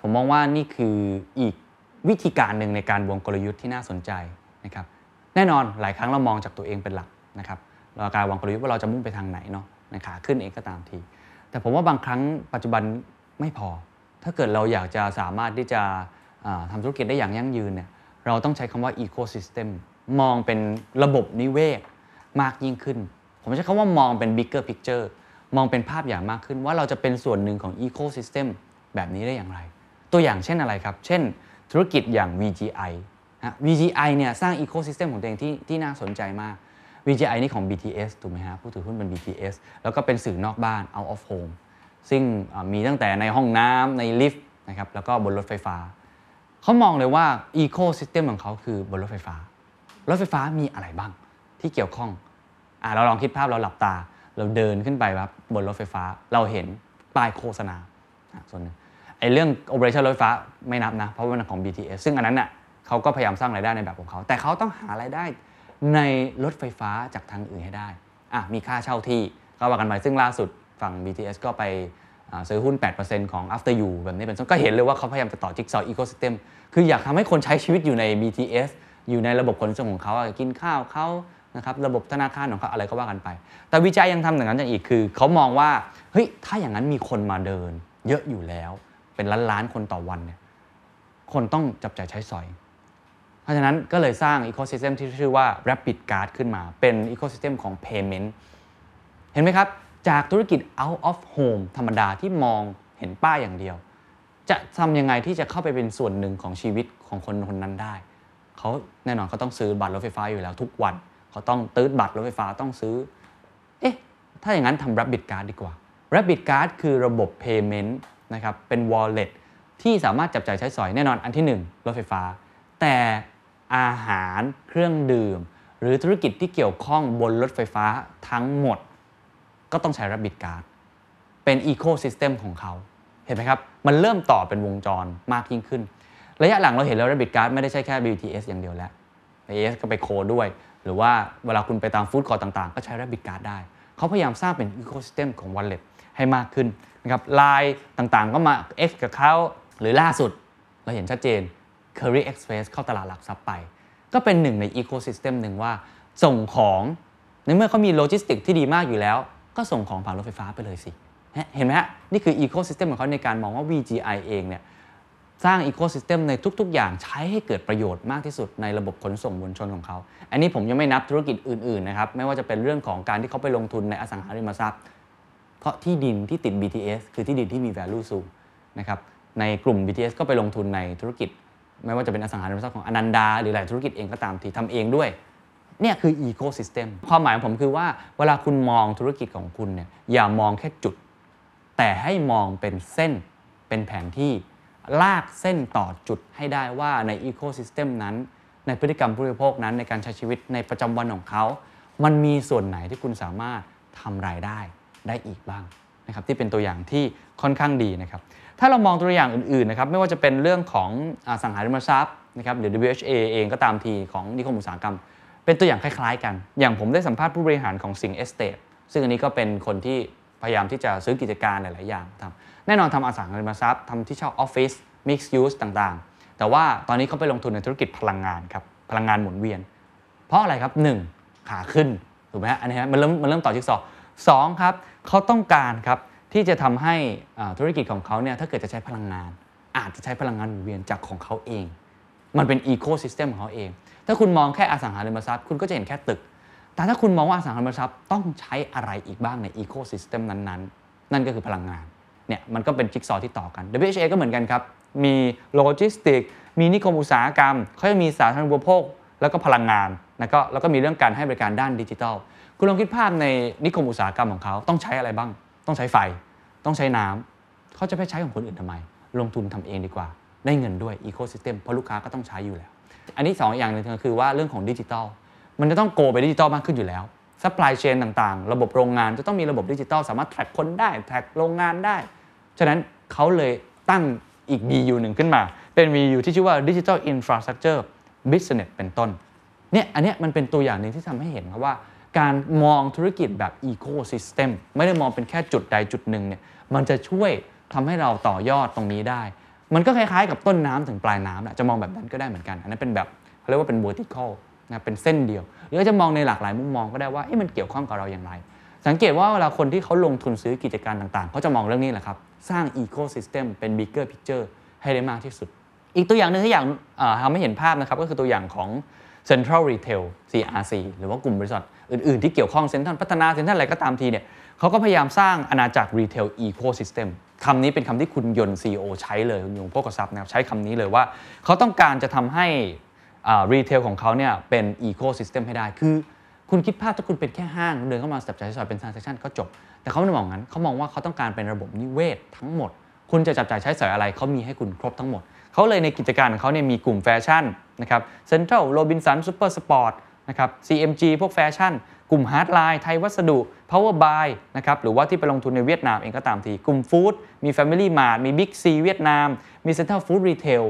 ผมมองว่านี่คืออีกวิธีการหนึ่งในการวงกลยุทธ์ที่น่าสนใจนะครับแน่นอนหลายครั้งเรามองจากตัวเองเป็นหลักนะครับเราการวางกลยุทธ์ว่าเราจะมุ่งไปทางไหนเนาะในขาขึ้นเองก็ตามที แต่ผมว่าบางครั้งปัจจุบันไม่พอ ถ้าเกิดเราอยากจะสามารถที่จะอ่าทำธุรกิจได้อย่างยั่งยืนเนี่ยเราต้องใช้คำว่า ecosystem มองเป็นระบบนิเวศมากยิ่งขึ้น ผมใช้คำว่ามองเป็น bigger picture มองเป็นภาพอย่างมากขึ้นว่าเราจะเป็นส่วนหนึ่งของ ecosystem แบบนี้ได้อย่างไร ตัวอย่างเช่นอะไรครับ เช่น ธุรกิจอย่าง VGI นะ VGI เนี่ยสร้าง ecosystem ของตัวเองที่ที่น่าสนใจมาก VGI นี่ของ BTS ถูกไหมฮะผู้ถือหุ้นเป็น BTS แล้วก็เป็นสื่อนอกบ้าน out of home ซึ่งมีตั้งแต่ในห้องน้ำในลิฟต์นะครับแล้วก็บนรถไฟฟ้า เขามองเลยว่า ecosystem ของเขาคือบนรถไฟฟ้า รถไฟฟ้ามีอะไรบ้างที่เกี่ยวข้องอ่าเราลองคิดภาพเราหลับตา เราเดินขึ้นไปครับบนรถไฟฟ้า เราเห็นป้ายโฆษณาส่วนหนึ่งไอ้เรื่อง operation รถไฟฟ้าไม่นับนะ เพราะว่ามันของ BTS ซึ่งอันนั้นน่ะเขาก็พยายามสร้างรายได้ในแบบของเขา แต่เขาต้องหารายได้ในรถไฟฟ้าจากทางอื่นให้ได้อะมีค่าเช่าที่ก็ว่ากันไปซึ่งล่าสุดฝั่ง BTS ก็ไปซื้อหุ้น 8%ของ After You แบบนี้เป็นต้นก็เห็นเลยว่าเขาพยายามจะต่อจิ๊กซอว์ ecosystem คืออยากทำให้คนใช้ชีวิตอยู่ใน BTS อยู่ในระบบขนส่งของเขาอะกินข้าวเขา นะครับระบบธนาคารของเขาอะไรก็ว่ากันไป แต่วิจัยยังทำอย่างนั้นอย่างอีกคือ เขามองว่าเฮ้ยถ้าอย่างนั้นมีคนมาเดิน เยอะอยู่แล้ว เป็นล้านล้านคนต่อวันเนี่ยคนต้องจับจ่ายใช้สอย เพราะฉะนั้นก็เลยสร้าง ecosystem ที่ชื่อว่า Rapid Card ขึ้นมา เป็น ecosystem ของ payment เห็นไหมครับ จากธุรกิจ out of home ธรรมดาที่มองเห็นป้ายอย่างเดียว จะทำยังไงที่จะเข้าไปเป็นส่วนหนึ่งของชีวิตของคนคนนั้นได้ เขาแน่นอนเขาต้องซื้อบัตรรถไฟฟ้าอยู่แล้วทุกวัน เขาต้องตื้อบัตรรถไฟฟ้าต้องซื้อ เอ๊ะ ถ้าอย่างนั้นทำ Rapid Card ดีกว่า Rapid Card คือระบบ Payment นะครับ เป็น Wallet ที่สามารถจับจ่ายใช้สอยแน่นอนอันที่ 1 รถไฟฟ้า แต่อาหารเครื่องดื่ม หรือธุรกิจที่เกี่ยวข้องบนรถไฟฟ้าทั้งหมด ก็ต้องใช้ Rapid Card เป็น Ecosystem ของเขา เห็นไหมครับ มันเริ่มต่อเป็นวงจรมากยิ่งขึ้น ระยะหลังเราเห็นแล้ว Rabbit Card ไม่ได้ใช่แค่ BTS อย่างเดียวแล้ว AS ก็ไปโคด้วย รือว่าเวลาคุณไปตามฟู้ดคอร์ต่างๆ ก็ใช้ Rabbit Card ได้ เขาพยายามสร้างเป็น Ecosystem ของ Wallet ให้มากขึ้นนะครับไลน์ต่างๆ ก็มา X กับเขาหรือล่าสุด เราเห็นชัดเจน Curry Express เข้าตลาดหลักทรัพย์ไป ก็เป็นหนึ่งใน Ecosystem หนึ่งว่าส่งของในเมื่อเขามีโลจิสติกที่ดีมากอยู่แล้ว ก็ส่งของผ่านรถไฟฟ้าไปเลยสิ เห็นไหมฮะ นี่คือ Ecosystem ของเขาในการมองว่า VGI เองเนี่ย สร้างอีโค y ิสเต็มในทุก ๆ อย่างใช้ให้เกิดประโยชน์มากที่สุดในระบบขนส่งมวลชนของเขา อันนี้ผมยังไม่นับธุรกิจอื่น ๆ นะครับ ไม่ว่าจะเป็นเรื่องของการที่เขาไปลงทุนในอสังหาริมทรัพย์ เพราะที่ดินที่ติด BTS คือที่ดินที่มี value สูงนะครับในกลุ่ม BTS ก็ไปลงทุนในธุรกิจ ไม่ว่าจะเป็นอสังหาริมทรัพย์ของอนันดา หรือหลายธุรกิจเองก็ตามที่ทำเองด้วยเนี่ยคือ ecosystem ความหมายของผมคือว่าเวลาคุณมองธุรกิจของคุณเนี่ยอย่ามองแค่จุด แต่ให้มองเป็นเส้นเป็นแผนที่ ลากเส้นต่อจุดให้ได้ว่าในอีโค y ิสเต็มนั้น ในพฤติกรรมผู้บริโภคนั้นในการใช้ชีวิตในประจำวันของเขา มันมีส่วนไหนที่คุณสามารถทำรายได้ได้อีกบ้างนะครับที่เป็นตัวอย่างที่ค่อนข้างดีนะครับถ้าเรามองตัวอย่างอื่นๆนะครับไม่ว่าจะเป็นเรื่องของอสังหาริมทรัพย์นะครับหรือ WHA เองก็ตามทีของนิคมอุตสาหกรรม เป็นตัวอย่างคล้ายๆกัน อย่างผมได้สัมภาษณ์ผู้บริหารของสิงเอสเต e ซึ่งอันนี้ก็เป็นคนที่พยายามที่จะซื้อกิจการหลายๆอย่างทำ แน่นอนทำอสังหาริมทรัพย์ทำที่เช่าออฟฟิศ mixed use ต่างๆ แต่ว่าตอนนี้เขาไปลงทุนในธุรกิจพลังงานครับพลังงานหมุนเวียน เพราะอะไรครับ 1. ขาขึ้นถูกไหมอันนี้ฮะมันเริ่มมันเริ่มต่อจิ๊กซอว์สองครับเขาต้องการครับที่จะทำให้อาธุรกิจของเขาเนี่ยถ้าเกิดจะใช้พลังงาน อาจจะใช้พลังงานหมุนเวียนจากของเขาเอง มันเป็นอีโค y ิสเต็มของเขาเอง ถ้าคุณมองแค่อสังหาริมทรัพย์ คุณก็จะเห็นแค่ตึก แต่ถ้าคุณมองว่าอสังหาริมทรัพย์ต้องใช้อะไรอีกบ้างในอีโค y ิสเต็มนั้นๆ นั่นก็คือพลังงาน เนี่ยมันก็เป็นจิ๊กซอว์ที่ต่อกัน WHA ก็เหมือนกันครับ มีโลจิสติก มีนิคมอุตสาหกรรมเขาจะมีสาธารณูปโภค แล้วก็พลังงานแล้วก็แล้วก็มีเรื่องการให้บริการด้านดิจิทัล คุณลองคิดภาพในนิคมอุตสาหกรรมของเขาต้องใช้อะไรบ้าง ต้องใช้ไฟ ต้องใช้น้ำเขาจะไปใช้ของคนอื่นทำไม ลงทุนทำเองดีกว่า ได้เงินด้วยอีโค y ิสเต็มเพราะลูกค้าก็ต้องใช้อยู่แล้ว อันนี้สองอย่างหนึ่งก็คือว่าเรื่องของดิจิทัล มันจะต้อง go ไปดิจิทัลมากขึ้นอยู่แล้ว supply chain ต่างๆ ระบบโรงงานจะต้องมีระบบดิจิทัลสามารถ track คนได้ track โรงงานได้ ฉะนั้นเขาเลยตั้งอีก BU หนึ่งขึ้นมา เป็น BU ที่ชื่อว่า Digital Infrastructure Business เป็นต้นเนี่ยอันเนี้ยมันเป็นตัวอย่างหนึ่งที่ทำให้เห็นครับว่า การมองธุรกิจแบบ Ecosystem ไม่ได้มองเป็นแค่จุดใดจุดหนึ่งเนี่ยมันจะช่วยทำให้เราต่อยอดตรงนี้ได้ มันก็คล้ายๆกับต้นน้ำถึงปลายน้ำแหละจะมองแบบนั้นก็ได้เหมือนกัน อันนั้นเป็นแบบเขาเรียกว่าเป็น vertical นะเป็นเส้นเดียว หรือจะมองในหลากหลายมุมมองก็ได้ว่าเอ๊ะมันเกี่ยวข้องกับเราอย่างไร สังเกตว่าเวลาคนที่เขาลงทุนซื้อกิจการต่างๆเขาจะมองเรื่องนี้แหละครับ สร้าง ecosystem เป็น bigger picture ให้ได้มากที่สุด อีกตัวอย่างหนึ่งที่อยากทำให้เห็นภาพนะครับ ก็คือตัวอย่างของ Central Retail CRC หรือว่ากลุ่มบริษัทอื่น ๆ ที่เกี่ยวข้องเซ็นทรัลพัฒนาเซ็นทรัลอะไรก็ตามทีเนี่ยเขาก็พยายามสร้างอาณาจักร Retail Ecosystem คำนี้เป็นคำที่คุณยนต์ CEO ใช้เลย คุณยงโภคทรัพย์นะครับใช้คำนี้เลยว่า เขาต้องการจะทำให้รีเทลของเขาเนี่ยเป็น Ecosystem ให้ได้ คือคุณคิดภาพถ้าคุณเป็นแค่ห้าง เดินเข้ามาจับจ่ายใช้สอยเป็น transaction ก็จบ แต่เขาไม่ได้มองงั้นเขามองว่าเขาต้องการเป็นระบบนิเวศทั้งหมด คุณจะจับจ่ายใช้สอยอะไรเขามีให้คุณครบทั้งหมด เขาเลยในกิจการของเขาเนี่ยมีกลุ่มแฟชั่นนะครับเซ็นทรัลโรบินสันซูเปอร์สปอร์ตนะครับ CMG พวกแฟชั่น กลุ่ม hardline ไทยวัสดุ Power Buy นะครับ หรือว่าที่ไปลงทุนในเวียดนามเองก็ตามที กลุ่ม food มี Family Mart มี Big C เวียดนาม มี Central Food Retail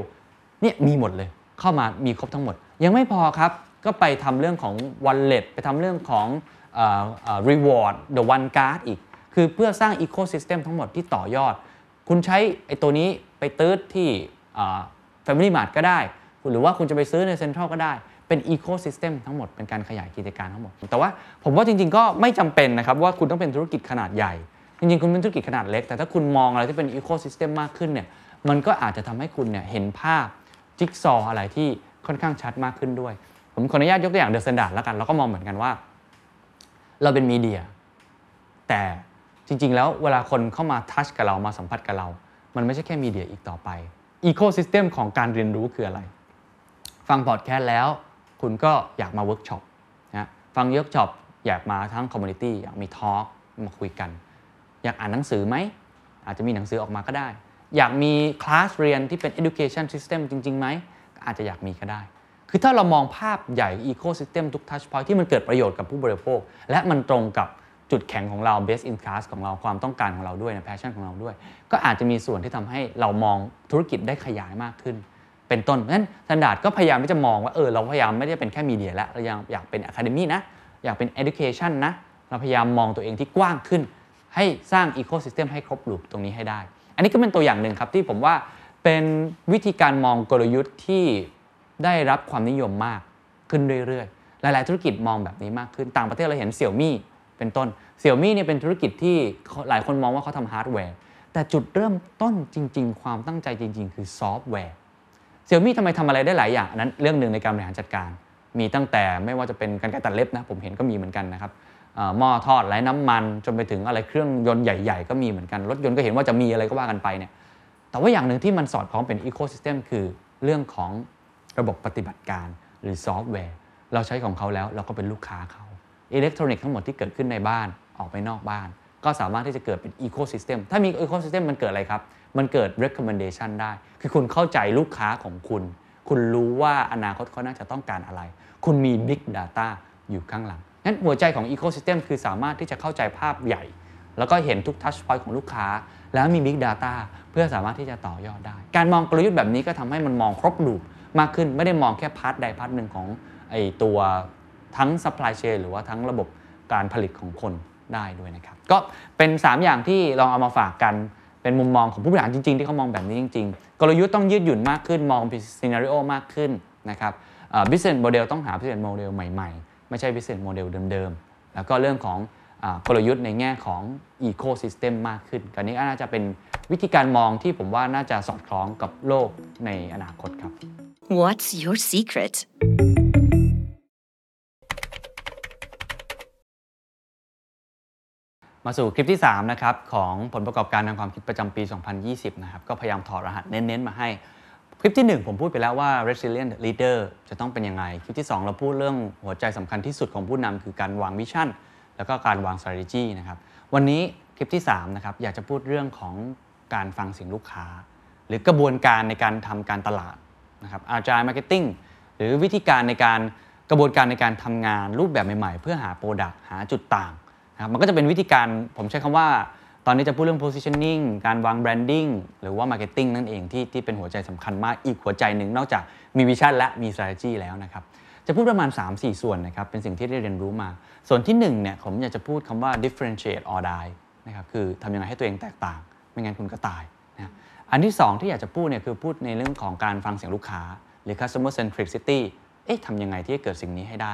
เนี่ยมีหมดเลย เข้ามามีครบทั้งหมด ยังไม่พอครับ ก็ไปทำเรื่องของ wallet ไปทำเรื่องของ reward the one card อีก คือเพื่อสร้าง ecosystem ทั้งหมดที่ต่อยอด คุณใช้ไอ้ตัวนี้ไปตื้ดที่อ่า Family Mart ก็ได้ หรือว่าคุณจะไปซื้อใน Central ก็ได้ เป็น Ecosystem ทั้งหมด เป็นการขยายกิจการทั้งหมด แต่ว่าผมว่าจริง ๆ ก็ไม่จำเป็นนะครับว่าคุณต้องเป็นธุรกิจขนาดใหญ่ จริง ๆ คุณเป็นธุรกิจขนาดเล็ก แต่ถ้าคุณมองอะไรที่เป็น Ecosystem มมากขึ้นเนี่ย มันก็อาจจะทำให้คุณเนี่ยเห็นภาพจิ๊กซออะไรที่ค่อนข้างชัดมากขึ้นด้วย ผมขออนุญาตยกตัวอย่างเดอะ a ซนด r d แล้วกันเราก็มองเหมือนกันว่า เราเป็นมีเดีย แต่ จริง ๆ แล้วเวลาคนเข้ามา touch กับเรามาสัมผัสกับเรา มันไม่ใช่แค่มีเดียอีกต่อไปอีโค y ิสเต็มของการเรียนรู้คืออะไร ฟังพอดแคสต์แล้ว คุณก็อยากมาเวิร์กช็อปนะฟังเวิร์กช็อปอยากมาทั้ง community อยากมี talkมาคุยกัน อยากอ่านหนังสือไหม อาจจะมีหนังสือออกมาก็ได้ อยากมีคลาสเรียนที่เป็น education system จริงๆไหมอาจจะอยากมีก็ได้ คือถ้าเรามองภาพใหญ่ ecosystem ทุก touch point ที่มันเกิดประโยชน์กับผู้บริโภค และมันตรงกับ จุดแข็งของเรา best in class ของเราความต้องการของเราด้วยนะ passion ของเราด้วย ก็อาจจะมีส่วนที่ทำให้เรามองธุรกิจได้ขยายมากขึ้น เป็นต้นเพราะฉะนั้น Standard ก็พยายามที่จะมองว่าเออเราพยายามไม่ได้เป็นแค่มีเดียแล้วเรายังอยากเป็น academy นะอยากเป็น education นะเราพยายามมองตัวเองที่กว้างขึ้น ให้สร้าง ecosystem ให้ครบ loop ตรงนี้ให้ได้ อันนี้ก็เป็นตัวอย่างหนึ่งครับที่ผมว่าเป็นวิธีการมองกลยุทธ์ที่ได้รับความนิยมมากขึ้นเรื่อยๆ หลายๆ ธุรกิจมองแบบนี้มากขึ้น ต่างประเทศเราเห็นเสี่ยวมี่ เป็นต้นเสี่ยวมี่เนี่ยเป็นธุรกิจที่หลายคนมองว่าเขาทำฮาร์ดแวร์แต่จุดเริ่มต้นจริง ๆ ความตั้งใจจริง ๆ คือซอฟต์แวร์เสี่ยวมี่ทำไมทำอะไรได้หลายอย่างอันนั้นเรื่องหนึ่งในการบริหารจัดการ มีตั้งแต่ไม่ว่าจะเป็นการตัดเล็บนะผมเห็นก็มีเหมือนกันนะครับหม้อทอดไร้น้ำมัน จนไปถึงอะไรเครื่องยนต์ใหญ่ ๆ ก็มีเหมือนกัน รถยนต์ก็เห็นว่าจะมีอะไรก็ว่ากันไปเนี่ยแต่ว่าอย่างหนึ่งที่มันสอดคล้องเป็นอีโค y ิสเต็มคือเรื่องของระบบปฏิบัติการหรือซอฟต์แวร์ เราใช้ของเขาแล้วเราก็เป็นลูกค้าเขา อิเล็กทรอนิกส์ทั้งหมดที่เกิดขึ้นในบ้านออกไปนอกบ้าน ก็สามารถที่จะเกิดเป็นอีโค y ิสเต็มถ้ามีอีโค y ิสเต็มมันเกิดอะไรครับ มันเกิด recommendation ได้ คือคุณเข้าใจลูกค้าของคุณ คุณรู้ว่าอนาคตเขาน่าจะต้องการอะไร คุณมี Big Data อยู่ข้างหลังงั้นหัวใจของ Ecosystem คือสามารถที่จะเข้าใจภาพใหญ่ แล้วก็เห็นทุก Touch Point ของลูกค้า แล้วมี Big Data เพื่อสามารถที่จะต่อยอดได้ การมองกลยุทธ์แบบนี้ก็ทำให้มันมองครบ loop มากขึ้นไม่ได้มองแค่ part ใด part หนึ่งของไอตัว ทั้ง supply chain หรือว่าทั้งระบบการผลิตของคนได้ด้วยนะครับ ก็เป็น 3 อย่างที่ลองเอามาฝากกันเป็นมุมมองของผู้บริหารจริง ๆ ที่เขามองแบบนี้จริง ๆ กลยุทธ์ต้องยืดหยุ่นมากขึ้นมองเป็น scenario มากขึ้นนะครับ business model ต้องหา business model ใหม่ๆ ไม่ใช่ business model เดิมๆ แล้วก็เรื่องของกลยุทธ์ในแง่ของอีโค y ิสเต็มมากขึ้นกันนี้ก็น่าจะเป็นวิธีการมองที่ผมว่าน่าจะสอดคล้องกับโลกในอนาคตครับ What's your secret? มาสู่คลิปที่ 3 นะครับ ของผลประกอบการทางความคิดประจำปี 2020 นะครับ ก็พยายามถอดรหัสเน้น ๆ มาให้ คลิปที่ 1 ผมพูดไปแล้วว่า resilient leader จะต้องเป็นยังไง คลิปที่ 2 เราพูดเรื่องหัวใจสำคัญที่สุดของผู้นำคือการวางวิชั่น แล้วก็การวาง strategy นะครับ วันนี้คลิปที่3นะครับอยากจะพูดเรื่องของการฟังเสียงลูกค้า หรือกระบวนการในการทำการตลาดนะครับ agile marketing หรือวิธีการในการกระบวนการในการทำงานรูปแบบใหม่ๆ เพื่อหา product หาจุดต่าง นะครับมันก็จะเป็นวิธีการผมใช้คำว่า ตอนนี้จะพูดเรื่อง positioning การวาง branding หรือว่า marketing นั่นเองที่ที่เป็นหัวใจสำคัญมากอีกหัวใจหนึ่งนอกจากมี vision และมี strategy แล้วนะครับจะพูดประมาณ 3-4 ส่วนนะครับเป็นสิ่งที่ได้เรียนรู้มา ส่วนที่1เนี่ยผมอยากจะพูดคำว่า differentiate or die นะครับคือทำยังไงให้ตัวเองแตกต่าง ไม่งั้นคุณก็ตายนะอันที่ 2 ที่อยากจะพูดเนี่ยคือพูดในเรื่องของการฟังเสียงลูกค้า หรือ customer centricity เอ๊ะทำยังไงที่จะเกิดสิ่งนี้ให้ได้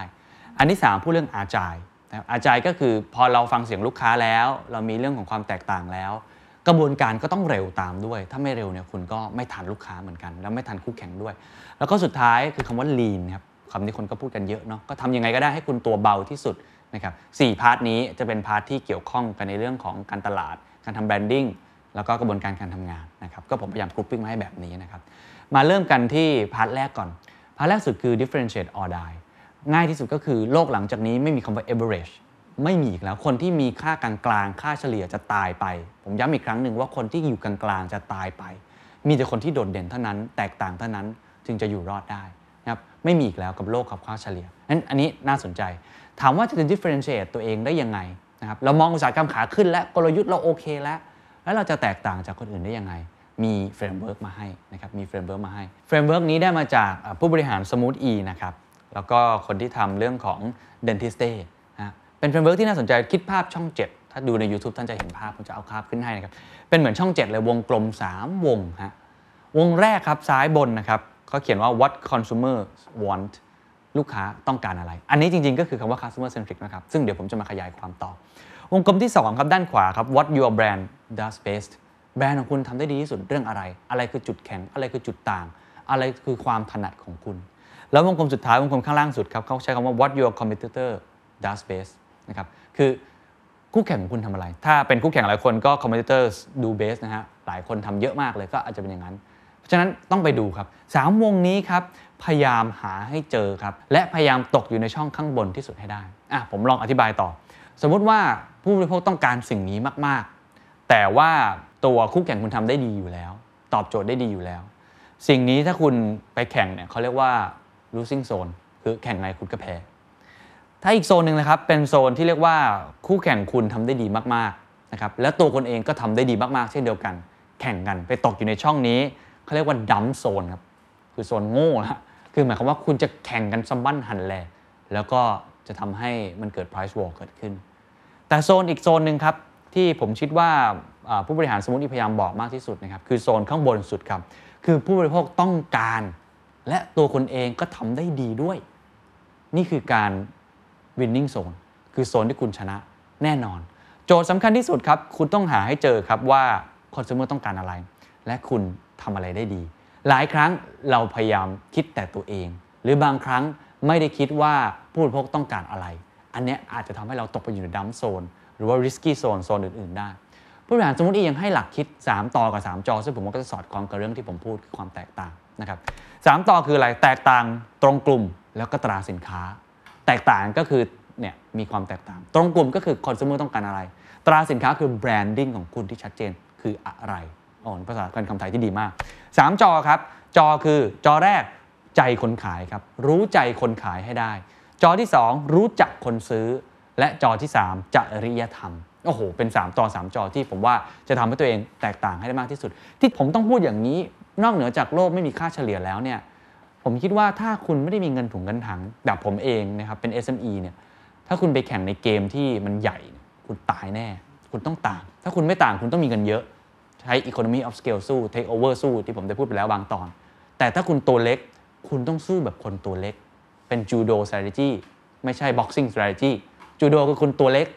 อันที่ 3 พูดเรื่อง agile นะครับ agile ก็คือพอเราฟังเสียงลูกค้าแล้ว เรามีเรื่องของความแตกต่างแล้ว กระบวนการก็ต้องเร็วตามด้วย ถ้าไม่เร็วเนี่ยคุณก็ไม่ทันลูกค้าเหมือนกัน แล้วไม่ทันคู่แข่งด้วย แล้วก็สุดท้ายคือคำว่า lean ครับคำนี้คนก็พูดกันเยอะเนาะก็ทำยังไงก็ได้ให้คุณตัวเบาที่สุดนะครับสี่ part นี้จะเป็น part ที่เกี่ยวข้องกันในเรื่องของการตลาด การทำ brandingแล้วก็กระบวนการการทำงานนะครับก็ผมพยายาม grouping มาให้แบบนี้นะครับมาเริ่มกันที่ part แรกก่อน part แรกสุดคือ differentiate or die ง่ายที่สุดก็คือโลกหลังจากนี้ไม่มีคำว่า average ไม่มีอีกแล้วคนที่มีค่ากลางๆค่าเฉลี่ยจะตายไป ผมย้ำอีกครั้งหนึ่งว่าคนที่อยู่กลางๆจะตายไป มีแต่คนที่โดดเด่นเท่านั้น แตกต่างเท่านั้นจึงจะอยู่รอดได้นะครับไม่มีอีกแล้วกับโลกกับค่าเฉลี่ยนั้นอันนี้น่าสนใจ ถามว่าจะ differentiate ตัวเองได้ยังไงนะครับเรามองอุตสาหกรรมขาขึ้นและกลยุทธ์เราโอเคแล้ว แล้วเราจะแตกต่างจากคนอื่นได้ยังไง มี framework มาให้นะครับมี framework มาให้ framework นี้ได้มาจากผู้บริหาร Smooth E นะครับ แล้วก็คนที่ทำเรื่องของ Dentiste นะเป็น framework ที่น่าสนใจคิดภาพช่อง 7 ถ้าดูใน YouTube ท่านจะเห็นภาพ ผมจะเอาภาพขึ้นให้นะครับ เป็นเหมือนช่อง 7 เลยวงกลม 3 วงฮะวงแรกครับซ้ายบนนะครับเขาเขียนว่า what consumer want ลูกค้าต้องการอะไร อันนี้จริง ๆ ก็คือคำว่า customer centric นะครับ ซึ่งเดี๋ยวผมจะมาขยายความต่อ วงกลมที่ 2 ครับด้านขวาครับ what your brand does best แบรนด์ของคุณทำได้ดีที่สุดเรื่องอะไร อะไรคือจุดแข็ง อะไรคือจุดต่าง อะไรคือความถนัดของคุณ แล้ววงกลมสุดท้ายวงกลมข้างล่างสุดครับเขาใช้คำว่า what your competitor does best นะครับคือคู่แข่งของคุณทำอะไร ถ้าเป็นคู่แข่งหลายคนก็ competitors do best นะฮะหลายคนทำเยอะมากเลยก็อาจจะเป็นอย่างนั้น เพราะฉะนั้นต้องไปดูครับ3วงนี้ครับพยายามหาให้เจอครับและพยายามตกอยู่ในช่องข้างบนที่สุดให้ได้อะผมลองอธิบายต่อ สมมุติว่าผู้บริโภคต้องการสิ่งนี้มาก ๆ แต่ว่าตัวคู่แข่งคุณทำได้ดีอยู่แล้ว ตอบโจทย์ได้ดีอยู่แล้ว สิ่งนี้ถ้าคุณไปแข่งเนี่ยเขาเรียกว่า losing zone คือแข่งไงคุณก็แพ้ ถ้าอีกโซนหนึ่งนะครับ เป็นโซนที่เรียกว่าคู่แข่งคุณทำได้ดีมากๆนะครับ แล้วตัวคนเองก็ทำได้ดีมากๆ เช่นเดียวกัน แข่งกันไปตกอยู่ในช่องนี้เขาเรียกว่าดัมโซนครับ คือโซนโง่นะคือหมายความว่าคุณจะแข่งกันสะบั้นหันแลแล้วก็จะทำให้มันเกิด price war เกิดขึ้น แต่โซนอีกโซนหนึ่งครับที่ผมคิดว่าอ่าผู้บริหารสมมติพยายามบอกมากที่สุดนะครับคือโซนข้างบนสุดครับ คือผู้บริโภคต้องการ และตัวคนเองก็ทำได้ดีด้วย นี่คือการ winning zone คือโซนที่คุณชนะแน่นอน โจทย์สำคัญที่สุดครับ คุณต้องหาให้เจอครับว่า consumer ต้องการอะไร และคุณทำอะไรได้ดี หลายครั้งเราพยายามคิดแต่ตัวเอง หรือบางครั้งไม่ได้คิดว่าผู้บริโภคต้องการอะไร อันนี้อาจจะทำให้เราตกไปอยู่ในดัมโซนหรือว่า risky zone โซนอื่น ๆ ได้ผู้บริหารสมมติยังให้หลักคิด 3 ต่อกับ 3 จอ ซึ่งผมว่าก็จะสอดคล้องกับเรื่องที่ผมพูดคือความแตกต่าง นะครับสามต่อคืออะไรแตกต่างตรงกลุ่มแล้วก็ตราสินค้า แตกต่างก็คือเนี่ยมีความแตกต่าง ตรงกลุ่มก็คือคอน sumer ต้องการอะไร ตราสินค้าคือแบรนดิ้งของคุณที่ชัดเจนคืออะไรอ๋อภาษาการคำไทยที่ดีมาก 3 จอครับ จอคือจอแรกใจคนขายครับ รู้ใจคนขายให้ได้ จอที่ 2 รู้จักคนซื้อ และจอที่ 3จริยธรรมโอ้โหเป็น3ต่อ3 จอที่ผมว่าจะทำให้ตัวเองแตกต่างให้ได้มากที่สุด ที่ผมต้องพูดอย่างนี้ นอกเหนือจากโลกไม่มีค่าเฉลี่ยแล้วเนี่ยผมคิดว่าถ้าคุณไม่ได้มีเงินถุงเงินถังแบบผมเองนะครับเป็น SME เนี่ยถ้าคุณไปแข่งในเกมที่มันใหญ่ คุณตายแน่ คุณต้องต่าง ถ้าคุณไม่ต่างคุณต้องมีเงินเยอะ ใช้ economy of scale สู้ take over สู้ที่ผมได้พูดไปแล้วบางตอน แต่ถ้าคุณตัวเล็ก คุณต้องสู้แบบคนตัวเล็ก เป็น judo strategy ไม่ใช่ boxing strategy จูโดคือคุณตัวเล็ก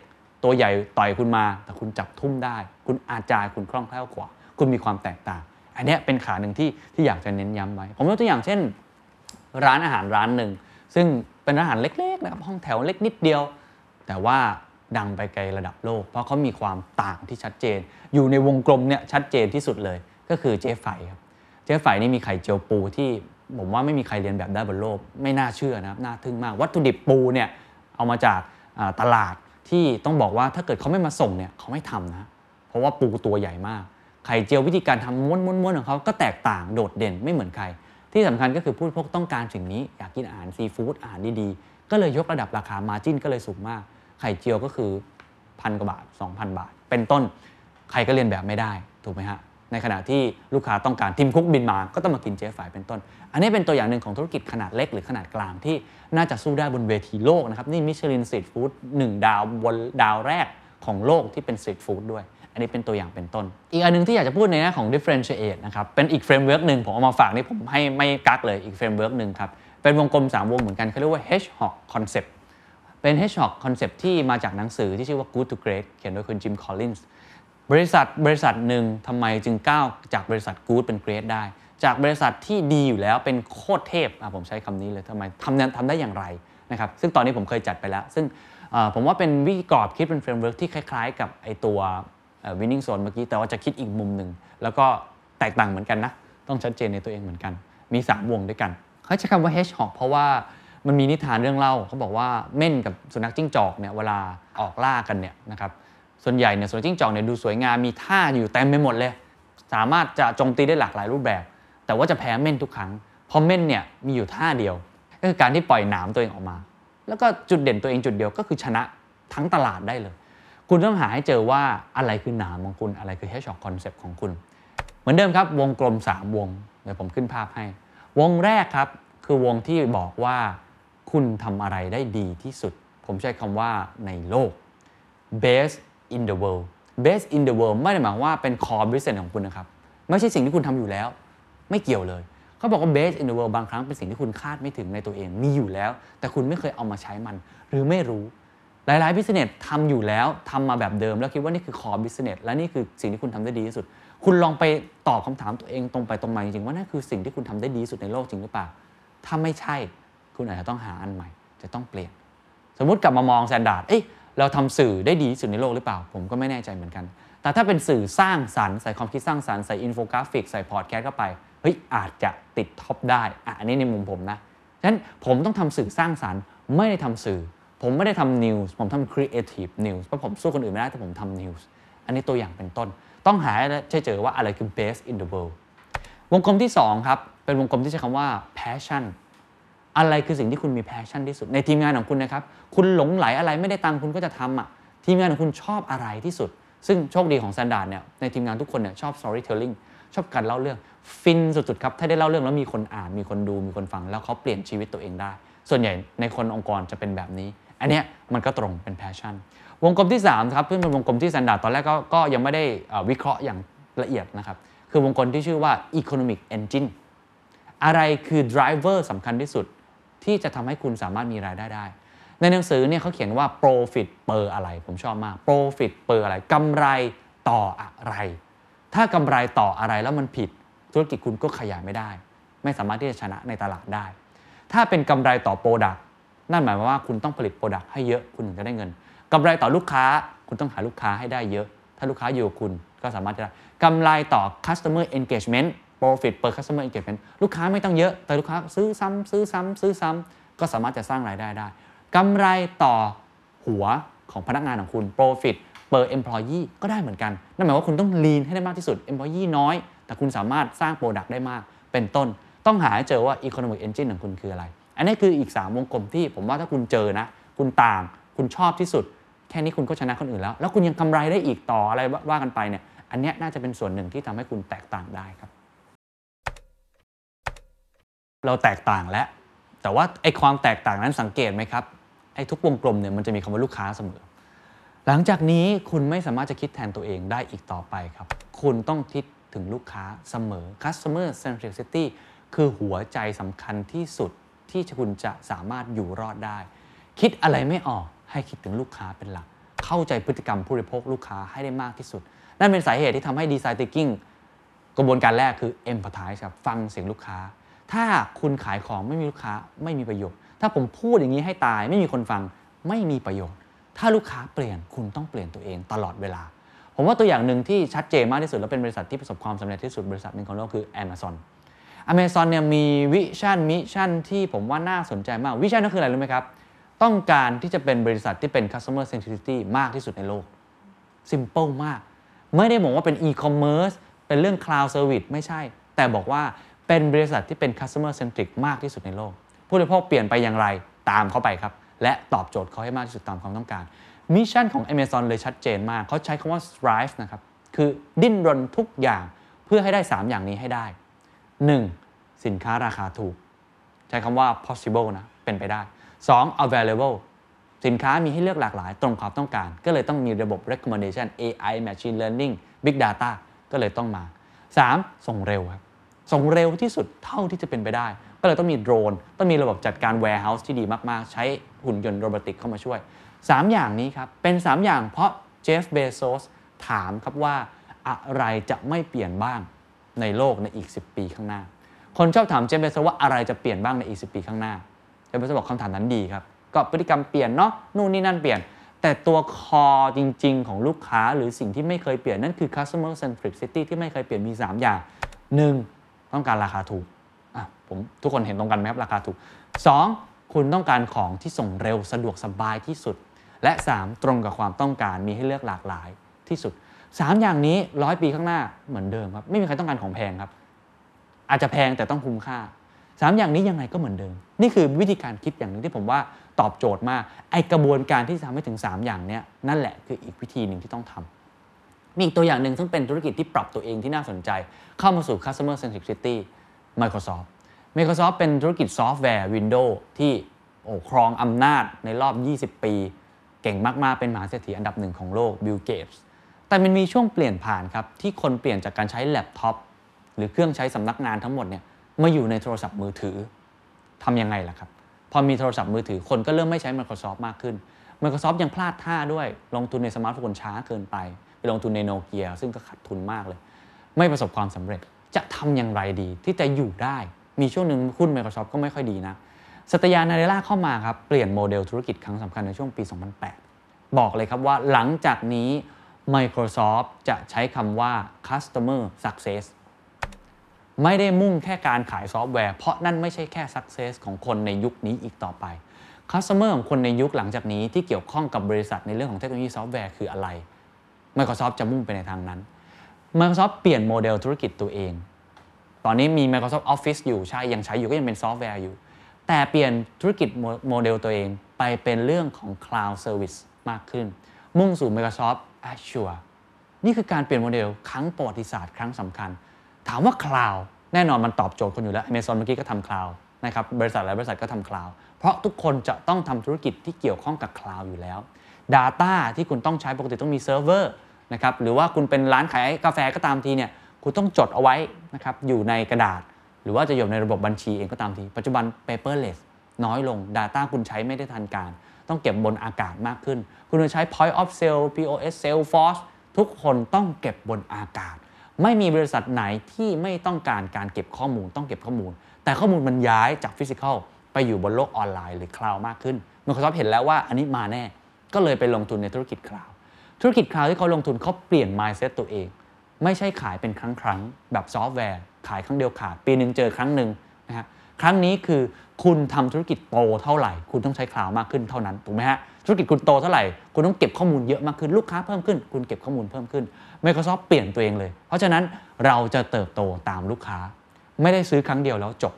ตัวใหญ่ต่อยคุณมา แต่คุณจับทุ่มได้ คุณอาจายคุณคล่องแคล่วกว่า คุณมีความแตกต่าง อันนี้เป็นขาหนึ่งที่ที่อยากจะเน้นย้ำไว้ ผมยกตัวอย่างเช่น ร้านอาหารร้านหนึ่ง ซึ่งเป็นร้านอาหารเล็กๆนะครับห้องแถวเล็กนิดเดียว แต่ว่าดังไปไกลระดับโลก เพราะเขามีความต่างที่ชัดเจน อยู่ในวงกลมเนี่ยชัดเจนที่สุดเลย ก็คือเจ๊ไฝครับเจ๊ไฝนี่มีไข่เจียวปูที่ผมว่าไม่มีใครเรียนแบบได้บนโลก ไม่น่าเชื่อนะครับน่าทึ่งมาก วัตถุดิบปูเนี่ยเอามาจากตลาดที่ต้องบอกว่าถ้าเกิดเขาไม่มาส่งเนี่ยเขาไม่ทำนะเพราะว่าปูตัวใหญ่มาก ไข่เจียววิธีการทำม้วนๆของเขาก็แตกต่างโดดเด่นไม่เหมือนใคร ที่สำคัญก็คือผู้บริโภคต้องการสิ่งนี้อยากกินอาหารซีฟู้ดอาหารดีๆ ก็เลยยกระดับราคามาจิ้นก็เลยสูงมาก ไข่เจียวก็คือพันกว่าบาท 2,000 บาท เป็นต้นใครก็เรียนแบบไม่ได้ถูกไหมฮะในขณะที่ลูกค้าต้องการทิมคุกบินมา ก็ต้องมากินเจ๊ฝ่ายเป็นต้น อัอันนี้เป็นตัวอย่างหนึ่งของธุรกิจขนาดเล็กหรือขนาดกลางที่น่าจะสู้ได้บนเวทีโลกนะครับนี่มิชลินสตรีทฟู้ดหนึ่งดาวบนดาวแรกของโลกที่เป็นสตรีทฟู้ดด้วย นนี้เป็นตัวอย่างเป็นต้น อีกอันหนึ่งที่อยากจะพูดในแง่ของ differentiate นะครับ เป็นอีก framework หนึ่งผมเอามาฝากนี่ผมให้ไม่กั๊กเลยอีก framework หนึ่งครับ เป็นวงกลม 3 วงเหมือนกันเขาเรียกว่า Hedgehog concept เป็น Hedgehog concept ที่มาจากหนังสือที่ชื่อว่า Good to Great เขียนโดยคุณจิมคอลลินส์บริษัทบริษัทหนึ่งทำไมจึงก้าวจากบริษัท Good เป็น Great ได้ จากบริษัทที่ดีอยู่แล้วเป็นโคตรเทพอะผมใช้คำนี้เลยทำไมทำนั้นทำได้อย่างไรนะครับซึ่งตอนนี้ผมเคยจัดไปแล้ว ซึ่งผมว่าเป็นวิกรอบคิดเป็น framework ที่คล้าย ๆ กับไอตัว เอ่อ winning zone เมื่อกี้ แต่ว่าจะคิดอีกมุมหนึ่ง แล้วก็แตกต่างเหมือนกันนะ ต้องชัดเจนในตัวเองเหมือนกัน มี 3 วงด้วยกัน เขาใช้คำว่า hedgehog เพราะว่ามันมีนิทานเรื่องเล่าเขาบอกว่าเม่นกับสุนัขจิ้งจอกเนี่ยเวลาออกล่ากันเนี่ยนะครับส่วนใหญ่เนี่ยสุนัขจิ้งจอกเนี่ยดูสวยงามมีท่าอยู่เต็มไปหมดเลย สามารถจะโจมตีได้หลากหลายรูปแบบ แต่ว่าจะแพ้เม่นทุกครั้งเพราะเม่นเนี่ยมีอยู่ท่าเดียว ก็คือการที่ปล่อยหนามตัวเองออกมา แล้วก็จุดเด่นตัวเองจุดเดียวก็คือชนะทั้งตลาดได้เลย คุณต้องหาให้เจอว่าอะไรคือหนามของคุณอะไรคือ hedgehog concept ของคุณ เหมือนเดิมครับวงกลม 3 วงเดี๋ยวผมขึ้นภาพให้ วงแรกครับคือวงที่บอกว่าคุณทำอะไรได้ดีที่สุด ผมใช้คำว่าในโลก best in the world best in the world ไม่ได้หมายว่าเป็น core business ของคุณนะครับ ไม่ใช่สิ่งที่คุณทำอยู่แล้ว ไม่เกี่ยวเลยเขาบอกว่า best in the world บางครั้งเป็นสิ่งที่คุณคาดไม่ถึงในตัวเองมีอยู่แล้ว แต่คุณไม่เคยเอามาใช้มัน หรือไม่รู้ หลายๆ business ทำอยู่แล้วทำมาแบบเดิม แล้วคิดว่านี่คือ core business และนี่คือสิ่งที่คุณทำได้ดีที่สุด คุณลองไปตอบคำถามตัวเองตรงไปตรงมาจริงๆว่านั่นคือสิ่งที่คุณทำได้ดีที่สุดในโลกจริงหรือเปล่า ถ้าไม่ใช่คุณอาจจะต้องหาอันใหม่ จะต้องเปลี่ยน สมมุติกลับมามอง THE STANDARD เอ้ยเราทำสื่อได้ดีที่สุดในโลกหรือเปล่า ผมก็ไม่แน่ใจเหมือนกัน แต่ถ้าเป็นสื่อสร้างสรรค์ใส่ความคิดสร้างสรรค์ใส่อินโฟกราฟิกใส่พอดแคสต์เข้าไปเฮ้ยอาจจะติด top ได้อะอันนี้ในมุมผมนะฉะนั้นผมต้องทำสื่อสร้างสรรค์ไม่ได้ทำสื่อ ผมไม่ได้ทำ news ผมทำ creative news เพราะผมสู้คนอื่นไม่ได้แต่ผมทำ news อันนี้ตัวอย่างเป็นต้น ต้องหาให้เจอว่าอะไรคือ best in the world วงกลมที่สองครับเป็นวงกลมที่ใช้คำว่า passion อะไรคือสิ่งที่คุณมี passion ที่สุด ในทีมงานของคุณนะครับ คุณหลงไหลอะไรไม่ได้ตังคุณก็จะทำอะทีมงานของคุณชอบอะไรที่สุด ซึ่งโชคดีของ Standard เนี่ยในทีมงานทุกคนเนี่ยชอบ storytelling ชอบการเล่าเรื่องฟินสุดๆครับ ถ้าได้เล่าเรื่องแล้วมีคนอ่าน มีคนดู มีคนฟัง แล้วเขาเปลี่ยนชีวิตตัวเองได้ ส่วนใหญ่ในคนองค์กรจะเป็นแบบนี้ อันเนี้ยมันก็ตรงเป็น passion วงกลมที่3ครับซึ่งเป็นวงกลมที่ Standard ตอนแรกก็ก็ยังไม่ได้วิเคราะห์อย่างละเอียดนะครับ คือวงกลมที่ชื่อว่า economic engine อะไรคือ driver สำคัญที่สุดที่จะทำให้คุณสามารถมีรายได้ได้ ในหนังสือเนี่ยเขาเขียนว่า profit per อะไร ผมชอบมาก profit per อะไรกำไรต่ออะไร ถ้ากำไรต่ออะไรแล้วมันผิด ธุรกิจคุณก็ขยายไม่ได้ ไม่สามารถที่จะชนะในตลาดได้ ถ้าเป็นกำไรต่อ product นั่นหมายความว่าคุณต้องผลิต product ให้เยอะคุณถึงจะได้เงินกำไรต่อลูกค้าคุณต้องหาลูกค้าให้ได้เยอะ ถ้าลูกค้าอยู่กับคุณก็สามารถจะได้กำไรต่อ customer engagement profit per customer engagement ลูกค้าไม่ต้องเยอะ แต่ลูกค้าซื้อซ้ำซื้อซ้ำซื้อซ้ำก็สามารถจะสร้างรายได้ได้กำไรต่อหัวของพนักงานของคุณ profit per employee ก็ได้เหมือนกัน นั่นหมายว่าคุณต้อง lean ให้ได้มากที่สุด employee น้อย แต่คุณสามารถสร้าง product ได้มาก เป็นต้น ต้องหาให้เจอว่า economic engine ของคุณคืออะไร อันนี้คืออีก 3 วงกลมที่ผมว่าถ้าคุณเจอนะ คุณต่างคุณชอบที่สุด แค่นี้คุณก็ชนะคนอื่นแล้ว แล้วคุณยังกำไรได้อีกต่ออะไรว่ากันไปเนี่ยอันนี้น่าจะเป็นส่วนหนึ่งที่ทำให้คุณแตกต่างได้ครับ เราแตกต่างแล้ว แต่ว่าไอ้ความแตกต่างนั้นสังเกตไหมครับไอ้ทุกวงกลมเนี่ยมันจะมีคำว่าลูกค้าเสมอ หลังจากนี้คุณไม่สามารถจะคิดแทนตัวเองได้อีกต่อไปครับ คุณต้องคิดถึงลูกค้าเสมอ customer centricity คือหัวใจสำคัญที่สุด ที่คุณจะสามารถอยู่รอดได้ คิดอะไรไม่ออกให้คิดถึงลูกค้าเป็นหลัก เข้าใจพฤติกรรมผู้บริโภคลูกค้าให้ได้มากที่สุด นั่นเป็นสาเหตุที่ทำให้ design thinking กระบวนการแรกคือ empathize ครับฟังเสียงลูกค้า ถ้าคุณขายของไม่มีลูกค้าไม่มีประโยชน์ ถ้าผมพูดอย่างนี้ให้ตายไม่มีคนฟังไม่มีประโยชน์ ถ้าลูกค้าเปลี่ยนคุณต้องเปลี่ยนตัวเองตลอดเวลา ผมว่าตัวอย่างหนึ่งที่ชัดเจนมากที่สุด และเป็นบริษัทที่ประสบความสำเร็จที่สุดบริษัทหนึ่งของโลกคือ Amazon Amazon เนี่ยมี vision mission ที่ผมว่าน่าสนใจมาก vision ก็คืออะไรรู้ไหมครับ ต้องการที่จะเป็นบริษัทที่เป็น customer centricity มากที่สุดในโลก simple มาก ไม่ได้บอกว่าเป็น e-commerce เป็นเรื่อง cloud service ไม่ใช่ แต่บอกว่าเป็นบริษัทที่เป็น customer centric มากที่สุดในโลก ผู้บริโภคเปลี่ยนไปอย่างไรตามเข้าไปครับ และตอบโจทย์เขาให้มากที่สุดตามความต้องการมิชชั่นของ Amazon เลยชัดเจนมาก เขาใช้คำว่า strive นะครับ คือดิ้นรนทุกอย่างเพื่อให้ได้ 3 อย่างนี้ให้ได้ 1. สินค้าราคาถูก ใช้คำว่า possible นะ เป็นไปได้ 2. available สินค้ามีให้เลือกหลากหลายตรงความต้องการ ก็เลยต้องมีระบบ recommendation AI machine learning big data ก็เลยต้องมา 3. ส่งเร็วครับ ส่งเร็วที่สุดเท่าที่จะเป็นไปได้ ก็เลยต้องมีโดรน ต้องมีระบบจัดการ warehouse ที่ดีมาก ๆ ใช้หุ่นยนต์โรบอติกเข้ามาช่วย 3 อย่างนี้ครับ เป็น 3 อย่างเพราะเจฟ เบโซสถามครับว่าอะไรจะไม่เปลี่ยนบ้าง ในโลกในอีก 10 ปีข้างหน้า คนชอบถามเจฟเบโซว่าอะไรจะเปลี่ยนบ้างในอีก 10 ปีข้างหน้า เจฟเบโซบอกคำถามนั้นดีครับ ก็พฤติกรรมเปลี่ยนเนาะ นู่นนี่นั่นเปลี่ยน แต่ตัวคอจริง ๆ ของลูกค้าหรือสิ่งที่ไม่เคยเปลี่ยนนั่นคือ customer centricity ที่ไม่เคยเปลี่ยนมี 3 อย่าง 1. ต้องการราคาถูกอะผมทุกคนเห็นตรงกันไหมครับราคาถูก 2. คุณต้องการของที่ส่งเร็วสะดวกสบายที่สุด และ 3. ตรงกับความต้องการมีให้เลือกหลากหลายที่สุด 3 อย่างนี้ร้อยปีข้างหน้าเหมือนเดิมครับ ไม่มีใครต้องการของแพงครับ อาจจะแพงแต่ต้องคุ้มค่า 3 อย่างนี้ยังไงก็เหมือนเดิม นี่คือวิธีการคิดอย่างหนึ่งที่ผมว่าตอบโจทย์มาก ไอกระบวนการที่จะทำให้ถึง 3 อย่างเนี้ยนั่นแหละคืออีกวิธีหนึ่งที่ต้องทมีอีกตัวอย่างหนึ่งซึ่งเป็นธุรกิจที่ปรับตัวเองที่น่าสนใจ เข้ามาสู่ customer centricity Microsoft Microsoft เป็นธุรกิจซอฟต์แวร์ Windows ที่โอ้ครองอำนาจในรอบ 20 ปี เก่งมาก ๆ เป็นมหาเศรษฐีอันดับหนึ่งของโลก Bill Gates แต่มันมีช่วงเปลี่ยนผ่านครับที่คนเปลี่ยนจากการใช้แล็ปท็อปหรือเครื่องใช้สำนักงานทั้งหมดเนี่ยมาอยู่ในโทรศัพท์มือถือทำยังไงล่ะครับพอมีโทรศัพท์มือถือคนก็เริ่มไม่ใช้ Microsoft มากขึ้น Microsoft ยังพลาดท่าด้วย ลงทุนในสมาร์ทโฟนช้าเกินไป ไปลงทุนในโนเกียซึ่งก็ขาดทุนมากเลย ไม่ประสบความสำเร็จจะทำอย่างไรดีที่จะอยู่ได้ มีช่วงหนึ่งหุ้น Microsoft ก็ไม่ค่อยดีนะสตยานาเดล่าเข้ามาครับ เปลี่ยนโมเดลธุรกิจครั้งสำคัญในช่วงปี 2008 บอกเลยครับว่าหลังจากนี้ Microsoft จะใช้คำว่า customer success ไม่ได้มุ่งแค่การขายซอฟต์แวร์ เพราะนั่นไม่ใช่แค่ success ของคนในยุคนี้อีกต่อไป customer ของคนในยุคหลังจากนี้ที่เกี่ยวข้องกับบริษัทในเรื่องของเทคโนโลยีซอฟต์แวร์คืออะไร Microsoft จะมุ่งไปในทางนั้น Microsoft เปลี่ยนโมเดลธุรกิจตัวเอง ตอนนี้มี Microsoft Office อยู่ใช่ยังใช้อยู่ก็ยังเป็นซอฟต์แวร์อยู่ แต่เปลี่ยนธุรกิจโมเดลตัวเองไปเป็นเรื่องของ Cloud Service มากขึ้น มุ่งสู่ Microsoft Azure นี่คือการเปลี่ยนโมเดลครั้งประวัติศาสตร์ครั้งสำคัญ ถามว่า Cloud แน่นอนมันตอบโจทย์คนอยู่แล้ว Amazon เมื่อกี้ก็ทำ Cloud นะครับบริษัทหลายบริษัทก็ทำ Cloud เพราะทุกคนจะต้องทำธุรกิจที่เกี่ยวข้องกับ Cloud อยู่แล้ว Data ที่คุณต้องใช้ปกติต้องมีเซิร์ฟเวอร์นะครับหรือว่าคุณเป็นร้านขายกาแฟก็ตามทีเนี่ยคุณต้องจดเอาไว้นะครับอยู่ในกระดาษ หรือว่าจะอยู่ในระบบบัญชีเองก็ตามที ปัจจุบัน paperless น้อยลง Data คุณใช้ไม่ได้ทันการ ต้องเก็บบนอากาศมากขึ้น คุณจะใช้ point of sale POS Salesforce ทุกคนต้องเก็บบนอากาศ ไม่มีบริษัทไหนที่ไม่ต้องการการเก็บข้อมูลต้องเก็บข้อมูล แต่ข้อมูลมันย้ายจาก physical ไปอยู่บนโลกออนไลน์หรือ cloud มากขึ้น Microsoft เห็นแล้วว่าอันนี้มาแน่ ก็เลยไปลงทุนในธุรกิจ cloud ธุรกิจ cloud ที่เขาลงทุนเขาเปลี่ยน mindset ตัวเอง ไม่ใช่ขายเป็นครั้งครั้งแบบซอฟต์แวร์ ขายครั้งเดียวขาด ปีหนึ่งเจอครั้งหนึ่งนะฮะ ครั้งนี้คือคุณทำธุรกิจโตเท่าไหร่ คุณต้องใช้ cloud มากขึ้นเท่านั้นถูกไหมฮะธุรกิจคุณโตเท่าไหร่ คุณต้องเก็บข้อมูลเยอะมากขึ้นลูกค้าเพิ่มขึ้น คุณเก็บข้อมูลเพิ่มขึ้น Microsoft เปลี่ยนตัวเองเลย เพราะฉะนั้นเราจะเติบโตตามลูกค้า ไม่ได้ซื้อครั้งเดียวแล้วจบ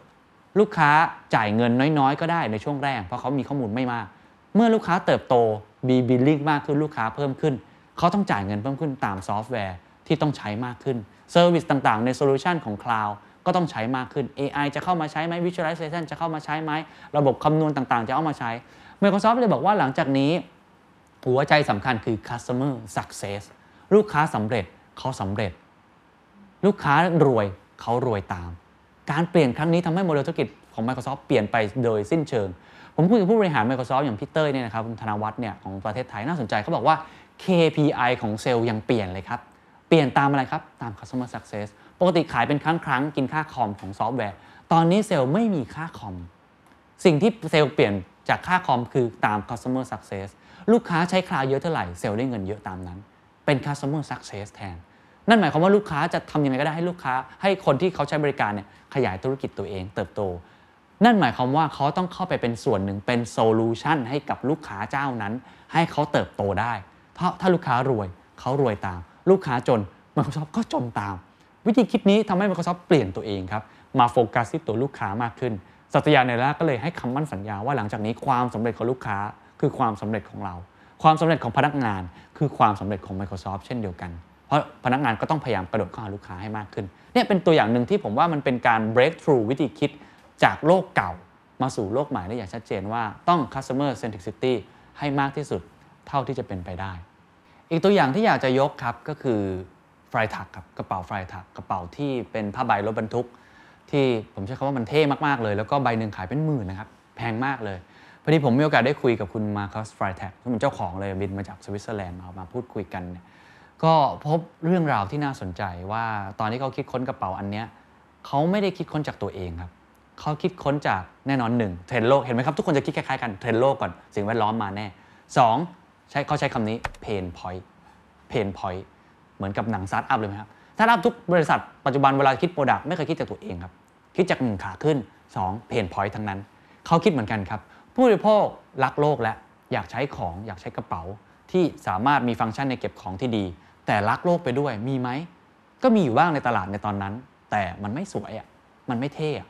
ลูกค้าจ่ายเงินน้อยๆ ก็ได้ในช่วงแรกเพราะเขามีข้อมูลไม่มาก เมื่อลูกค้าเติบโตมี billing มากขึ้นลูกค้าเพิ่มขึ้นเขาต้องจ่ายเงินเพิ่มขึ้นตามซอฟต์แวร์ที่ต้องใช้มากขึ้น service ต่างๆ ใน solution ของ Cloud ก็ต้องใช้มากขึ้น AI จะเข้ามาใช้ไหม Visualization จะเข้ามาใช้ไหม ระบบคำนวณต่างๆ จะเอามาใช้ Microsoft เลยบอกว่าหลังจากนี้ หัวใจสำคัญคือ customer success ลูกค้าสำเร็จเขาสำเร็จ ลูกค้ารวยเขารวยตาม การเปลี่ยนครั้งนี้ทำให้โมเดลธุรกิจของ Microsoft เปลี่ยนไปโดยสิ้นเชิง ผมคุยกับผู้บริหาร Microsoft อย่างพี่เต้ยเนี่ยนะครับคุณธนวัฒน์เนี่ยของประเทศไทยน่าสนใจเขาบอกว่า KPI ของเซลล์ยังเปลี่ยนเลยครับ เปลี่ยนตามอะไรครับ ตาม customer success ปกติขายเป็นครั้งครั้งกินค่าคอมของซอฟต์แวร์ ตอนนี้เซลส์ไม่มีค่าคอม สิ่งที่เซลส์เปลี่ยนจากค่าคอมคือตาม customer success ลูกค้าใช้ cloud เยอะเท่าไหร่เซลส์ได้เงินเยอะตามนั้น เป็น customer success แทน นั่นหมายความว่าลูกค้าจะทำยังไงก็ได้ให้ลูกค้า ให้คนที่เขาใช้บริการเนี่ยขยายธุรกิจตัวเองเติบโต นั่นหมายความว่าเขาต้องเข้าไปเป็นส่วนหนึ่งเป็น solution ให้กับลูกค้าเจ้านั้น ให้เขาเติบโตได้ เพราะถ้าลูกค้ารวยเขารวยตาม ลูกค้าจน Microsoft ก็จนตาม วิธีคิดนี้ทำให้ Microsoft เปลี่ยนตัวเองครับ มาโฟกัสที่ตัวลูกค้ามากขึ้นสัตยาในแรกก็เลยให้คำมั่นสัญญาว่าหลังจากนี้ความสำเร็จของลูกค้าคือความสำเร็จของเรา ความสำเร็จของพนักงานคือความสำเร็จของ Microsoft เช่นเดียวกัน เพราะพนักงานก็ต้องพยายามกระโดดเข้าหาลูกค้าให้มากขึ้นเนี่ยเป็นตัวอย่างหนึ่งที่ผมว่ามันเป็นการ break through วิธีคิดจากโลกเก่ามาสู่โลกใหม่ได้อย่างชัดเจนว่าต้อง customer centricity ให้มากที่สุดเท่าที่จะเป็นไปได้ อีกตัวอย่างที่อยากจะยกครับก็คือ Freitag ครับกระเป๋า Freitag กระเป๋าที่เป็นผ้าใบรถบรรทุก ที่ผมใช้คำว่ามันเท่มากๆเลย แล้วก็ใบหนึ่งขายเป็นหมื่นนะครับแพงมากเลยพอดีผมมีโอกาสได้คุยกับคุณมาคัสฟรายแท็กซึ่เป็นเจ้าของเลยบินมาจากสวิตเซอร์แลนด์มามาพูดคุยกันเนี่ยก็พบเรื่องราวที่น่าสนใจว่าตอนที่เขาคิดค้นกระเป๋าอันเนี้ยเขาไม่ได้คิดค้นจากตัวเองครับเขาคิดค้นจากแน่นอนหนึ่งเทรนด์โลกเห็นไหมครับ ทุกคนจะคิดคล้ายๆกันเทรนด์โลกก่อนสิ่งแวดล้อมมาแน่สองใช้เขาใช้คำนี้ pain point pain point เหมือนกับหนังสตาร์ทอัพเลยไหมครับสตาร์ทอัพทุกบริษัทปัจจุบันเวลาคิด product ไม่เคยคิดจากตัวเองครับ คิดจากหนึ่งขาขึ้น 2 pain point ทั้งนั้น เขาคิดเหมือนกันครับ ผู้บริโภครักโลกและอยากใช้ของอยากใช้กระเป๋า ที่สามารถมีฟังก์ชันในเก็บของที่ดี แต่รักโลกไปด้วยมีไหมก็มีอยู่บ้างในตลาดในตอนนั้น แต่มันไม่สวยอะมันไม่เท่อะ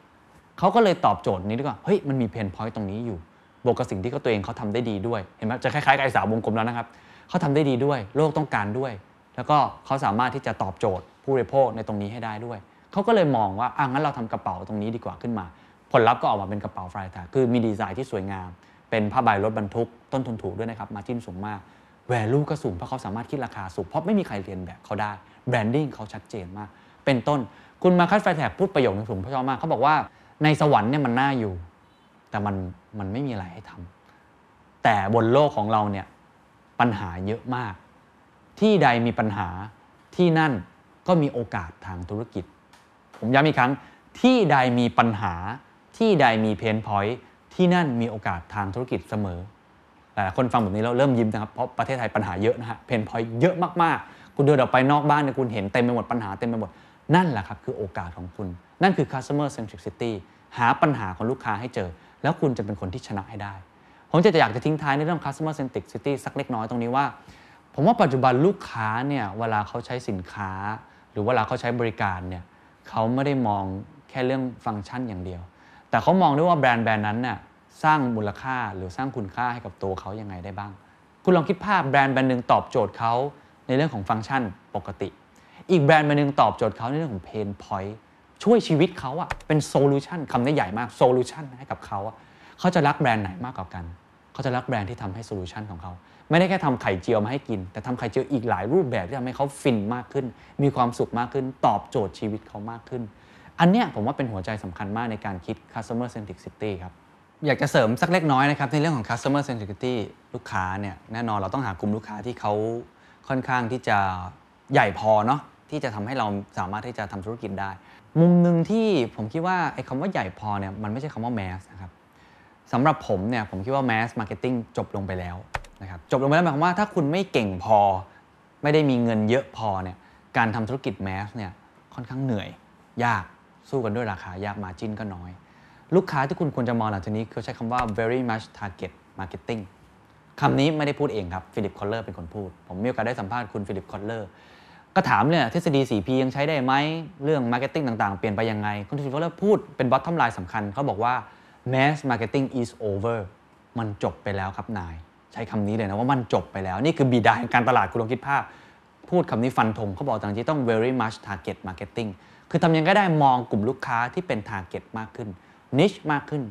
เขาก็เลยตอบโจทย์นี้ดีกว่าเฮ้ยมันมี pain point ตรงนี้อยู่บวกกับสิ่งที่เขาตัวเองเขาทำได้ดีด้วย เห็นไหมจะคล้ายๆกับไอ้สามวงกลมแล้วนะครับเขาทำได้ดีด้วย โลกต้องการด้วย แล้วก็เขาสามารถที่จะตอบโจทย์ผู้บริโภคในตรงนี้ให้ได้ด้วย เขาก็เลยมองว่าอะงั้นเราทำกระเป๋าตรงนี้ดีกว่าขึ้นมา ผลลัพธ์ก็ออกมาเป็นกระเป๋า Freitag คือมีดีไซน์ที่สวยงาม เป็นผ้าใบรถบรรทุก ต้นทุนถูกด้วยนะครับ margin สูงมาก value ก็สูงเพราะเขาสามารถคิดราคาสูง เพราะไม่มีใครเลียนแบบเขาได้ branding เขาชัดเจนมาก เป็นต้น คุณ Markus Freitag พูดประโยคนึงผมชอบมาก เขาบอกว่าในสวรรค์เนี่ยมันน่าอยู่ แต่มันมันไม่มีอะไรให้ทำแต่บนโลกของเราเนี่ยปัญหาเยอะมาก ที่ใดมีปัญหาที่นั่นก็มีโอกาสทางธุรกิจ ผมย้ำอีกครั้ง ที่ใดมีปัญหา ที่ใดมีเพนพอยท์ที่นั่นมีโอกาสทางธุรกิจเสมอหลายคนฟังแบบนี้แล้วเริ่มยิ้มนะครับ เพราะประเทศไทยปัญหาเยอะนะฮะเพนพอยต์เยอะมากๆ คุณเดินออกไปนอกบ้านเนี่ยคุณเห็นเต็มไปหมดปัญหาเต็มไปหมด นั่นแหละครับคือโอกาสของคุณ นั่นคือ customer centricity หาปัญหาของลูกค้าให้เจอ แล้วคุณจะเป็นคนที่ชนะให้ได้ ผมจะอยากจะทิ้งท้ายในเรื่อง customer centricity สักเล็กน้อยตรงนี้ว่า ผมว่าปัจจุบันลูกค้าเนี่ยเวลาเขาใช้สินค้า หรือเวลาเขาใช้บริการเนี่ยเขาไม่ได้มองแค่เรื่องฟังก์ชันอย่างเดียว แต่เขามองด้วยว่าแบรนด์แบรนด์นั้นเนี่ยสร้างมูลค่าหรือสร้างคุณค่าให้กับตัวเขายังไงได้บ้าง คุณลองคิดภาพแบรนด์แบรนด์หนึ่งตอบโจทย์เขาในเรื่องของฟังก์ชันปกติ อีกแบรนด์แบรนด์หนึ่งตอบโจทย์เขาในเรื่องของ pain point ช่วยชีวิตเขาอะเป็น solution คำนี้ใหญ่มาก solution ให้กับเขาอะเขาจะรักแบรนด์ไหนมากกว่ากัน เขาจะรักแบรนด์ที่ทำให้ solution ของเขา ไม่ได้แค่ทำไข่เจียวมาให้กิน แต่ทำไข่เจียวอีกหลายรูปแบบที่ทำให้เขาฟินมากขึ้น มีความสุขมากขึ้น ตอบโจทย์ชีวิตเขามากขึ้น อันเนี้ยผมว่าเป็นหัวใจสำคัญมากในการคิด customer centricity ครับอยากจะเสริมสักเล็กน้อยนะครับในเรื่องของ customer centricity ลูกค้าเนี่ยแน่นอนเราต้องหากลุ่มลูกค้าที่เขาค่อนข้างที่จะใหญ่พอเนาะที่จะทำให้เราสามารถที่จะทำธุรกิจได้ มุมหนึ่งที่ผมคิดว่าไอ้คำว่าใหญ่พอเนี่ยมันไม่ใช่คำว่า mass นะครับ สำหรับผมเนี่ยผมคิดว่า mass marketing จบลงไปแล้วนะครับจบลงไปแล้วหมายความว่าถ้าคุณไม่เก่งพอ ไม่ได้มีเงินเยอะพอเนี่ยการทำธุรกิจ mass เนี่ยค่อนข้างเหนื่อย ยากสู้กันด้วยราคายากมาจิ้นก็น้อย ลูกค้าที่คุณควรจะมองหลังจากนี้เขาใช้คำว่า very much target marketing คำนี้ไม่ได้พูดเองครับ Philip Kotler เป็นคนพูด ผมมีโอกาสได้สัมภาษณ์คุณ Philip Kotler ก็ถามเนี่ยทฤษฎี 4P ยังใช้ได้ไหมเรื่อง marketing ต่างๆ เปลี่ยนไปยังไง คุณ Philip Kotler พูดเป็น bottom line สำคัญเขาบอกว่า mass marketing is over มันจบไปแล้วครับนาย ใช้คำนี้เลยนะว่ามันจบไปแล้ว นี่คือบิดาแห่งการตลาดคุณลองคิดภาพ พูดคำนี้ฟันธงเขาบอกจริงๆต้อง very much target marketing คือทำยังไงก็ได้มองกลุ่มลูกค้าที่เป็น target มากขึ้น niche มากขึ้น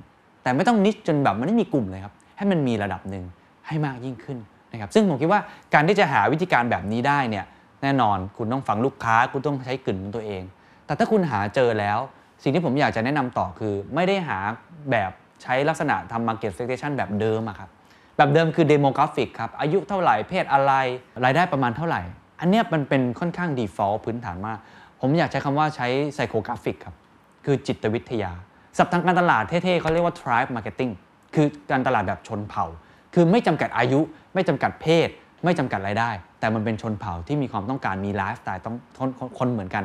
แต่ไม่ต้อง niche จนแบบมันไม่มีกลุ่มเลยครับ ให้มันมีระดับหนึ่งให้มากยิ่งขึ้นนะครับซึ่งผมคิดว่าการที่จะหาวิธีการแบบนี้ได้เนี่ยแน่นอนคุณต้องฟังลูกค้า คุณต้องใช้กลิ่นของตัวเอง แต่ถ้าคุณหาเจอแล้ว สิ่งที่ผมอยากจะแนะนำต่อคือ ไม่ได้หาแบบใช้ลักษณะทำ market segmentation แบบเดิมอะครับแบบเดิมคือ demographic ครับ อายุเท่าไหร่เพศอะไร รายได้ประมาณเท่าไหร่ อันเนี้ยมันเป็นค่อนข้าง default พื้นฐานมาก ผมอยากใช้คำว่าใช้ psychographic ครับ คือจิตวิทยาศัพท์ทางการตลาดเท่ๆเขาเรียกว่า tribe marketing คือการตลาดแบบชนเผ่า คือไม่จำกัดอายุ ไม่จำกัดเพศ ไม่จำกัดรายได้ แต่มันเป็นชนเผ่าที่มีความต้องการมีไลฟ์สไตล์ต้องคนคนเหมือนกัน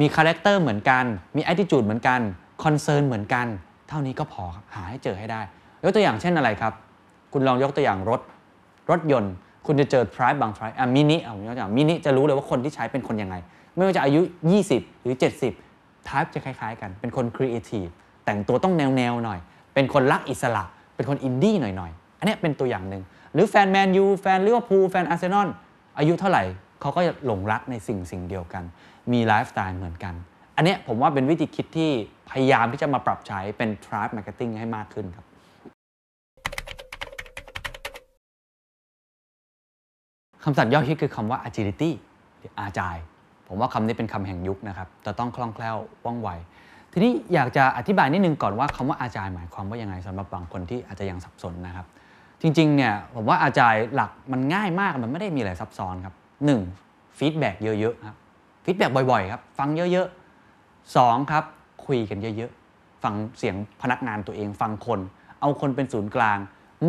มีคาแรคเตอร์เหมือนกัน มี attitude เหมือนกัน concern เหมือนกัน เท่านี้ก็พอครับหาให้เจอให้ได้ ยกตัวอย่างเช่นอะไรครับ คุณลองยกตัวอย่างรถ รถยนต์ คุณจะเจอ tribe บาง tribe อะมินิเอายกตัวอย่างมินิจะรู้เลยว่าคนที่ใช้เป็นคนยังไง ไม่ว่าจะอายุ 20 หรือ 70 type จะคล้ายๆ กัน เป็นคน creative แต่งตัวต้องแนวๆหน่อย เป็นคนรักอิสระ เป็นคนอินดี้หน่อยๆ อันนี้เป็นตัวอย่างหนึ่งหรือแฟนแมนยูแฟนลิเวอร์พูลแฟนอาร์เซนอลอายุเท่าไหร่เขาก็จะหลงรักในสิ่งสิ่งเดียวกัน มีไลฟ์สไตล์เหมือนกัน อันนี้ผมว่าเป็นวิธีคิดที่พยายามที่จะมาปรับใช้เป็น tribe marketing ให้มากขึ้นครับ คำศัพท์ยอดฮิตคือคำว่า agility หรือ agile ผมว่าคำนี้เป็นคำแห่งยุคนะครับจะต้องคล่องแคล่วว่องไว ทีนี้อยากจะอธิบายนิดนึงก่อนว่าคำว่า agile หมายความว่ายังไงสำหรับบางคนที่อาจจะยังสับสนนะครับ จริงๆเนี่ยผมว่า agile หลักมันง่ายมากมันไม่ได้มีอะไรซับซ้อนครับ 1. feedback เยอะๆครับ feedback บ่อยๆครับ ฟังเยอะๆ 2. ครับ คุยกันเยอะๆ ฟังเสียงพนักงานตัวเองฟังคน เอาคนเป็นศูนย์กลาง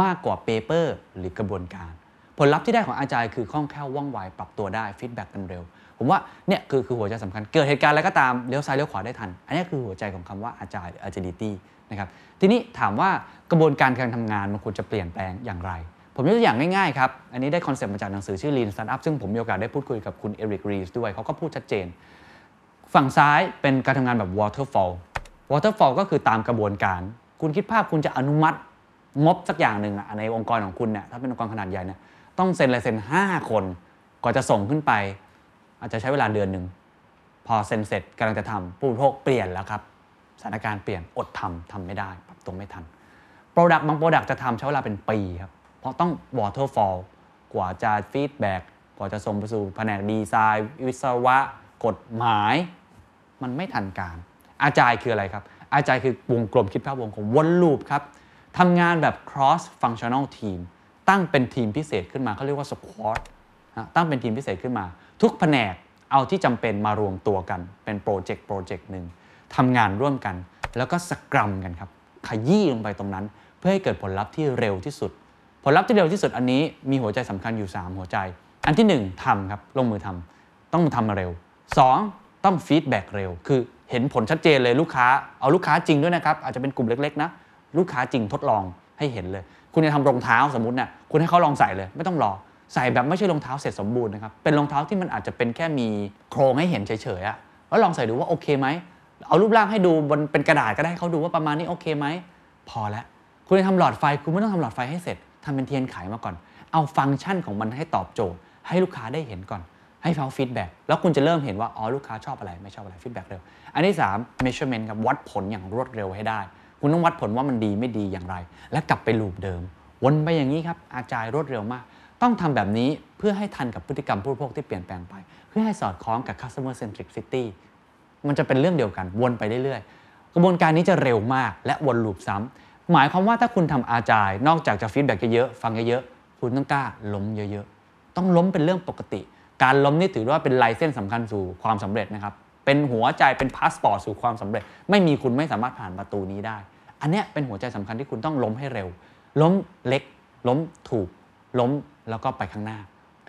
มากกว่า paper หรือกระบวนการ ผลลัพธ์ที่ได้ของ agile คือคล่องแคล่วว่องไวปรับตัวได้ feedback กันเร็ว ผมว่าเนี่ยคือคือหัวใจสำคัญ เกิดเหตุการณ์อะไรก็ตามเลี้ยวซ้ายเลี้ยวขวาได้ทัน อันนี้คือหัวใจของคำว่าอาจารย์ agility นะครับทีนี้ถามว่ากระบวนการการทำงานมันควรจะเปลี่ยนแปลงอย่างไร ผมยกตัวอย่างง่ายๆครับ อันนี้ได้คอนเซปต์มาจากหนังสือชื่อ Lean Startup ซึ่งผมมีโอกาสได้พูดคุยกับคุณ Eric Ries ด้วยเขาก็พูดชัดเจน ฝั่งซ้ายเป็นการทำงานแบบ waterfall waterfall ก็คือตามกระบวนการ คุณคิดภาพคุณจะอนุมัติงบสักอย่างหนึ่งอะในองค์กรของคุณเนี่ยถ้าเป็นองค์กรขนาดใหญ่เนี่ยต้องเซ็นลายเซ็น 5 คนก่อนจะส่งขึ้นไป อาจจะใช้เวลาเดือนหนึ่งพอเซ็นเสร็จกำลังจะทำผู้บริโภคเปลี่ยนแล้วครับสถานการณ์เปลี่ยนอดทำทำไม่ได้ปรับตัวไม่ทัน Product บาง Product จะทำใช้เวลาเป็นปีครับ เพราะต้อง waterfall กว่าจะ feedback กว่าจะส่งไปสู่แผนกดีไซน์ วิศวะ กฎหมาย มันไม่ทันการ อาจายคืออะไรครับ อาจายคือวงกลมคิดภาพวงกลมวนลูปครับทำงานแบบ cross functional team ตั้งเป็นทีมพิเศษขึ้นมาเขาเรียกว่า squad นะตั้งเป็นทีมพิเศษขึ้นมา ทุกแผนกเอาที่จำเป็นมารวมตัวกันเป็นโปรเจกต์โปรเจกต์หนึ่งทำงานร่วมกัน แล้วก็สกรัมกันครับขยี้ลงไปตรงนั้น เพื่อให้เกิดผลลัพธ์ที่เร็วที่สุด ลลัพธ์ที่เร็วที่สุดอันนี้มีหัวใจสำคัญอยู่ 3 หัวใจ อันที่ 1ทำครับลงมือทำต้องทำมาเร็ว 2. ต้องฟีดแบ็กเร็ว คือเห็นผลชัดเจนเลยลูกค้าเอาลูกค้าจริงด้วยนะครับ อาจจะเป็นกลุ่มเล็กๆนะลูกค้าจริงทดลองให้เห็นเลย คุณจะทำรองเท้าสมมตินี่ยคุณให้เขาลองใส่เลยไม่ต้องรอใส่แบบไม่ใช่รองเท้าเสร็จสมบูรณ์นะครับเป็นรองเท้าที่มันอาจจะเป็นแค่มีโครงให้เห็นเฉยๆอะแล้วลองใส่ดูว่าโอเคไหมเอารูปร่างให้ดูบนเป็นกระดาษก็ได้เขาดูว่าประมาณนี้โอเคไหมพอแล้วคุณจะทำหลอดไฟคุณไม่ต้องทำหลอดไฟให้เสร็จ ทำเป็นเทียนไขมาก่อน เอาฟังก์ชันของมันให้ตอบโจทย์ ให้ลูกค้าได้เห็นก่อน ให้เขา feedback แล้วคุณจะเริ่มเห็นว่าอ๋อลูกค้าชอบอะไรไม่ชอบอะไร feedback เร็ว อันที่ 3 measurement ครับวัดผลอย่างรวดเร็วให้ได้ คุณต้องวัดผลว่ามันดีไม่ดีอย่างไร และกลับไป loop เดิม วนไปอย่างนี้ครับ agile รวดเร็วมาก ต้องทำแบบนี้เพื่อให้ทันกับพฤติกรรมผู้บริโภคที่เปลี่ยนแปลงไป เพื่อให้สอดคล้องกับ customer centricity มันจะเป็นเรื่องเดียวกันวนไปเรื่อยๆกระบวนการนี้จะเร็วมากและวน loop ซ้ำ หมายความว่าถ้าคุณทำ agile นอกจากจะ feedback เยอะๆฟังเยอะๆคุณต้องกล้าล้มเยอะๆ ต้องล้มเป็นเรื่องปกติ การล้มนี่ถือว่าเป็น license สำคัญสู่ความสำเร็จนะครับเป็นหัวใจเป็นพาสปอร์ตสู่ความสำเร็จ ไม่มีคุณไม่สามารถผ่านประตูนี้ได้ อันเนี้ยเป็นหัวใจสำคัญที่คุณต้องล้มให้เร็ว ล้มเล็ก ล้มถูก ล้มแล้วก็ไปข้างหน้า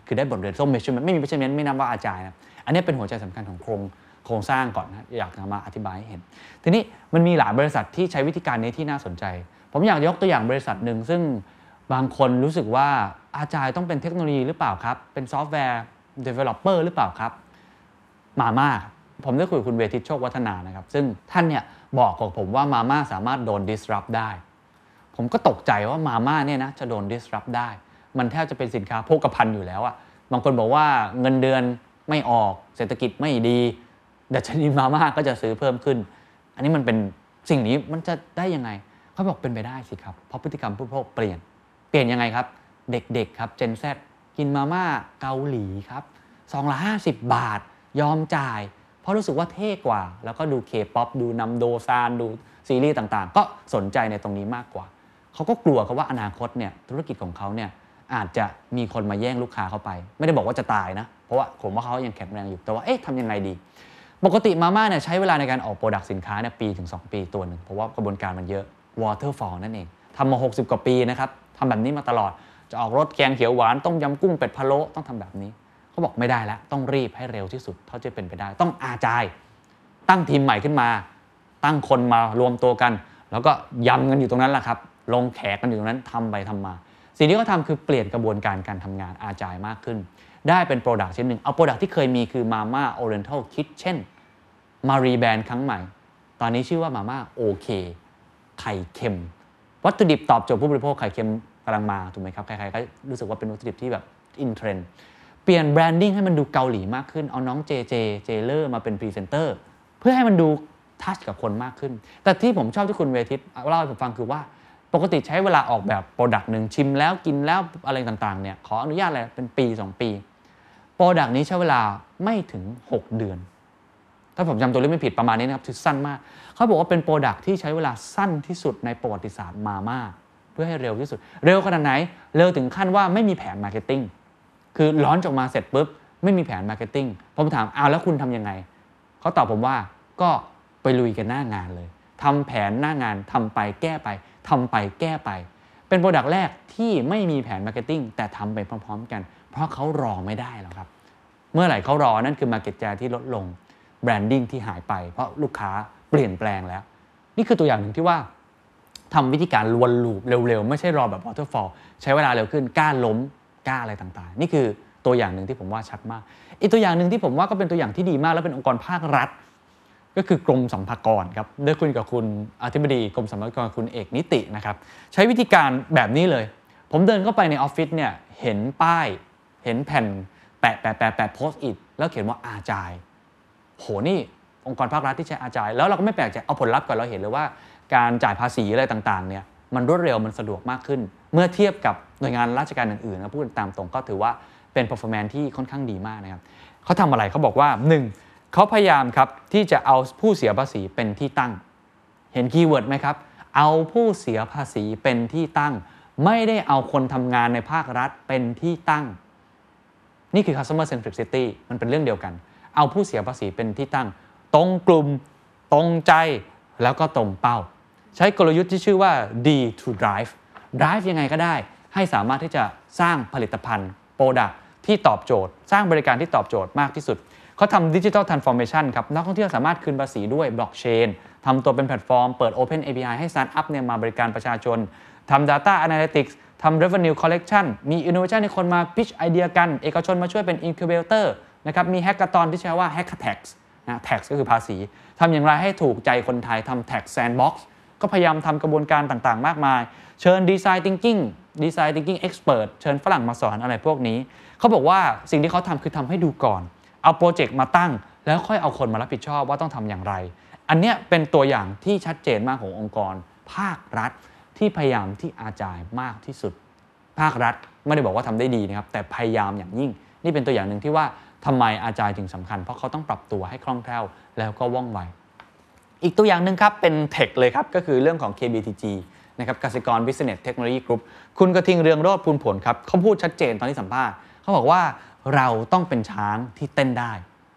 คือได้บทเรียนล้ม measurement ไม่มี measurement ไม่นับว่า agile นะอันนี้เป็นหัวใจสำคัญของโครง โครงสร้างก่อนนะอยากจะมาอธิบายให้เห็น ทีนี้มันมีหลายบริษัทที่ใช้วิธีการนี้ที่น่าสนใจ ผมอยากยกตัวอย่างบริษัทหนึ่งซึ่งบางคนรู้สึกว่า agile ต้องเป็นเทคโนโลยีหรือเปล่าครับ เป็นซอฟต์แวร์ developer หรือเปล่าครับ มาม่าผมได้คุยกับคุณเวทิตโชควัฒนานะครับ ซึ่งท่านเนี่ยบอกกับผมว่ามาม่าสามารถโดน disrupt ได้ ผมก็ตกใจว่ามาม่าเนี่ยนะจะโดน disrupt ได้ มันแทบจะเป็นสินค้าโภคภัณฑ์อยู่แล้วอะบางคนบอกว่าเงินเดือนไม่ออกเศรษฐกิจไม่ดี ดัชนีมาม่าก็จะซื้อเพิ่มขึ้น อันนี้มันเป็นสิ่งนี้มันจะได้ยังไงเขาบอกเป็นไปได้สิครับ เพราะพฤติกรรมผู้บริโภคเปลี่ยน เปลี่ยนยังไงครับ เด็กๆครับเจน Z กินมาม่าเกาหลีครับซองละ50บาท ยอมจ่าย เพราะรู้สึกว่าเท่กว่า แล้วก็ดูเคป๊อปดูนัมโดซานดูซีรีส์ต่างๆ ก็สนใจในตรงนี้มากกว่า เขาก็กลัวครับว่าอนาคตเนี่ยธุรกิจของเขาเนี่ยอาจจะมีคนมาแย่งลูกค้าเข้าไป ไม่ได้บอกว่าจะตายนะ เพราะว่าผมว่าเขายังแข็งแรงอยู่แต่ว่าเอ๊ะทำยังไงดี ปกติมาม่าเนี่ยใช้เวลาในการออก product สินค้าเนี่ยปีถึง 2 ปีตัวหนึ่งเพราะว่ากระบวนการมันเยอะ waterfall นั่นเองทำมา 60 กว่าปีนะครับทำแบบนี้มาตลอดจะออกรสแกงเขียวหวานต้มยำกุ้งเป็ดพะโล้ต้องทำแบบนี้เขาบอกไม่ได้แล้วต้องรีบให้เร็วที่สุดเท่าที่เป็นไปได้ ต้อง agile ตั้งทีมใหม่ขึ้นมา ตั้งคนมารวมตัวกัน แล้วก็ยำกันอยู่ตรงนั้นแหละครับลงแขกกันอยู่ตรงนั้นทำไปทำมา สิ่งที่เขาทำคือเปลี่ยนกระบวนการการทำงาน agile มากขึ้น ได้เป็น product ชิ้นหนึ่งเอา product ที่เคยมีคือ Mama Oriental Kitchen มา rebrand ครั้งใหม่ ตอนนี้ชื่อว่ามาม่าโอเคไข่เค็ม วัตถุดิบตอบโจทย์ผู้บริโภคไข่เค็มกำลังมาถูกไหมครับใครๆก็รู้สึกว่าเป็นวัตถุดิบที่แบบ in trendเปลี่ยน branding ให้มันดูเกาหลีมากขึ้น เอาน้องเจเจเจเลอร์มาเป็นพรีเซนเตอร์เพื่อให้มันดู touch กับคนมากขึ้น แต่ที่ผมชอบที่คุณเวทิตเล่าให้ผมฟังคือว่าปกติใช้เวลาออกแบบ product หนึ่งชิมแล้วกินแล้วอะไรต่างๆเนี่ยขออนุญาตอะไรเป็นปี 2 ปี product นี้ใช้เวลาไม่ถึง 6 เดือน ถ้าผมจำตัวเลขไม่ผิดประมาณนี้นะครับคือสั้นมาก เขาบอกว่าเป็น product ที่ใช้เวลาสั้นที่สุดในประวัติศาสตร์มาม่าเพื่อให้เร็วที่สุด เร็วขนาดไหน เร็วถึงขั้นว่าไม่มีแผน marketing คือ launch ออกมาเสร็จปุ๊บไม่มีแผน marketing ผมถามเอาแล้วคุณทำยังไงเขาตอบผมว่าก็ไปลุยกันหน้างานเลยทำแผนหน้างานทำไปแก้ไปทำไปแก้ไป เป็น product แรกที่ไม่มีแผน marketing แต่ทำไปพร้อม ๆ กัน เพราะเขารอไม่ได้แล้วครับ เมื่อไหร่เขารอนั่นคือ Market Share ที่ลดลง branding ที่หายไป เพราะลูกค้าเปลี่ยนแปลงแล้ว นี่คือตัวอย่างหนึ่งที่ว่าทำวิธีการวนลูปเร็วๆ ไม่ใช่รอแบบ waterfall ใช้เวลาเร็วขึ้นกล้าล้มกล้าอะไรต่างๆ นี่คือตัวอย่างหนึ่งที่ผมว่าชัดมาก อีกตัวอย่างหนึ่งที่ผมว่าก็เป็นตัวอย่างที่ดีมาก และเป็นองค์กรภาครัฐ ก็คือกรมสัมภากรครับได้คุยกับคุณอธิบดีกรมสัมภากรคุณเอกนิตินะครับใช้วิธีการแบบนี้เลย ผมเดินเข้าไปในออฟฟิศเนี่ยเห็นป้าย เห็นแผ่นแปะแปะแปะแปะโพสต์อิทแล้วเขียนว่าอาจาย โหนี่องค์กรภาครัฐที่ใช้ agile แล้วเราก็ไม่แปลกใจเอาผลลัพธ์ก่อนเราเห็นเลยว่า การจ่ายภาษีอะไรต่างๆเนี่ยมันรวดเร็วมันสะดวกมากขึ้น เมื่อเทียบกับหน่วยงานราชการอื่นๆนะพูดตามตรงก็ถือว่าเป็น performance ที่ค่อนข้างดีมากนะครับเขาทำอะไรเขาบอกว่า 1. เขาพยายามครับที่จะเอาผู้เสียภาษีเป็นที่ตั้ง เห็น keyword ไหมครับ เอาผู้เสียภาษีเป็นที่ตั้ง ไม่ได้เอาคนทำงานในภาครัฐเป็นที่ตั้ง นี่คือ customer centricity มันเป็นเรื่องเดียวกัน เอาผู้เสียภาษีเป็นที่ตั้ง ตรงกลุ่ม ตรงใจ แล้วก็ตรงเป้า ใช้กลยุทธ์ที่ชื่อว่า D to drive drive ยังไงก็ได้ ให้สามารถที่จะสร้างผลิตภัณฑ์ Product ที่ตอบโจทย์ สร้างบริการที่ตอบโจทย์มากที่สุด เขาทำ digital transformation ครับ นักท่องเที่ยวสามารถคืนภาษีด้วยบล็อกเชนทำตัวเป็นแพลตฟอร์ม เปิด Open API ให้สตาร์ทอัพเนี่ยมาบริการประชาชนทำ Data Analytics ทำ Revenue Collection มี Innovation ในคนมา pitch ไอเดียกัน เอกชนมาช่วยเป็น Incubator นะครับ มี Hackathon ที่ชื่อว่า Hackatax นะ tax ก็คือภาษี ทำอย่างไรให้ถูกใจคนไทยทำ tax sandbox ก็พยายามทำกระบวนการต่างๆ มากมาย เชิญ design thinking design thinking expert เชิญฝรั่งมาสอนอะไรพวกนี้ เขาบอกว่าสิ่งที่เขาทำคือทำให้ดูก่อน เอาโปรเจกต์มาตั้ง แล้วค่อยเอาคนมารับผิดชอบว่าต้องทำอย่างไร อันเนี้ยเป็นตัวอย่างที่ชัดเจนมากขององค์กร ภาครัฐ ที่พยายามที่อาจายมากที่สุด ภาครัฐไม่ได้บอกว่าทำได้ดีนะครับ แต่พยายามอย่างยิ่ง นี่เป็นตัวอย่างหนึ่งที่ว่าทำไมอาจาย์จึงสำคัญ เพราะเขาต้องปรับตัวให้คล่องแคล่วแล้วก็ว่องไวอีกตัวอย่างหนึ่งครับ เป็นเทคเลยครับ ก็คือเรื่องของ KBTG นะครับกสิกร Business Technology Group คุณกระทิงเรืองโรดพูนผลครับเขาพูดชัดเจนตอนที่สัมภาษณ์เขาบอกว่าเราต้องเป็นช้างที่เต้นได้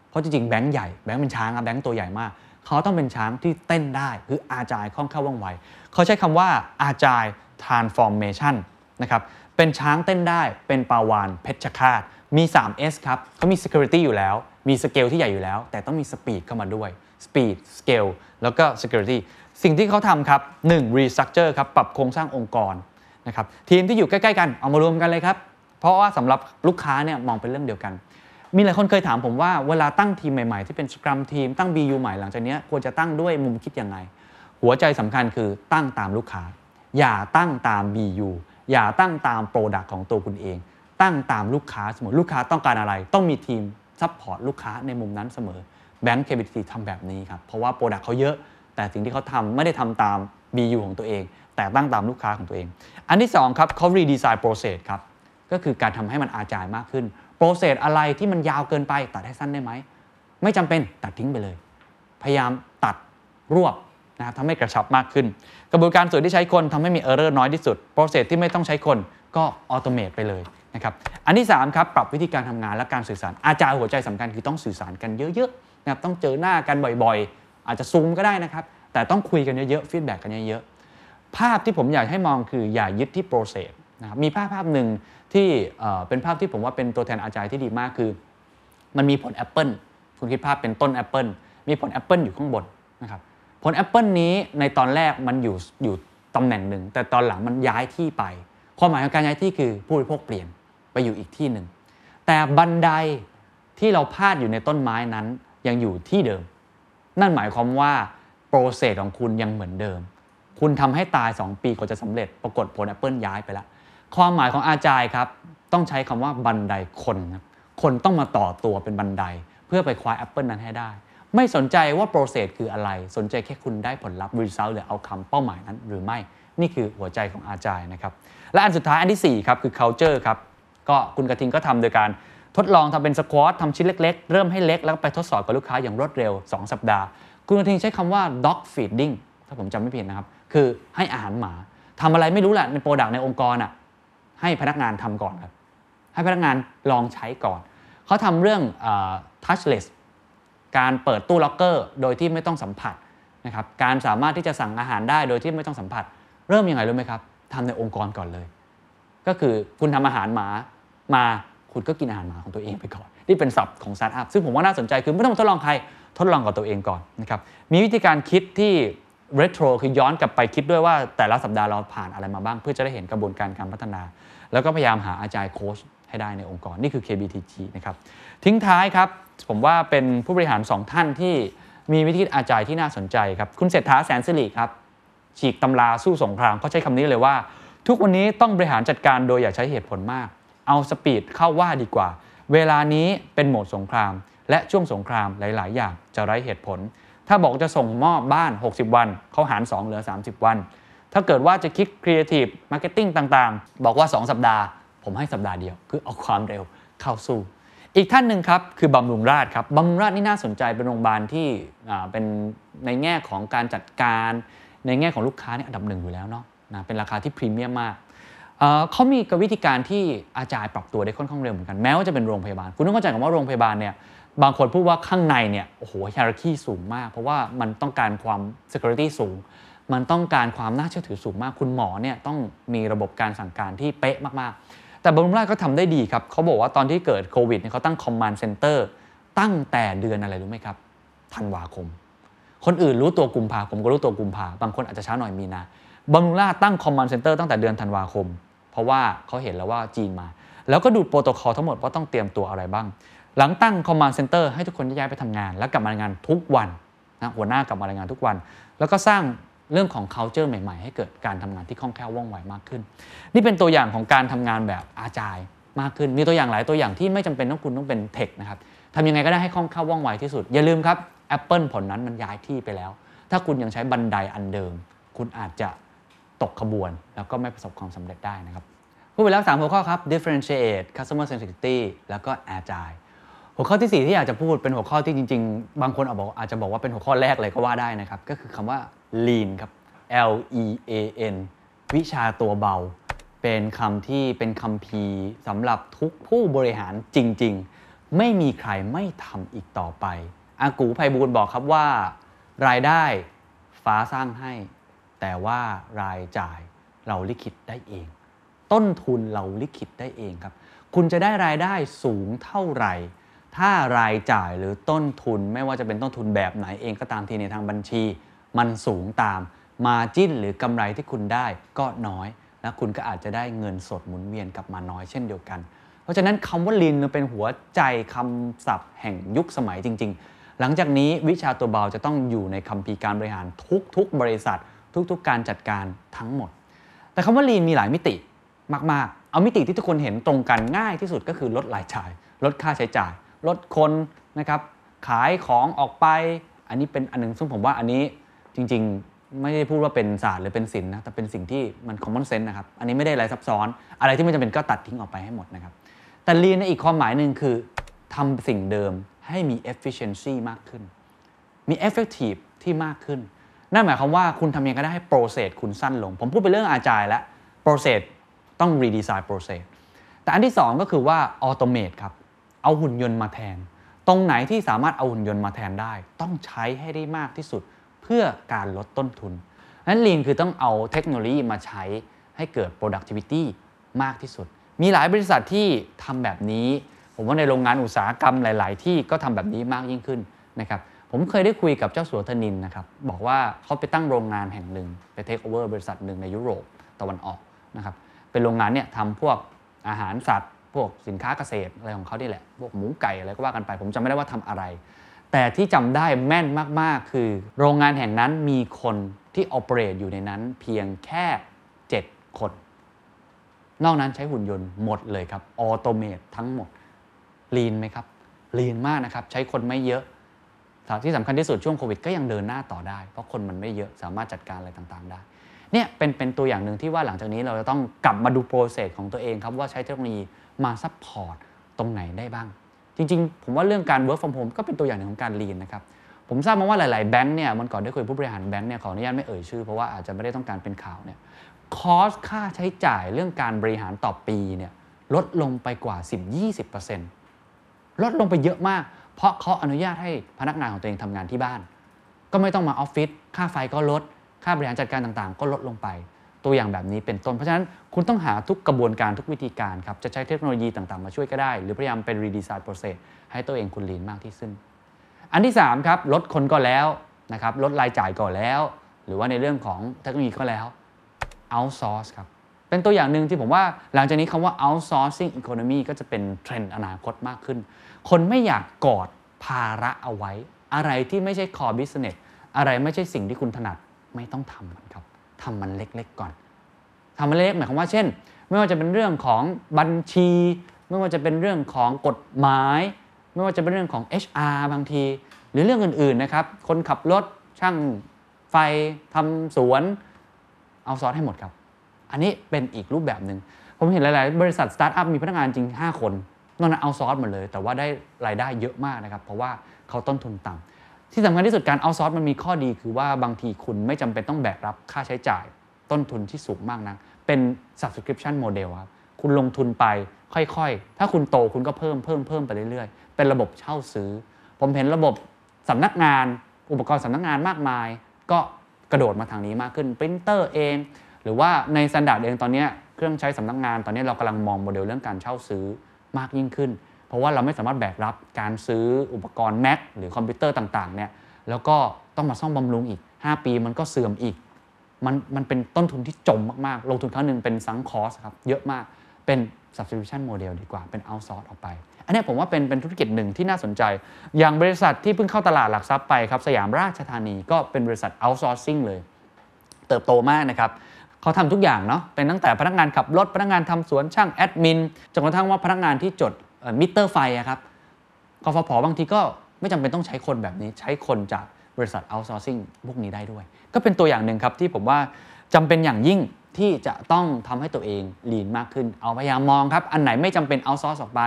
เพราะจริงๆแบงค์ใหญ่แบงค์เป็นช้างอะแบงค์ตัวใหญ่มาก เขาต้องเป็นช้างที่เต้นได้คืออาจายคล่องแคล่วว่องไวเขาใช้คำว่าอาจาย transformation นะครับเป็นช้างเต้นได้เป็นปาวานเพชรฆาตมี 3S ครับเขามี security อยู่แล้ว มีสเกลที่ใหญ่อยู่แล้ว แต่ต้องมี speed เข้ามาด้วย speed scale แล้วก็ security สิ่งที่เขาทำครับ 1. restructure ครับปรับโครงสร้างองค์กรนะครับทีมที่อยู่ใกล้ ๆ กันเอามารวมกันเลยครับ เพราะว่าสำหรับลูกค้าเนี่ยมองเป็นเรื่องเดียวกัน มีหลายคนเคยถามผมว่าเวลาตั้งทีมใหม่ๆ ที่เป็น scrum team ตั้ง BU ใหม่หลังจากนี้ควรจะตั้งด้วยมุมคิดยังไง หัวใจสำคัญคือตั้งตามลูกค้า อย่าตั้งตาม BU อย่าตั้งตาม product ของตัวคุณเอง ตั้งตามลูกค้าเสมอลูกค้าต้องการอะไร ต้องมีทีม support ลูกค้าในมุมนั้นเสมอแบงก์ KBTG ทำแบบนี้ครับเพราะว่า product เขาเยอะ แต่สิ่งที่เขาทำไม่ได้ทำตาม BU ของตัวเอง แต่ตั้งตามลูกค้าของตัวเอง อันที่2ครับเขา redesign process ครับก็คือการทำให้มัน agile มากขึ้น process อะไรที่มันยาวเกินไป ตัดให้สั้นได้ไหม ไม่จำเป็นตัดทิ้งไปเลย พยายามตัดรวบนะครับทำให้กระชับมากขึ้น กระบวนการส่วนที่ใช้คนทำให้มี error น้อยที่สุด process ที่ไม่ต้องใช้คนก็ automate ไปเลยนะครับอันที่3ครับปรับวิธีการทำงานและการสื่อสาร agile หัวใจสำคัญคือต้องสื่อสารกันเยอะๆนะครับต้องเจอหน้ากันบ่อยๆ อาจจะซูมก็ได้นะครับแต่ต้องคุยกันเยอะๆ feedback กันเยอะๆภาพที่ผมอยากให้มองคืออย่ายึดที่ process นะครับมีภาพภาพหนึ่ง ที่เป็นภาพที่ผมว่าเป็นตัวแทน agile ที่ดีมากคือ มันมีผลแอปเปิลคุณคิดภาพเป็นต้นแอปเปิลมีผลแอปเปิลอยู่ข้างบนนะครับผลแอปเปิลนี้ในตอนแรกมันอยู่อยู่ตำแหน่งหนึ่ง แต่ตอนหลังมันย้ายที่ไป ความหมายของการย้ายที่คือผู้บริโภคเปลี่ยนไปอยู่อีกที่หนึ่ง แต่บันไดที่เราพาดอยู่ในต้นไม้นั้นยังอยู่ที่เดิม นั่นหมายความว่า process ของคุณยังเหมือนเดิม คุณทำให้ตาย 2 ปีกว่าจะสำเร็จ ปรากฏผลแอปเปิลย้ายไปแล้ว ความหมายของ agile ครับ ต้องใช้คำว่าบันไดคนครับคนต้องมาต่อตัวเป็นบันได เพื่อไปคว้าแอปเปิลนั้นให้ได้ ไม่สนใจว่า process คืออะไร สนใจแค่คุณได้ผลลัพธ์ result หรือ outcome เป้าหมายนั้นหรือไม่นี่คือหัวใจของ agile นะครับและอันสุดท้ายอันที่4ครับคือ culture ครับก็คุณกระทิงก็ทำโดยการทดลองทำเป็น squad ทำชิ้นเล็กๆ เริ่มให้เล็กแล้วก็ไปทดสอบกับลูกค้าอย่างรวดเร็ว 2 สัปดาห์ คุณกระทิงใช้คำว่า dog feeding ถ้าผมจำไม่ผิดนะครับ คือให้อาหารหมาทำอะไรไม่รู้แหละใน product ในองค์กรอะ ให้พนักงานทำก่อนครับให้พนักงานลองใช้ก่อน เขาทำเรื่องเออ touchless การเปิดตู้ล็อกเกอร์โดยที่ไม่ต้องสัมผัสนะครับการสามารถที่จะสั่งอาหารได้โดยที่ไม่ต้องสัมผัส เริ่มยังไงรู้ไหมครับทำในองค์กรก่อนเลย ก็คือคุณทำอาหารหมามาคุณก็กินอาหารหมาของตัวเองไปก่อน นี่เป็นศัพท์ของสตาร์ทอัพซึ่งผมว่าน่าสนใจคือไม่ต้องทดลองใครทดลองกับตัวเองก่อนนะครับมีวิธีการคิดที่ retro คือย้อนกลับไปคิดด้วยว่าแต่ละสัปดาห์เราผ่านอะไรมาบ้าง เพื่อจะได้เห็นกระบวนการการพัฒนา แล้วก็พยายามหาอาจารย์โค้ชให้ได้ในองค์กรนี่คือ KBTG นะครับทิ้งท้ายครับ ผมว่าเป็นผู้บริหาร 2 ท่านที่มีวิธีอาจารย์ที่น่าสนใจครับ คุณเศรษฐาแสนสิริครับ ฉีกตำราสู้สงครามเขาใช้คำนี้เลยว่า ทุกวันนี้ต้องบริหารจัดการโดยอย่าใช้เหตุผลมาก เอา speed เข้าว่าดีกว่า เวลานี้เป็นโหมดสงคราม และช่วงสงครามหลาย ๆ อย่างจะไร้เหตุผล ถ้าบอกจะส่งมอบบ้าน 60 วันเขาหาร 2 เหลือ 30 วัน ถ้าเกิดว่าจะคิด creative marketing ต่างๆ บอกว่า 2 สัปดาห์ ผมให้สัปดาห์เดียว คือเอาความเร็วเข้าสู้ อีกท่านหนึ่งครับ คือบำรุงราษฎร์ครับบำรุงราษฎร์นี่น่าสนใจเป็นโรงพยาบาลที่เป็นในแง่ของการจัดการ ในแง่ของลูกค้าเนี่ยอันดับหนึ่งอยู่แล้วเนาะนะเป็นราคาที่พรีเมียมมากเขามีกวิธีการที่อาจารย์ปรับตัวได้ค่อนข้างเร็วเหมือนกันแม้ว่าจะเป็นโรงพยาบาล คุณต้องเข้าใจกับว่าโรงพยาบาลเนี่ยบางคนพูดว่าข้างในเนี่ยโอ้โหฮ i ร r คีสูงมาก เพราะว่ามันต้องการความ security สูง มันต้องการความน่าเชื่อถือสูงมาก คุณหมอเนี่ยต้องมีระบบการสั่งการที่เป๊ะมากๆ แต่บรุงราชก็ทำได้ดีครับเขาบอกว่าตอนที่เกิดโควิดเนี่ยเขาตั้ง command center ตั้งแต่เดือนอะไรรู้ไหมครับธันวาคม คนอื่นรู้ตัวกุมภาผมก็รู้ตัวกุมภาบางคนอาจจะช้าหน่อยมีนาบำรุงราษฎร์ตั้ง command center ตั้งแต่เดือนธันวาคม เพราะว่าเขาเห็นแล้วว่าจีนมา แล้วก็ดูโปรโตคอลทั้งหมดว่าต้องเตรียมตัวอะไรบ้าง หลังตั้ง command center ให้ทุกคนย้ายไปทำงาน แล้วกลับมารายงานทุกวันนะหัวหน้ากลับมารายงานทุกวัน แล้วก็สร้าง เรื่องของ culture ใหม่ ๆ ให้เกิดการทำงานที่คล่องแคล่วว่องไวมากขึ้น นี่เป็นตัวอย่างของการทำงานแบบ agileมากขึ้น มีตัวอย่างหลายตัวอย่างที่ไม่จำเป็นต้องคุณต้องเป็นเทคนะครับทำยังไงก็ได้ให้คล่องแคล่วว่องไวที่สุด อย่าลืมครับ Apple ผลนั้นมันย้ายที่ไปแล้ว ถ้าคุณยังใช้บันไดอันเดิม คุณอาจจะตกขบวน แล้วก็ไม่ประสบความสำเร็จได้นะครับพูดไปแล้ว3หัวข้อครับ differentiate customer centricity แล้วก็ agile หัวข้อที่ 4 ที่อยากจะพูดเป็นหัวข้อที่จริง ๆ บางคนอาจจะบอกว่าเป็นหัวข้อแรกเลยก็ว่าได้นะครับ ก็คือคำว่า lean ครับ L E A N วิชาตัวเบา เป็นคำที่เป็นคำพีสำหรับทุกผู้บริหารจริง ๆ ไม่มีใครไม่ทำอีกต่อไป อากูไพบูลบอกครับว่า รายได้ฟ้าสร้างให้ แต่ว่ารายจ่ายเราลิขิตได้เอง ต้นทุนเราลิขิตได้เองครับ คุณจะได้รายได้สูงเท่าไหร่ ถ้ารายจ่ายหรือต้นทุนไม่ว่าจะเป็นต้นทุนแบบไหนเองก็ตามทีในทางบัญชี มันสูงตามมาจิ้นหรือกำไรที่คุณได้ก็น้อยและคุณก็อาจจะได้เงินสดหมุนเวียนกลับมาน้อยเช่นเดียวกัน เพราะฉะนั้นคำว่าลินเป็นหัวใจคำศัพท์แห่งยุคสมัยจริง ๆ หลังจากนี้วิชาตัวเบาจะต้องอยู่ในคัมภีร์การบริหารทุกๆ บริษัท ทุกๆ การจัดการทั้งหมด แต่คำว่า lean มีหลายมิติมากๆ เอามิติที่ทุกคนเห็นตรงกันง่ายที่สุดก็คือลดรายจ่าย ลดค่าใช้จ่าย ลดคนนะครับขายของออกไป อันนี้เป็นอันหนึงซึ่งผมว่าอันนี้ จริง ๆ ไม่ได้พูดว่าเป็นศาสตร์หรือเป็นศิลป์นะแต่เป็นสิ่งที่มัน common sense นะครับ อันนี้ไม่ได้อะไรซับซ้อน อะไรที่ไม่จำเป็นก็ตัดทิ้งออกไปให้หมดนะครับ แต่ lean ในอีกความหมายหนึ่งคือทำสิ่งเดิมให้มี efficiency มากขึ้น มี effective ที่มากขึ้น นั่นหมายความว่าคุณทำยังไงก็ได้ให้ process คุณสั้นลง ผมพูดไปเรื่องอาจายแล้ว process ต้อง redesign process แต่อันที่ 2 ก็คือว่า automate ครับ เอาหุ่นยนต์มาแทน ตรงไหนที่สามารถเอาหุ่นยนต์มาแทนได้ ต้องใช้ให้ได้มากที่สุด พื่อการลดต้นทุนนั้น lean คือต้องเอาเทคโนโลยีมาใช้ให้เกิด productivity มากที่สุด มีหลายบริษัทที่ทำแบบนี้ ผมว่าในโรงงานอุตสาหกรรมหลาย ๆ ที่ก็ทำแบบนี้มากยิ่งขึ้นนะครับผมเคยได้คุยกับเจ้าสัวธนินนะครับบอกว่าเขาไปตั้งโรงงานแห่งหนึ่งไปเทคโอเวอร์บริษัทหนึ่งในยุโรปตะวันออกนะครับเป็นโรงงานเนี่ยทำพวกอาหารสัตว์ พวกสินค้าเกษตรอะไรของเขาที่แหละ พวกหมูไก่อะไรก็ว่ากันไป ผมจำไม่ได้ว่าทำอะไร แต่ที่จำได้แม่นมาก ๆ คือ โรงงานแห่งนั้นมีคนที่ออเปเรตอยู่ในนั้นเพียงแค่ 7 คน นอกนั้นใช้หุ่นยนต์หมดเลยครับออโตเมตทั้งหมดลีนไหมครับลีนมากนะครับ ใช้คนไม่เยอะที่สำคัญที่สุดช่วงโควิดก็ยังเดินหน้าต่อได้ เพราะคนมันไม่เยอะสามารถจัดการอะไรต่างๆได้เนี่ยเป็นเป็นตัวอย่างหนึ่งที่ว่าหลังจากนี้เราจะต้องกลับมาดู process ของตัวเองครับว่าใช้เทคโนโลยีมา support ตรงไหนได้บ้าง จริงๆ ผมว่าเรื่องการ work from home ก็เป็นตัวอย่างหนึ่งของการ lean นะครับผมทราบมาว่าหลาย ๆ แบงค์เนี่ยมันก่อนได้คุยกับผู้บริหารแบงค์เนี่ยขออนุญาตไม่เอ่ยชื่อเพราะว่าอาจจะไม่ได้ต้องการเป็นข่าวเนี่ย cost ค่าใช้จ่ายเรื่องการบริหารต่อปีเนี่ยลดลงไปกว่า 10-20%ลดลงไปเยอะมาก เพราะเขาอนุญาตให้พนักงานของตัวเองทำงานที่บ้าน ก็ไม่ต้องมาออฟฟิศค่าไฟก็ลด ค่าบริหารจัดการต่างๆ ก็ลดลงไป ตัวอย่างแบบนี้เป็นต้น เพราะฉะนั้นคุณต้องหาทุกกระบวนการทุกวิธีการครับ จะใช้เทคโนโลยีต่างๆ มาช่วยก็ได้ หรือพยายามเป็น redesign process ให้ตัวเองคุณ lean มากที่สุดอันที่3ครับลดคนก็แล้วนะครับลดรายจ่ายก็แล้ว หรือว่าในเรื่องของเทคโนโลยีก็แล้ว outsource ครับเป็นตัวอย่างหนึ่งที่ผมว่าหลังจากนี้คำว่า outsourcing economy ก็จะเป็นเทรนด์อนาคตมากขึ้น คนไม่อยากกอดภาระเอาไว้ อะไรที่ไม่ใช่ core business อะไรไม่ใช่สิ่งที่คุณถนัดไม่ต้องทำมันครับ ทำมันเล็กๆก่อนทำมันเล็กๆหมายความว่าเช่น ไม่ว่าจะเป็นเรื่องของบัญชี ไม่ว่าจะเป็นเรื่องของกฎหมาย ไม่ว่าจะเป็นเรื่องของ HR บางที หรือเรื่องอื่นๆนะครับ คนขับรถช่างไฟทำสวนเอาซอสให้หมดครับ อันนี้เป็นอีกรูปแบบหนึ่งผมเห็นหลาย ๆ บริษัทสตาร์ทอัพมีพนักงานจริง 5 คนนอกนั้นเอาซอสหมดเลย แต่ว่าได้รายได้เยอะมากนะครับ เพราะว่าเขาต้นทุนต่ำ ที่สำคัญที่สุดการเอาซอสมันมีข้อดีคือว่าบางทีคุณไม่จำเป็นต้องแบกรับค่าใช้จ่ายต้นทุนที่สูงมากนะเป็น subscription model ครับคุณลงทุนไปค่อยๆ ถ้าคุณโตคุณก็เพิ่มเพิ่มเพิ่มไปเรื่อยๆ เป็นระบบเช่าซื้อ ผมเห็นระบบสำนักงาน อุปกรณ์สำนักงานมากมาย ก็กระโดดมาทางนี้มากขึ้นปรินเตอร์เอง หรือว่าใน Standard เองตอนนี้เครื่องใช้สำนักงานตอนนี้เรากำลังมองโมเดลเรื่องการเช่าซื้อมากยิ่งขึ้น เพราะว่าเราไม่สามารถแบกรับการซื้ออุปกรณ์ Mac หรือคอมพิวเตอร์ต่างๆเนี่ยแล้วก็ต้องมาซ่อมบำรุงอีก 5 ปีมันก็เสื่อมอีก มันมันเป็นต้นทุนที่จมมาก ๆ ลงทุนครั้งหนึ่งเป็น sunk cost ครับเยอะมากเป็น subscription model ดีกว่าเป็น outsource ออกไป อันนี้ผมว่าเป็นเป็นธุรกิจหนึ่งที่น่าสนใจ อย่างบริษัทที่เพิ่งเข้าตลาดหลักทรัพย์ไปครับสยามราชธานีก็เป็นบริษัท outsourcing เลย เติบโตมากนะครับเขาทำทุกอย่างเนาะเป็นตั้งแต่พนักงานขับรถพนักงานทำสวนช่างแอดมินจนกระทั่งว่าพนักงานที่จด มิเตอร์ไฟครับกฟผบางทีก็ไม่จำเป็นต้องใช้คนแบบนี้ ใช้คนจากบริษัท outsourcing พวกนี้ได้ด้วย ก็เป็นตัวอย่างหนึ่งครับที่ผมว่าจำเป็นอย่างยิ่งที่จะต้องทำให้ตัวเองลีนมากขึ้น เอาพยายามมองครับ อันไหนไม่จำเป็นเอาซอร์สออกไป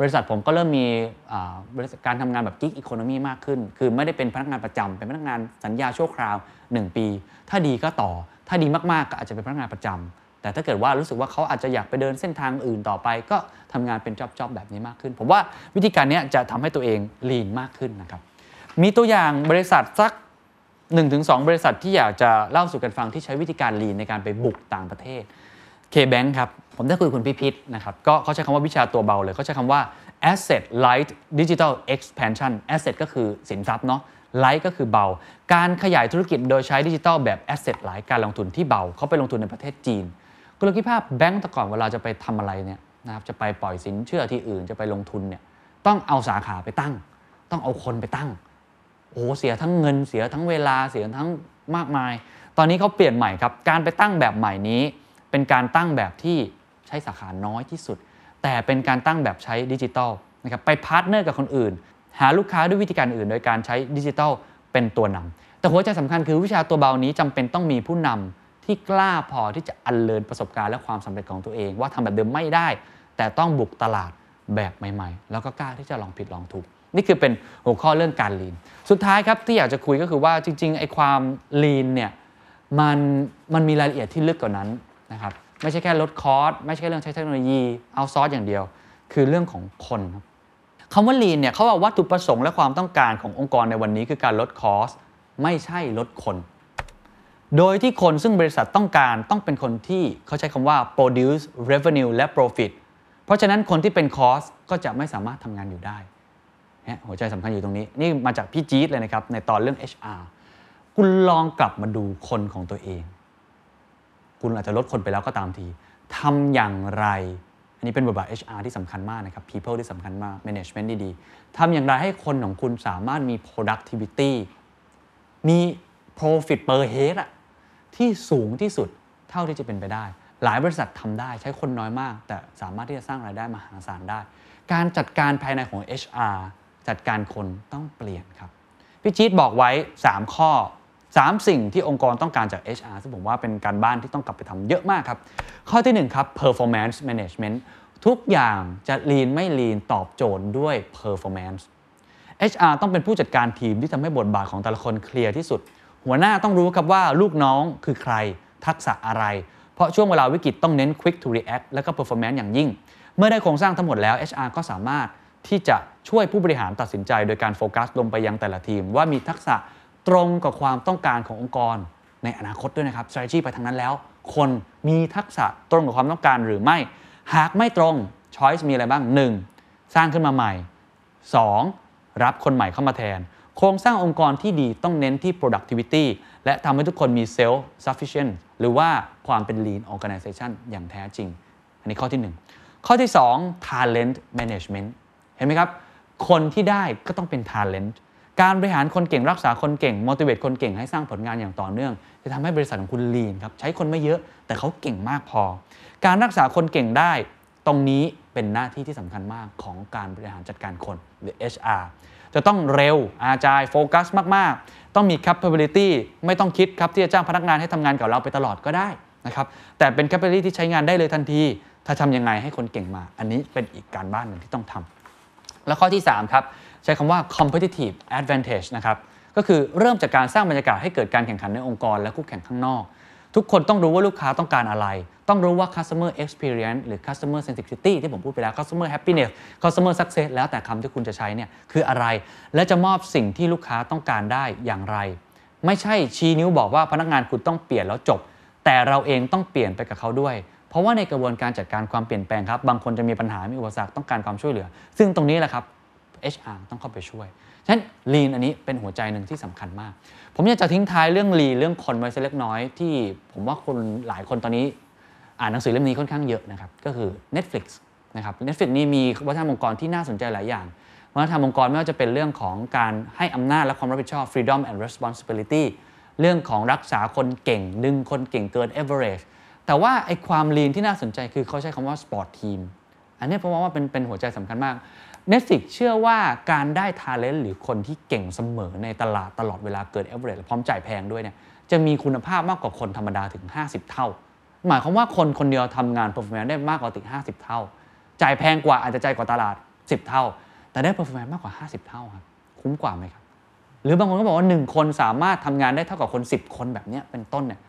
บริษัทผมก็เริ่มมีอ่ารทการทำงานแบบกิ๊กอีโคโนมีมากขึ้น คือไม่ได้เป็นพนักงานประจำเป็นพนักงานสัญญาชั่วคราว 1 ปี ถ้าดีก็ต่อ ถ้าดีมากๆก็อาจจะเป็นพนักงานประจำ แต่ถ้าเกิดว่ารู้สึกว่าเขาอาจจะอยากไปเดินเส้นทางอื่นต่อไป ก็ทำงานเป็นจ็อบๆแบบนี้มากขึ้น ผมว่าวิธีการนี้จะทำให้ตัวเองลีนมากขึ้นนะครับมีตัวอย่างบริษัทสัก 1-2 บริษัทที่อยากจะเล่าสู่กันฟังที่ใช้วิธีการลีนในการไปบุกต่างประเทศ K-Bank ครับ ผมได้คุยกับคุณพิพิธนะครับก็เขาใช้คำว่าวิชาตัวเบาเลย เขาใช้คำว่า asset light digital expansion asset ก็คือสินทรัพย์เนาะ light ก็คือเบา การขยายธุรกิจโดยใช้ดิจิทัลแบบ asset light การลงทุนที่เบา เขาไปลงทุนในประเทศจีน กลยุทธ์ภาพแบงก์แต่ก่อนเวลาจะไปทำอะไรเนี่ยนะครับจะไปปล่อยสินเชื่อที่อื่นจะไปลงทุนเนี่ยต้องเอาสาขาไปตั้ง ต้องเอาคนไปตั้งโอ้โหเสียทั้งเงินเสียทั้งเวลาเสียทั้งมากมาย ตอนนี้เขาเปลี่ยนใหม่ครับ การไปตั้งแบบใหม่นี้ เป็นการตั้งแบบที่ใช้สาขาน้อยที่สุด แต่เป็นการตั้งแบบใช้ดิจิทัลนะครับไป partner กับคนอื่น หาลูกค้าด้วยวิธีการอื่น โดยการใช้ดิจิทัลเป็นตัวนำแต่หัวใจสำคัญคือวิชาตัวเบานี้จำเป็นต้องมีผู้นำ ที่กล้าพอที่จะ unlearn ประสบการณ์และความสำเร็จของตัวเอง ว่าทำแบบเดิมไม่ได้ แต่ต้องบุกตลาดแบบใหม่ ๆ แล้วก็กล้าที่จะลองผิดลองถูก นี่คือเป็นหัวข้อเรื่องการลีน สุดท้ายครับที่อยากจะคุยก็คือว่าจริงๆไอ้ความลีนเนี่ยมันมันมีรายละเอียดที่ลึกกว่านั้นนะครับไม่ใช่แค่ลดคอสไม่ใช่เรื่องใช้เทคโนโลยีเอาซอสอย่างเดียว คือเรื่องของคนครับคำว่าลีนเนี่ยเขาบอกวัตถุประสงค์และความต้องการขององค์กรในวันนี้คือการลดคอสไม่ใช่ลดคน โดยที่คนซึ่งบริษัทต้องการต้องเป็นคนที่เขาใช้คำว่า produce revenue และ profit เพราะฉะนั้นคนที่เป็นคอสก็จะไม่สามารถทำงานอยู่ได้หัวใจสำคัญอยู่ตรงนี้ นี่มาจากพี่จี๊ดเลยนะครับ ในตอนเรื่อง HR คุณลองกลับมาดูคนของตัวเอง คุณอาจจะลดคนไปแล้วก็ตามทีทำอย่างไร อันนี้เป็นบทบาท HR ที่สำคัญมากนะครับ people ที่สำคัญมาก management ดีๆทำอย่างไรให้คนของคุณสามารถมี productivity มี profit per head อะ ที่สูงที่สุดเท่าที่จะเป็นไปได้ หลายบริษัททำได้ใช้คนน้อยมาก แต่สามารถที่จะสร้างรายได้มหาศาลได้ การจัดการภายในของ HR จัดการคนต้องเปลี่ยนครับพี่จี๊ดบอกไว้ 3 ข้อ 3 สิ่งที่องค์กรต้องการจาก HR ซึ่งผมว่าเป็นการบ้านที่ต้องกลับไปทำเยอะมากครับ ข้อที่ 1 ครับ performance management ทุกอย่างจะ lean ไม่ lean ตอบโจทย์ด้วย performance HR ต้องเป็นผู้จัดการทีมที่ทำให้บทบาทของแต่ละคนเคลียร์ที่สุด หัวหน้าต้องรู้ครับว่าลูกน้องคือใครทักษะอะไร เพราะช่วงเวลาวิกฤตต้องเน้น quick to react และก็ performance อย่างยิ่ง เมื่อได้โครงสร้างทั้งหมดแล้ว HR ก็สามารถที่จะช่วยผู้บริหารตัดสินใจ โดยการโฟกัสลงไปยังแต่ละทีม ว่ามีทักษะตรงกับความต้องการขององค์กร ในอนาคตด้วยนะครับ strategy ไปทางนั้นแล้ว คนมีทักษะตรงกับความต้องการหรือไม่ หากไม่ตรง choice มีอะไรบ้าง 1. สร้างขึ้นมาใหม่ 2. รับคนใหม่เข้ามาแทน โครงสร้างองค์กรที่ดีต้องเน้นที่ productivity และทำให้ทุกคนมี self sufficient หรือว่าความเป็น lean organization อย่างแท้จริง อันนี้ข้อที่ 1 ข้อที่ 2 talent management เห็นไหมครับ คนที่ได้ก็ต้องเป็น talent การบริหารคนเก่งรักษาคนเก่ง motivate คนเก่งให้สร้างผลงานอย่างต่อเนื่อง จะทำให้บริษัทของคุณ lean ครับใช้คนไม่เยอะแต่เขาเก่งมากพอ การรักษาคนเก่งได้ ตรงนี้เป็นหน้าที่ที่สำคัญมากของการบริหารจัดการคนหรือ HR จะต้องเร็วอาจายโฟกัสมาก ๆ ต้องมี capability ไม่ต้องคิดครับที่จะจ้างพนักงานให้ทำงานกับเราไปตลอดก็ได้นะครับแต่เป็น capability ที่ใช้งานได้เลยทันที ถ้าทำยังไงให้คนเก่งมา อันนี้เป็นอีกการบ้านหนึ่งที่ต้องทำแล้วข้อที่ 3 ครับ ใช้คำว่า competitive advantage นะครับก็คือเริ่มจากการสร้างบรรยากาศให้เกิดการแข่งขันในองค์กรและคู่แข่งข้างนอก ทุกคนต้องรู้ว่าลูกค้าต้องการอะไร ต้องรู้ว่า customer experience หรือ customer centricity ที่ผมพูดไปแล้ว customer happiness customer success แล้วแต่คำที่คุณจะใช้เนี่ยคืออะไร และจะมอบสิ่งที่ลูกค้าต้องการได้อย่างไร ไม่ใช่ชี้นิ้วบอกว่าพนักงานคุณต้องเปลี่ยนแล้วจบ แต่เราเองต้องเปลี่ยนไปกับเขาด้วย เพราะว่าในกระบวนการจัดการความเปลี่ยนแปลงครับ บางคนจะมีปัญหา มีอุปสรรค ต้องการความช่วยเหลือ ซึ่งตรงนี้แหละครับ HR ต้องเข้าไปช่วย ฉะนั้น Lean อันนี้เป็นหัวใจหนึ่งที่สำคัญมาก ผมอยากจะทิ้งท้ายเรื่อง Lean เรื่องคนไว้สักเล็กน้อยที่ผมว่าคนหลายคนตอนนี้ อ่านหนังสือเล่มนี้ค่อนข้างเยอะนะครับก็คือ Netflix นะครับ Netflix นี่มีวัฒนธรรมองค์กรที่น่าสนใจหลายอย่างวัฒนธรรมองค์กรไม่ว่าจะเป็นเรื่องของการให้อำนาจและความรับผิดชอบ freedom and responsibility เรื่องของรักษาคนเก่ง ดึงคนเก่งเกิน average แต่ว่าไอ้ความ lean ที่น่าสนใจคือเขาใช้คำว่า sport team อันนี้ผมว่าเป็นเป็นหัวใจสำคัญมาก Netflix เชื่อว่าการได้ talent หรือคนที่เก่งเสมอในตลาดตลอดเวลาเกิน average และพร้อมจ่ายแพงด้วยเนี่ยจะมีคุณภาพมากกว่าคนธรรมดาถึง 50 เท่า หมายความว่าคนคนเดียวทำงาน performance ได้มากกว่าถึง 50 เท่า จ่ายแพงกว่าอาจจะจ่ายกว่าตลาด 10 เท่า แต่ได้ performance มากกว่า 50 เท่าครับคุ้มกว่าไหมครับหรือบางคนก็บอกว่า 1 คนสามารถทำงานได้เท่ากับคน 10 คนแบบนี้เป็นต้นเนี่ย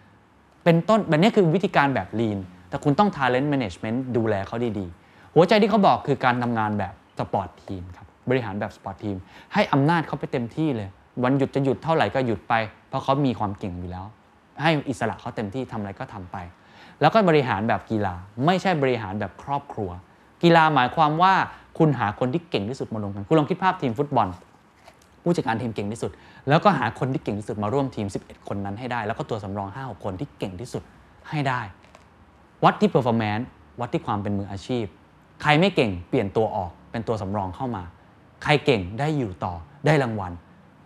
เป็นต้นแบบนี้คือวิธีการแบบ lean แต่คุณต้อง talent management ดูแลเขาดีๆ หัวใจที่เขาบอกคือการทำงานแบบ sport team ครับบริหารแบบ sport team ให้อำนาจเขาไปเต็มที่เลย วันหยุดจะหยุดเท่าไหร่ก็หยุดไป เพราะเขามีความเก่งอยู่แล้ว ให้อิสระเขาเต็มที่ทำอะไรก็ทำไป แล้วก็บริหารแบบกีฬา ไม่ใช่บริหารแบบครอบครัว กีฬาหมายความว่าคุณหาคนที่เก่งที่สุดมาลงกันคุณลองคิดภาพทีมฟุตบอลผู้จัดการทีมเก่งที่สุด แล้วก็หาคนที่เก่งที่สุดมาร่วมทีม 11 คนนั้นให้ได้ แล้วก็ตัวสำรอง 5-6 คนที่เก่งที่สุดให้ได้ วัดที่ performance วัดที่ความเป็นมืออาชีพ ใครไม่เก่งเปลี่ยนตัวออก เป็นตัวสำรองเข้ามา ใครเก่งได้อยู่ต่อได้รางวัล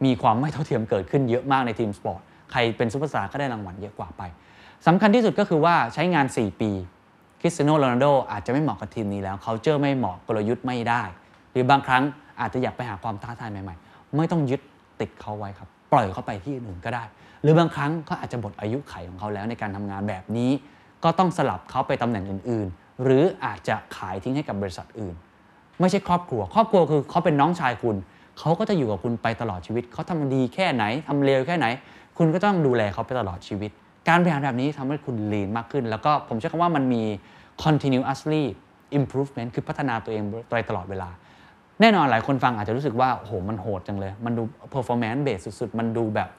มีความไม่เท่าเทียมเกิดขึ้นเยอะมากในทีมสปอร์ต ใครเป็นซูเปอร์สตาร์ก็ได้รางวัลเยอะกว่าไปสำคัญที่สุดก็คือว่าใช้งาน 4 ปีคริสเตียโนโรนัลโดอาจจะไม่เหมาะกับทีมนี้แล้วเขาเจอไม่เหมาะกลยุทธ์ไม่ได้ หรือบางครั้งอาจจะอยากไปหาความท้าทายใหม่ๆ ไม่ต้องยึดติดเขาไว้ครับ ปล่อยเขาไปที่อื่นก็ได้ หรือบางครั้งก็อาจจะหมดอายุไขของเขาแล้วในการทำงานแบบนี้ ก็ต้องสลับเขาไปตำแหน่งอื่น ๆ หรืออาจจะขายทิ้งให้กับบริษัทอื่น ไม่ใช่ครอบครัว ครอบครัวคือเขาเป็นน้องชายคุณ เขาก็จะอยู่กับคุณไปตลอดชีวิต เขาทำดีแค่ไหนทำเลวแค่ไหน คุณก็ต้องดูแลเขาไปตลอดชีวิต การบริหารแบบนี้ทำให้คุณลีนมากขึ้น แล้วก็ผมใช้คำว่ามันมี continuously improvement คือพัฒนาตัวเองไปตลอดเวลา แน่นอนหลายคนฟังอาจจะรู้สึกว่าโอ้โหมันโหดจังเลย มันดู performance base สุด ๆ มันดูแบบ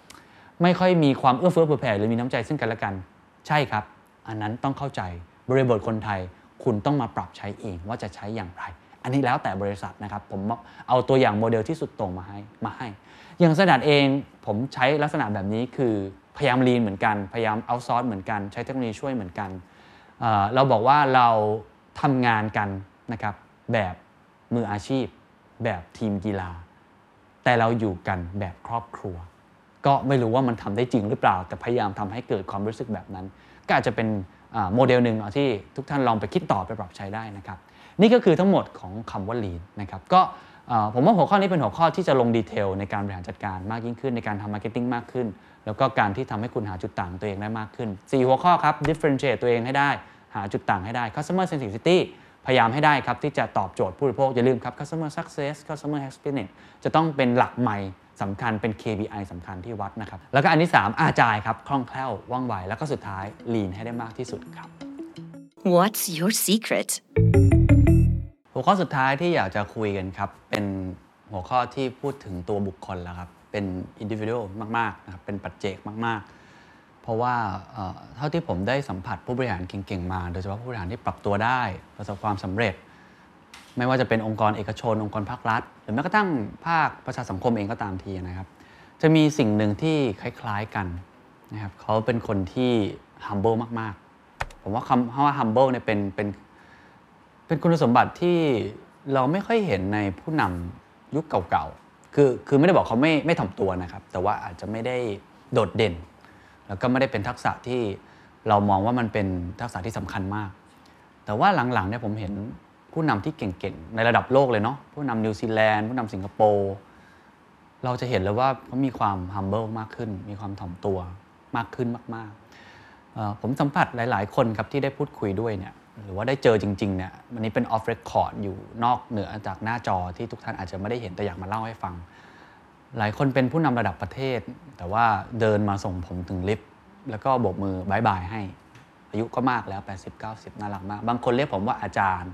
ไม่ค่อยมีความเอื้อเฟื้อเผื่อแผ่หรือมีน้ำใจซึ่งกันและกัน ใช่ครับ อันนั้นต้องเข้าใจบริบทคนไทย คุณต้องมาปรับใช้เองว่าจะใช้อย่างไร อันนี้แล้วแต่บริษัทนะครับ ผมเอาตัวอย่างโมเดลที่สุดโต่งมาให้มาให้ อย่างสดัดเองผมใช้ลักษณะแบบนี้คือพยายามลีนเหมือนกัน พยายามเอาซอร์สเหมือนกันใช้เทคโนโลยีช่วยเหมือนกันเเราบอกว่าเราทำงานกันนะครับแบบมืออาชีพ แบบทีมกีฬา แต่เราอยู่กันแบบครอบครัว ก็ไม่รู้ว่ามันทำได้จริงหรือเปล่า แต่พยายามทำให้เกิดความรู้สึกแบบนั้น ก็อาจจะเป็นโมเดลหนึ่งที่ทุกท่านลองไปคิดต่อไปปรับใช้ได้นะครับ นี่ก็คือทั้งหมดของคำว่า lean นะครับก็ผมว่าหัวข้อนี้เป็นหัวข้อที่จะลง detail ในการบริหารจัดการมากยิ่งขึ้นในการทำ marketing มากขึ้น แล้วก็การที่ทำให้คุณหาจุดต่างตัวเองได้มากขึ้น 4 หัวข้อครับ differentiate ตัวเองให้ได้ หาจุดต่างให้ได้ customer centricity พยายามให้ได้ครับ ที่จะตอบโจทย์ผู้บริโภคอย่าลืมครับ customer success customer happiness จะต้องเป็นหลักใหม่สำคัญเป็น KPI สำคัญที่วัดนะครับ แล้วก็อันที่ 3 อาจายครับคล่องแคล่วว่องไว แล้วก็สุดท้าย lean ให้ได้มากที่สุดครับ What's your secret? หัวข้อสุดท้ายที่อยากจะคุยกันครับ เป็นหัวข้อที่พูดถึงตัวบุคคลแล้วครับ เป็นอินดิวิ a l มากๆนะครับเป็นปัจเจกมาก ๆ เพราะว่าเท่าที่ผมได้สัมผัสผู้บริหารเก่ง ๆ มา โดยเฉพาะผู้บริหารที่ปรับตัวได้ประสบความสำเร็จ ไม่ว่าจะเป็นองค์กรเอกชน องค์กรภาครัฐ หรือแม้กระทั่งภาคประชาสังคมเองก็ตามทีนะครับ จะมีสิ่งหนึ่งที่คล้าย ๆกันนะครับเขาเป็นคนที่ humble มากๆ ผมว่าคำว่า humble เนี่ยเป็นเป็น เป็นคุณสมบัติที่เราไม่ค่อยเห็นในผู้นำยุคเก่าๆ คือคือไม่ได้บอกเขาไม่ไม่ถ่อมตัวนะครับ แต่ว่าอาจจะไม่ได้โดดเด่น แล้วก็ไม่ได้เป็นทักษะที่เรามองว่ามันเป็นทักษะที่สำคัญมาก แต่ว่าหลังๆเนี่ยผมเห็นผู้นำที่เก่งๆ ในระดับโลกเลยเนาะ ผู้นำนิวซีแลนด์ ผู้นำสิงคโปร์ เราจะเห็นเลยว่าเขามีความ humble มากขึ้น มีความถ่อมตัวมากขึ้นมากๆ ผมสัมผัสหลาย ๆ คนครับที่ได้พูดคุยด้วยเนี่ย หรือว่าได้เจอจริงๆเนี่ยวันนี้เป็น off record อยู่นอกเหนือจากหน้าจอที่ทุกท่านอาจจะไม่ได้เห็นแต่อยากมาเล่าให้ฟัง หลายคนเป็นผู้นำระดับประเทศ แต่ว่าเดินมาส่งผมถึงลิฟต์แล้วก็โบกมือบายบายให้ อายุก็มากแล้ว 80 90 น่ารักมาก บางคนเรียกผมว่าอาจารย์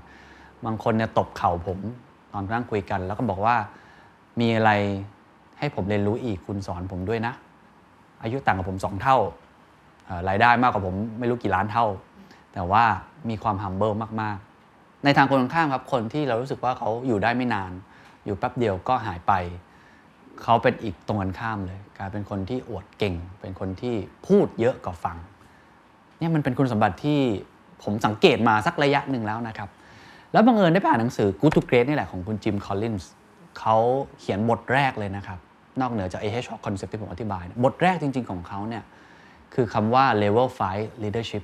บางคนเนี่ยตบเข่าผมตอนนั่งคุยกัน แล้วก็บอกว่ามีอะไรให้ผมเรียนรู้อีกคุณสอนผมด้วยนะ อายุต่างกับผมสองเท่ารายได้มากกว่าผมไม่รู้กี่ล้านเท่า แต่ว่ามีความ humble มากๆ ในทางคนข้างครับ คนที่เรารู้สึกว่าเขาอยู่ได้ไม่นาน อยู่แป๊บเดียวก็หายไป เขาเป็นอีกตรงกันข้ามเลยกลายเป็นคนที่อวดเก่ง เป็นคนที่พูดเยอะกว่าฟังเนี่ยมันเป็นคุณสมบัติที่ผมสังเกตมาสักระยะหนึ่งแล้วนะครับ แล้วบังเอิญได้ไปอ่านหนังสือ Good to Great นี่แหละของคุณจิมคอลลินส์เขาเขียนบทแรกเลยนะครับ นอกเหนือจาก AH concept ที่ผมอธิบาย บทแรกจริง ๆ ของเขาเนี่ยคือคำว่า level 5 leadership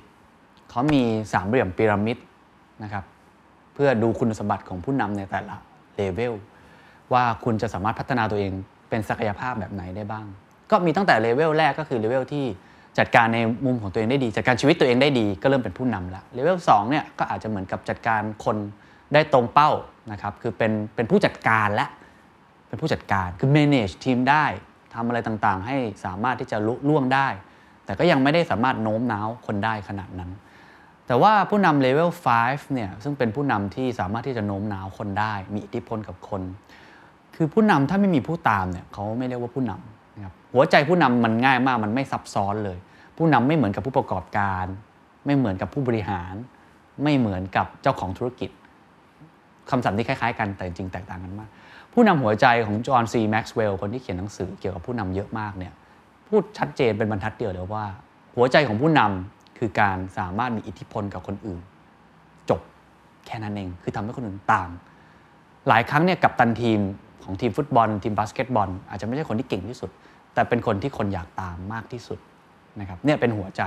เขามีสามเหลี่ยมพีระมิดนะครับเพื่อดูคุณสมบัติของผู้นำในแต่ละเลเวลว่าคุณจะสามารถพัฒนาตัวเองเป็นศักยภาพแบบไหนได้บ้าง ก็มีตั้งแต่เลเวลแรกก็คือเลเวลที่จัดการในมุมของตัวเองได้ดี จัดการชีวิตตัวเองได้ดีก็เริ่มเป็นผู้นำแล้วเลเวลสองเนี่ยก็อาจจะเหมือนกับจัดการคนได้ตรงเป้านะครับคือเป็นเป็นผู้จัดการและเป็นผู้จัดการคือ manage ทีมได้ทำอะไรต่างๆ ให้สามารถที่จะลุล่วงได้ แต่ก็ยังไม่ได้สามารถโน้มน้าวคนได้ขนาดนั้น แต่ว่าผู้นำเลเวล 5 เนี่ย ซึ่งเป็นผู้นำที่สามารถที่จะโน้มน้าวคนได้ มีอิทธิพลกับคน คือผู้นำถ้าไม่มีผู้ตามเนี่ยเขาไม่เรียกว่าผู้นำนะครับหัวใจผู้นำมันง่ายมากมันไม่ซับซ้อนเลย ผู้นำไม่เหมือนกับผู้ประกอบการ ไม่เหมือนกับผู้บริหาร ไม่เหมือนกับเจ้าของธุรกิจคำศัพท์ที่คล้ายๆ กันแต่จริงแตกต่างกันมาก ผู้นำหัวใจของจอห์นซีแม็กซ์เวลล์คนที่เขียนหนังสือเกี่ยวกับผู้นำเยอะมากเนี่ยพูดชัดเจนเป็นบรรทัดเดียวเลยว่า หัวใจของผู้นำ คือการสามารถมีอิทธิพลกับคนอื่น จบแค่นั้นเอง คือทำให้คนอื่นตาม หลายครั้งเนี่ยกัปตันทีมของทีมฟุตบอล ทีมบาสเกตบอล อาจจะไม่ใช่คนที่เก่งที่สุด แต่เป็นคนที่คนอยากตามมากที่สุดนะครับเนี่ยเป็นหัวใจ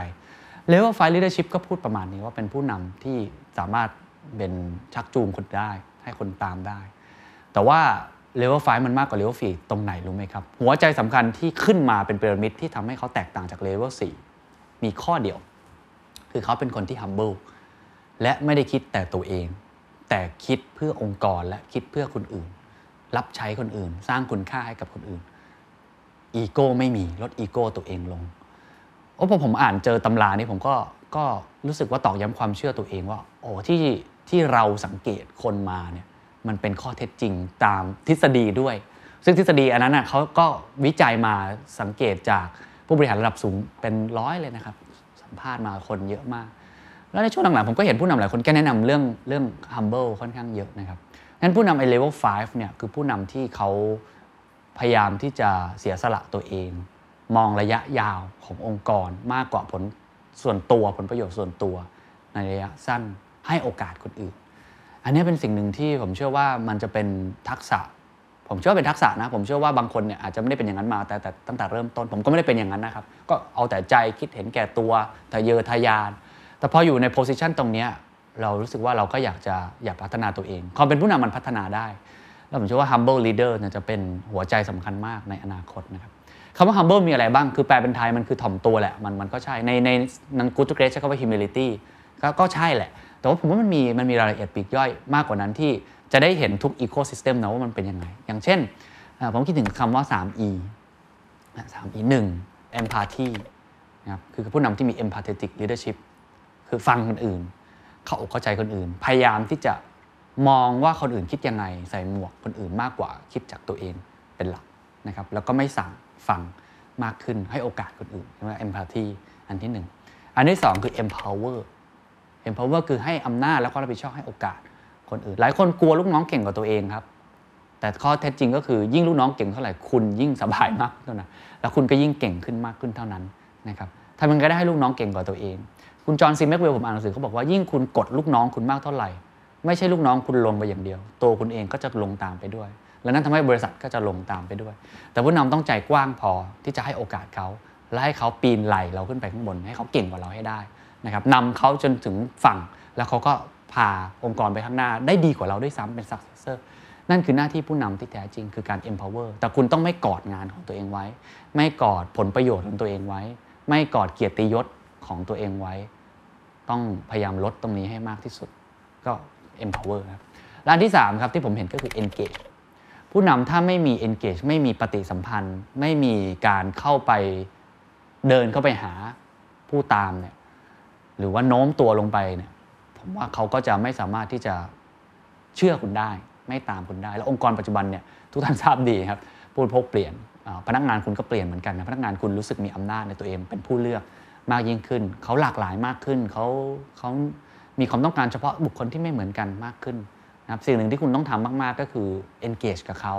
level five leadership ก็พูดประมาณนี้ว่าเป็นผู้นำที่สามารถเป็นชักจูงคนได้ ให้คนตามได้ แต่ว่า level five มันมากกว่าเลเวลฟีตรงไหนรู้ไหมครับ หัวใจสำคัญที่ขึ้นมาเป็นพีระมิดที่ทำให้เขาแตกต่างจากเลเวลสี่มีข้อเดียว คือเขาเป็นคนที่ humble และไม่ได้คิดแต่ตัวเอง แต่คิดเพื่อองค์กรและคิดเพื่อคนอื่น รับใช้คนอื่น สร้างคุณค่าให้กับคนอื่นอีโก้ไม่มีลดอีโก้ตัวเองลงโอ้พอผมอ่านเจอตำรานี้ผมก็ก็รู้สึกว่าตอกย้ำความเชื่อตัวเองว่า โอ้ที่ที่เราสังเกตคนมาเนี่ยมันเป็นข้อเท็จจริงตามทฤษฎีด้วย ซึ่งทฤษฎีอันนั้นน่ะเขาก็วิจัยมาสังเกตจากผู้บริหารระดับสูงเป็นร้อยเลยนะครับ สัมภาษณ์มาคนเยอะมาก แล้วในช่วงหลังๆผมก็เห็นผู้นำหลายคนก็แนะนำเรื่องเรื่อง humble ค่อนข้างเยอะนะครับงั้นผู้นำไอ้ level 5เนี่ยคือผู้นำที่เขาพยายามที่จะเสียสละตัวเอง มองระยะยาวขององค์กรมากกว่าผลส่วนตัวผลประโยชน์ส่วนตัวในระยะสั้นให้โอกาสคนอื่น อันนี้เป็นสิ่งหนึ่งที่ผมเชื่อว่ามันจะเป็นทักษะ ผมเชื่อว่าเป็นทักษะนะ ผมเชื่อว่าบางคนเนี่ยอาจจะไม่ได้เป็นอย่างนั้นมาแต่แต่ตั้งแต่เริ่มต้นผมก็ไม่ได้เป็นอย่างนั้นนะครับ ก็เอาแต่ใจคิดเห็นแก่ตัวทะเยอทะยาน แต่พออยู่ในโพสิชันตรงนี้เรารู้สึกว่าเราก็อยากจะอยากพัฒนาตัวเอง ความเป็นผู้นำมันพัฒนาได้ แล้วผมเชื่อว่า humble leader เนี่ยจะเป็นหัวใจสำคัญมากในอนาคตนะครับคำว่า humble มีอะไรบ้าง คือแปลเป็นไทยมันคือถ่อมตัวแหละ มันมันก็ใช่ ในในนัง good to great ใช้คำว่า humility ก็ก็ใช่แหละ แต่ว่าผมว่ามันมีมันมีรายละเอียดปีกย่อยมากกว่านั้นที่ จะได้เห็นทุก ecosystem นะว่ามันเป็นยังไง อย่างเช่น ผมคิดถึงคำว่า 3E นะ 3E 1 empathy นะครับคือผู้นำที่มี empathetic leadership คือฟังคนอื่น เข้าอกเข้าใจคนอื่น พยายามที่จะมองว่าคนอื่นคิดยังไง ใส่หมวกคนอื่นมากกว่าคิดจากตัวเองเป็นหลักนะครับแล้วก็ไม่สั่งฟังมากขึ้นให้โอกาสคนอื่นเรียกว่า empathy อันที่หนึ่งอันที่สองคือ empower empower คือให้อำนาจและความรับผิดชอบให้โอกาส คนอื่น หลายคนกลัวลูกน้องเก่งกว่าตัวเองครับ แต่ข้อเท็จจริงก็คือยิ่งลูกน้องเก่งเท่าไหร่คุณยิ่งสบายมากเท่านั้นแล้วคุณก็ยิ่งเก่งขึ้นมากขึ้นเท่านั้นนะครับทำยังไงได้ให้ลูกน้องเก่งกว่าตัวเอง คุณจอห์นซีแม็กเวลผมอ่านหนังสือเขาบอกว่ายิ่งคุณกดลูกน้องคุณมากเท่าไหร่ ไม่ใช่ลูกน้องคุณลงไปอย่างเดียว ตัวคุณเองก็จะลงตามไปด้วย และนั่นทำให้บริษัทก็จะลงตามไปด้วย แต่ผู้นำต้องใจกว้างพอที่จะให้โอกาสเขาและให้เขาปีนไหลเราขึ้นไปข้างบน ให้เขาเก่งกว่าเราให้ได้นะครับนำเขาจนถึงฝั่งแล้วเขาก็าองค์กรไปข้างหน้า ได้ดีกว่าเราด้วยซ้ำเป็น successor นั่นคือหน้าที่ผู้นำที่แท้จริงคือการ empower แต่คุณต้องไม่กอดงานของตัวเองไว้ ไม่กอดผลประโยชน์ของตัวเองไว้ ไม่กอดเกียรติยศของตัวเองไว้ ต้องพยายามลดตรงนี้ให้มากที่สุด ก็ empower ครับและอันที่ 3 ครับที่ผมเห็นก็คือ engage ผู้นำถ้าไม่มี engage ไม่มีปฏิสัมพันธ์ ไม่มีการเข้าไปเดินเข้าไปหาผู้ตามเนี่ยหรือว่าโน้มตัวลงไปเนี่ย ว่าเขาก็จะไม่สามารถที่จะเชื่อคุณได้ ไม่ตามคุณได้ แล้วองค์กรปัจจุบันเนี่ยทุกท่านทราบดีครับผู้บริโภคเปลี่ยนพนักงานคุณก็เปลี่ยนเหมือนกันนะพนักงานคุณรู้สึกมีอำนาจในตัวเองเป็นผู้เลือกมากยิ่งขึ้น เขาหลากหลายมากขึ้นเขาเขามีความต้องการเฉพาะบุคคลที่ไม่เหมือนกันมากขึ้นนะครับสิ่งหนึ่งที่คุณต้องทำมาก ๆ ก็คือ engage กับเขา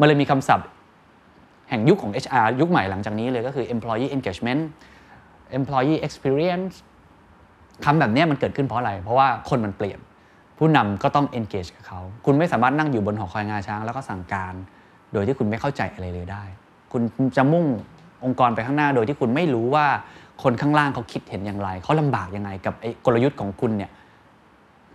มันเลยมีคำศัพท์แห่งยุคของ HR ยุคใหม่หลังจากนี้เลยก็คือ employee engagement employee experience คำแบบนี้มันเกิดขึ้นเพราะอะไร เพราะว่าคนมันเปลี่ยน ผู้นำก็ต้อง engage กับเขา คุณไม่สามารถนั่งอยู่บนหอคอยงาช้าง แล้วก็สั่งการ โดยที่คุณไม่เข้าใจอะไรเลยได้ คุณจะมุ่งองค์กรไปข้างหน้า โดยที่คุณไม่รู้ว่าคนข้างล่างเขาคิดเห็นอย่างไร เขาลำบากยังไงกับกลยุทธ์ของคุณเนี่ย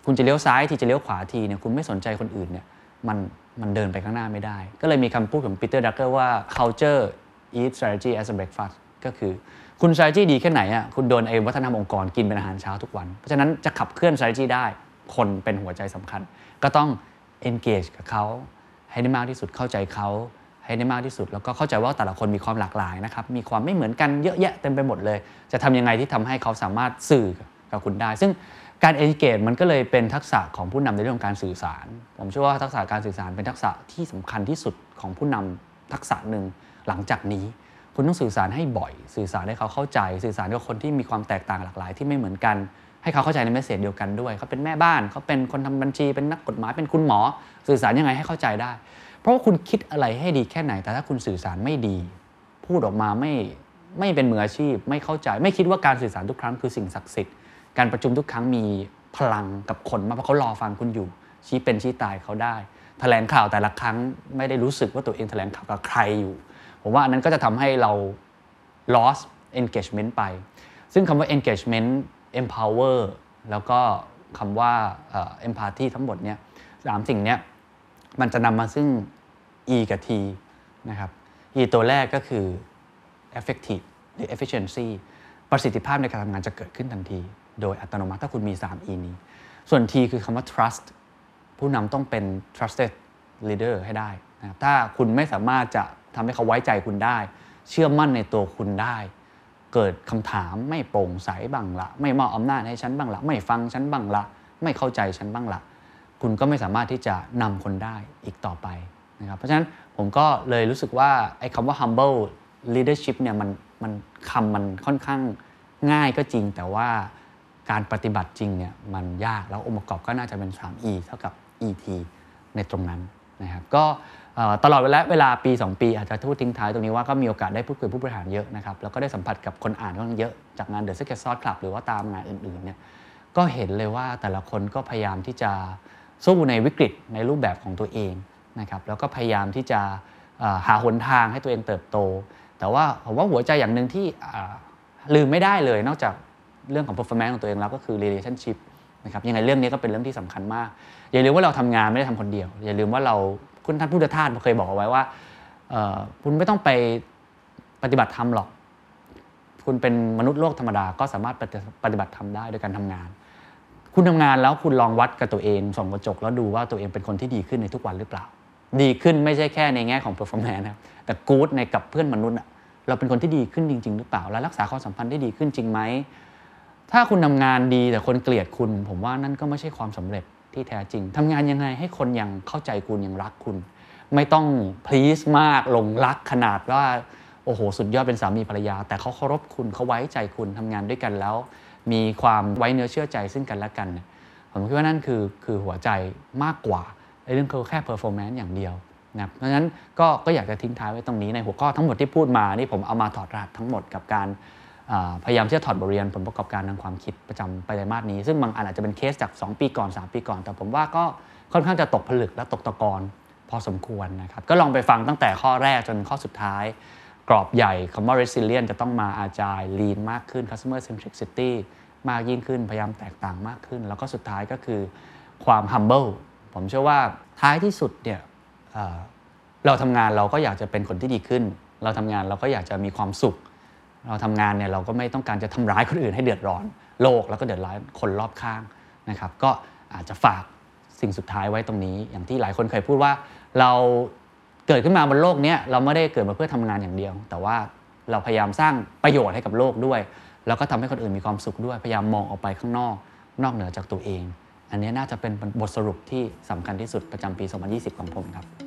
คุณจะเลี้ยวซ้ายทีจะเลี้ยวขวาทีเนี่ยคุณไม่สนใจคนอื่นเนี่ยมันมันเดินไปข้างหน้าไม่ได้ ก็เลยมีคำพูดของปีเตอร์ดรักเกอร์ว่า culture eat strategy as a breakfast ก็คือ คุณ strategy ดีแค่ไหนอะคุณโดนไอ้วัฒนธรรมองค์กรกินเป็นอาหารเช้าทุกวัน เพราะฉะนั้นจะขับเคลื่อน strategy ได้คนเป็นหัวใจสำคัญ ก็ต้อง engage กับเขาให้ได้มากที่สุดเข้าใจเขาให้ได้มากที่สุด แล้วก็เข้าใจว่าแต่ละคนมีความหลากหลายนะครับมีความไม่เหมือนกันเยอะแยะเต็มไปหมดเลย จะทำยังไงที่ทำให้เขาสามารถสื่อกับคุณได้ ซึ่งการ educate มันก็เลยเป็นทักษะของผู้นำในเรื่องของการสื่อสาร ผมเชื่อว่าทักษะการสื่อสารเป็นทักษะที่สำคัญที่สุดของผู้นำทักษะหนึ่งหลังจากนี้ คุณต้องสื่อสารให้บ่อย สื่อสารให้เขาเข้าใจ สื่อสารกับคนที่มีความแตกต่างหลากหลาย ที่ไม่เหมือนกัน ให้เขาเข้าใจในเมสเซจเดียวกันด้วย เขาเป็นแม่บ้าน เขาเป็นคนทำบัญชี เป็นนักกฎหมาย เป็นคุณหมอ สื่อสารยังไงให้เข้าใจได้ เพราะว่าคุณคิดอะไรให้ดีแค่ไหน แต่ถ้าคุณสื่อสารไม่ดี พูดออกมาไม่ไม่เป็นมืออาชีพ ไม่เข้าใจ ไม่คิดว่าการสื่อสารทุกครั้งคือสิ่งศักดิ์สิทธิ์ การประชุมทุกครั้งมีพลังกับคนมากเพราะเขารอฟังคุณอยู่ ชี้เป็นชี้ตายเขาได้แถลงข่าวแต่ละครั้งไม่ได้รู้สึกว่าตัวเองแถลงข่าวกับใครอยู่ ผมว่าอันนั้นก็จะทำให้เรา loss engagement ไป ซึ่งคำว่า engagement empower แล้วก็คำว่า empathy ทั้งหมดเนี่ยสามสิ่งเนี้ยมันจะนำมาซึ่ง e กับ t นะครับ e ตัวแรกก็คือ effective หรือ efficiency ประสิทธิภาพในการทำงานจะเกิดขึ้นทันที โดยอัตโนมัติถ้าคุณมี 3 e นี้ ส่วน t คือคำว่า trust ผู้นำต้องเป็น trusted leader ให้ได้นะครับถ้าคุณไม่สามารถจะ ทำให้เขาไว้ใจคุณได้ เชื่อมั่นในตัวคุณได้ เกิดคำถามไม่โปร่งใสบ้างละ ไม่มอบอำนาจให้ฉันบ้างละ ไม่ฟังฉันบ้างละ ไม่เข้าใจฉันบ้างละ คุณก็ไม่สามารถที่จะนำคนได้อีกต่อไปนะครับเพราะฉะนั้นผมก็เลยรู้สึกว่าไอ้คำว่า humble leadership เนี่ยมันมันคำมันค่อนข้างง่ายก็จริง แต่ว่าการปฏิบัติจริงเนี่ยมันยากแล้วองค์ประกอบก็น่าจะเป็น 3E เท่ากับ ET ในตรงนั้นนะครับก็ ตลอดเวลาเวลาปี 2 ปีอาจจะพูดทิ้งท้ายตรงนี้ว่าก็มีโอกาสได้พูดคุยผู้บริหารเยอะนะครับแล้วก็ได้สัมผัสกับคนอ่านค่อนข้างเยอะจากงาน The Secret Sauce Club หรือว่าตามงานอื่นๆเนี่ยก็เห็นเลยว่าแต่ละคนก็พยายามที่จะสู้ในวิกฤตในรูปแบบของตัวเองนะครับแล้วก็พยายามที่จะหาหนทางให้ตัวเองเติบโต แต่ว่าผมว่าหัวใจอย่างหนึ่งที่ลืมไม่ได้เลย นอกจากเรื่องของ performance ของตัวเองแล้วก็คือ relationship นะครับยังไงเรื่องนี้ก็เป็นเรื่องที่สำคัญมาก อย่าลืมว่าเราทำงานไม่ได้ทำคนเดียว อย่าลืมว่าเรา คุณท่านพุทธทาสเคยบอกเอาไว้ว่าคุณไม่ต้องไปปฏิบัติธรรมหรอก คุณเป็นมนุษย์โลกธรรมดาก็สามารถปฏิบัติธรรมได้โดยการทำงาน คุณทำงานแล้วคุณลองวัดกับตัวเองส่องกระจกแล้วดูว่าตัวเองเป็นคนที่ดีขึ้นในทุกวันหรือเปล่า ดีขึ้นไม่ใช่แค่ในแง่ของ performance นะครับแต่ good ในกับเพื่อนมนุษย์เราเป็นคนที่ดีขึ้นจริง ๆ หรือเปล่า และรักษาความสัมพันธ์ได้ดีขึ้นจริงไหมถ้าคุณทำงานดีแต่คนเกลียดคุณ ผมว่านั่นก็ไม่ใช่ความสำเร็จ ที่แท้จริงทำงานยังไงให้คนยังเข้าใจคุณยังรักคุณ ไม่ต้อง please มากหลงรักขนาดว่าโอ้โห สุดยอดเป็นสามีภรรยา แต่เขาเคารพคุณเขาไว้ใจคุณทำงานด้วยกันแล้ว มีความไว้เนื้อเชื่อใจซึ่งกันและกันผมคิดว่านั่นคือคือหัวใจมากกว่าเรื่องคือแค่ performance อย่างเดียวนะเพราะฉะนั้นก็ก็อยากจะทิ้งท้ายไว้ตรงนี้ในหัวข้อทั้งหมดที่พูดมานี่ผมเอามาถอดรหัสทั้งหมดกับการ พยายามที่จะถอดบทเรียนผลประกอบการทางความคิดประจำไตรมาสนี้ ซึ่งบางอันอาจจะเป็นเคสจาก 2 ปีก่อน 3 ปีก่อน แต่ผมว่าก็ค่อนข้างจะตกผลึกและตกตะกอนพอสมควรนะครับ ก็ลองไปฟังตั้งแต่ข้อแรกจนข้อสุดท้าย กรอบใหญ่คำว่า resilient จะต้องมาอาจาย lean มากขึ้น customer centricity มากยิ่งขึ้นพยายามแตกต่างมากขึ้น แล้วก็สุดท้ายก็คือความ humble ผมเชื่อว่าท้ายที่สุดเนี่ยเเราทำงานเราก็อยากจะเป็นคนที่ดีขึ้น เราทำงานเราก็อยากจะมีความสุข เราทำงานเนี่ยเราก็ไม่ต้องการจะทำร้ายคนอื่นให้เดือดร้อน โลกแล้วก็เดือดร้อนคนรอบข้างนะครับ ก็อาจจะฝากสิ่งสุดท้ายไว้ตรงนี้ อย่างที่หลายคนเคยพูดว่า เราเกิดขึ้นมาบนโลกเนี้ยเราไม่ได้เกิดมาเพื่อทำงานอย่างเดียว แต่ว่าเราพยายามสร้างประโยชน์ให้กับโลกด้วย แล้วก็ทำให้คนอื่นมีความสุขด้วยพยายามมองออกไปข้างนอก นอกเหนือจากตัวเอง อันนี้น่าจะเป็นบทสรุปที่สำคัญที่สุดประจำปี 2020 ของผมครับ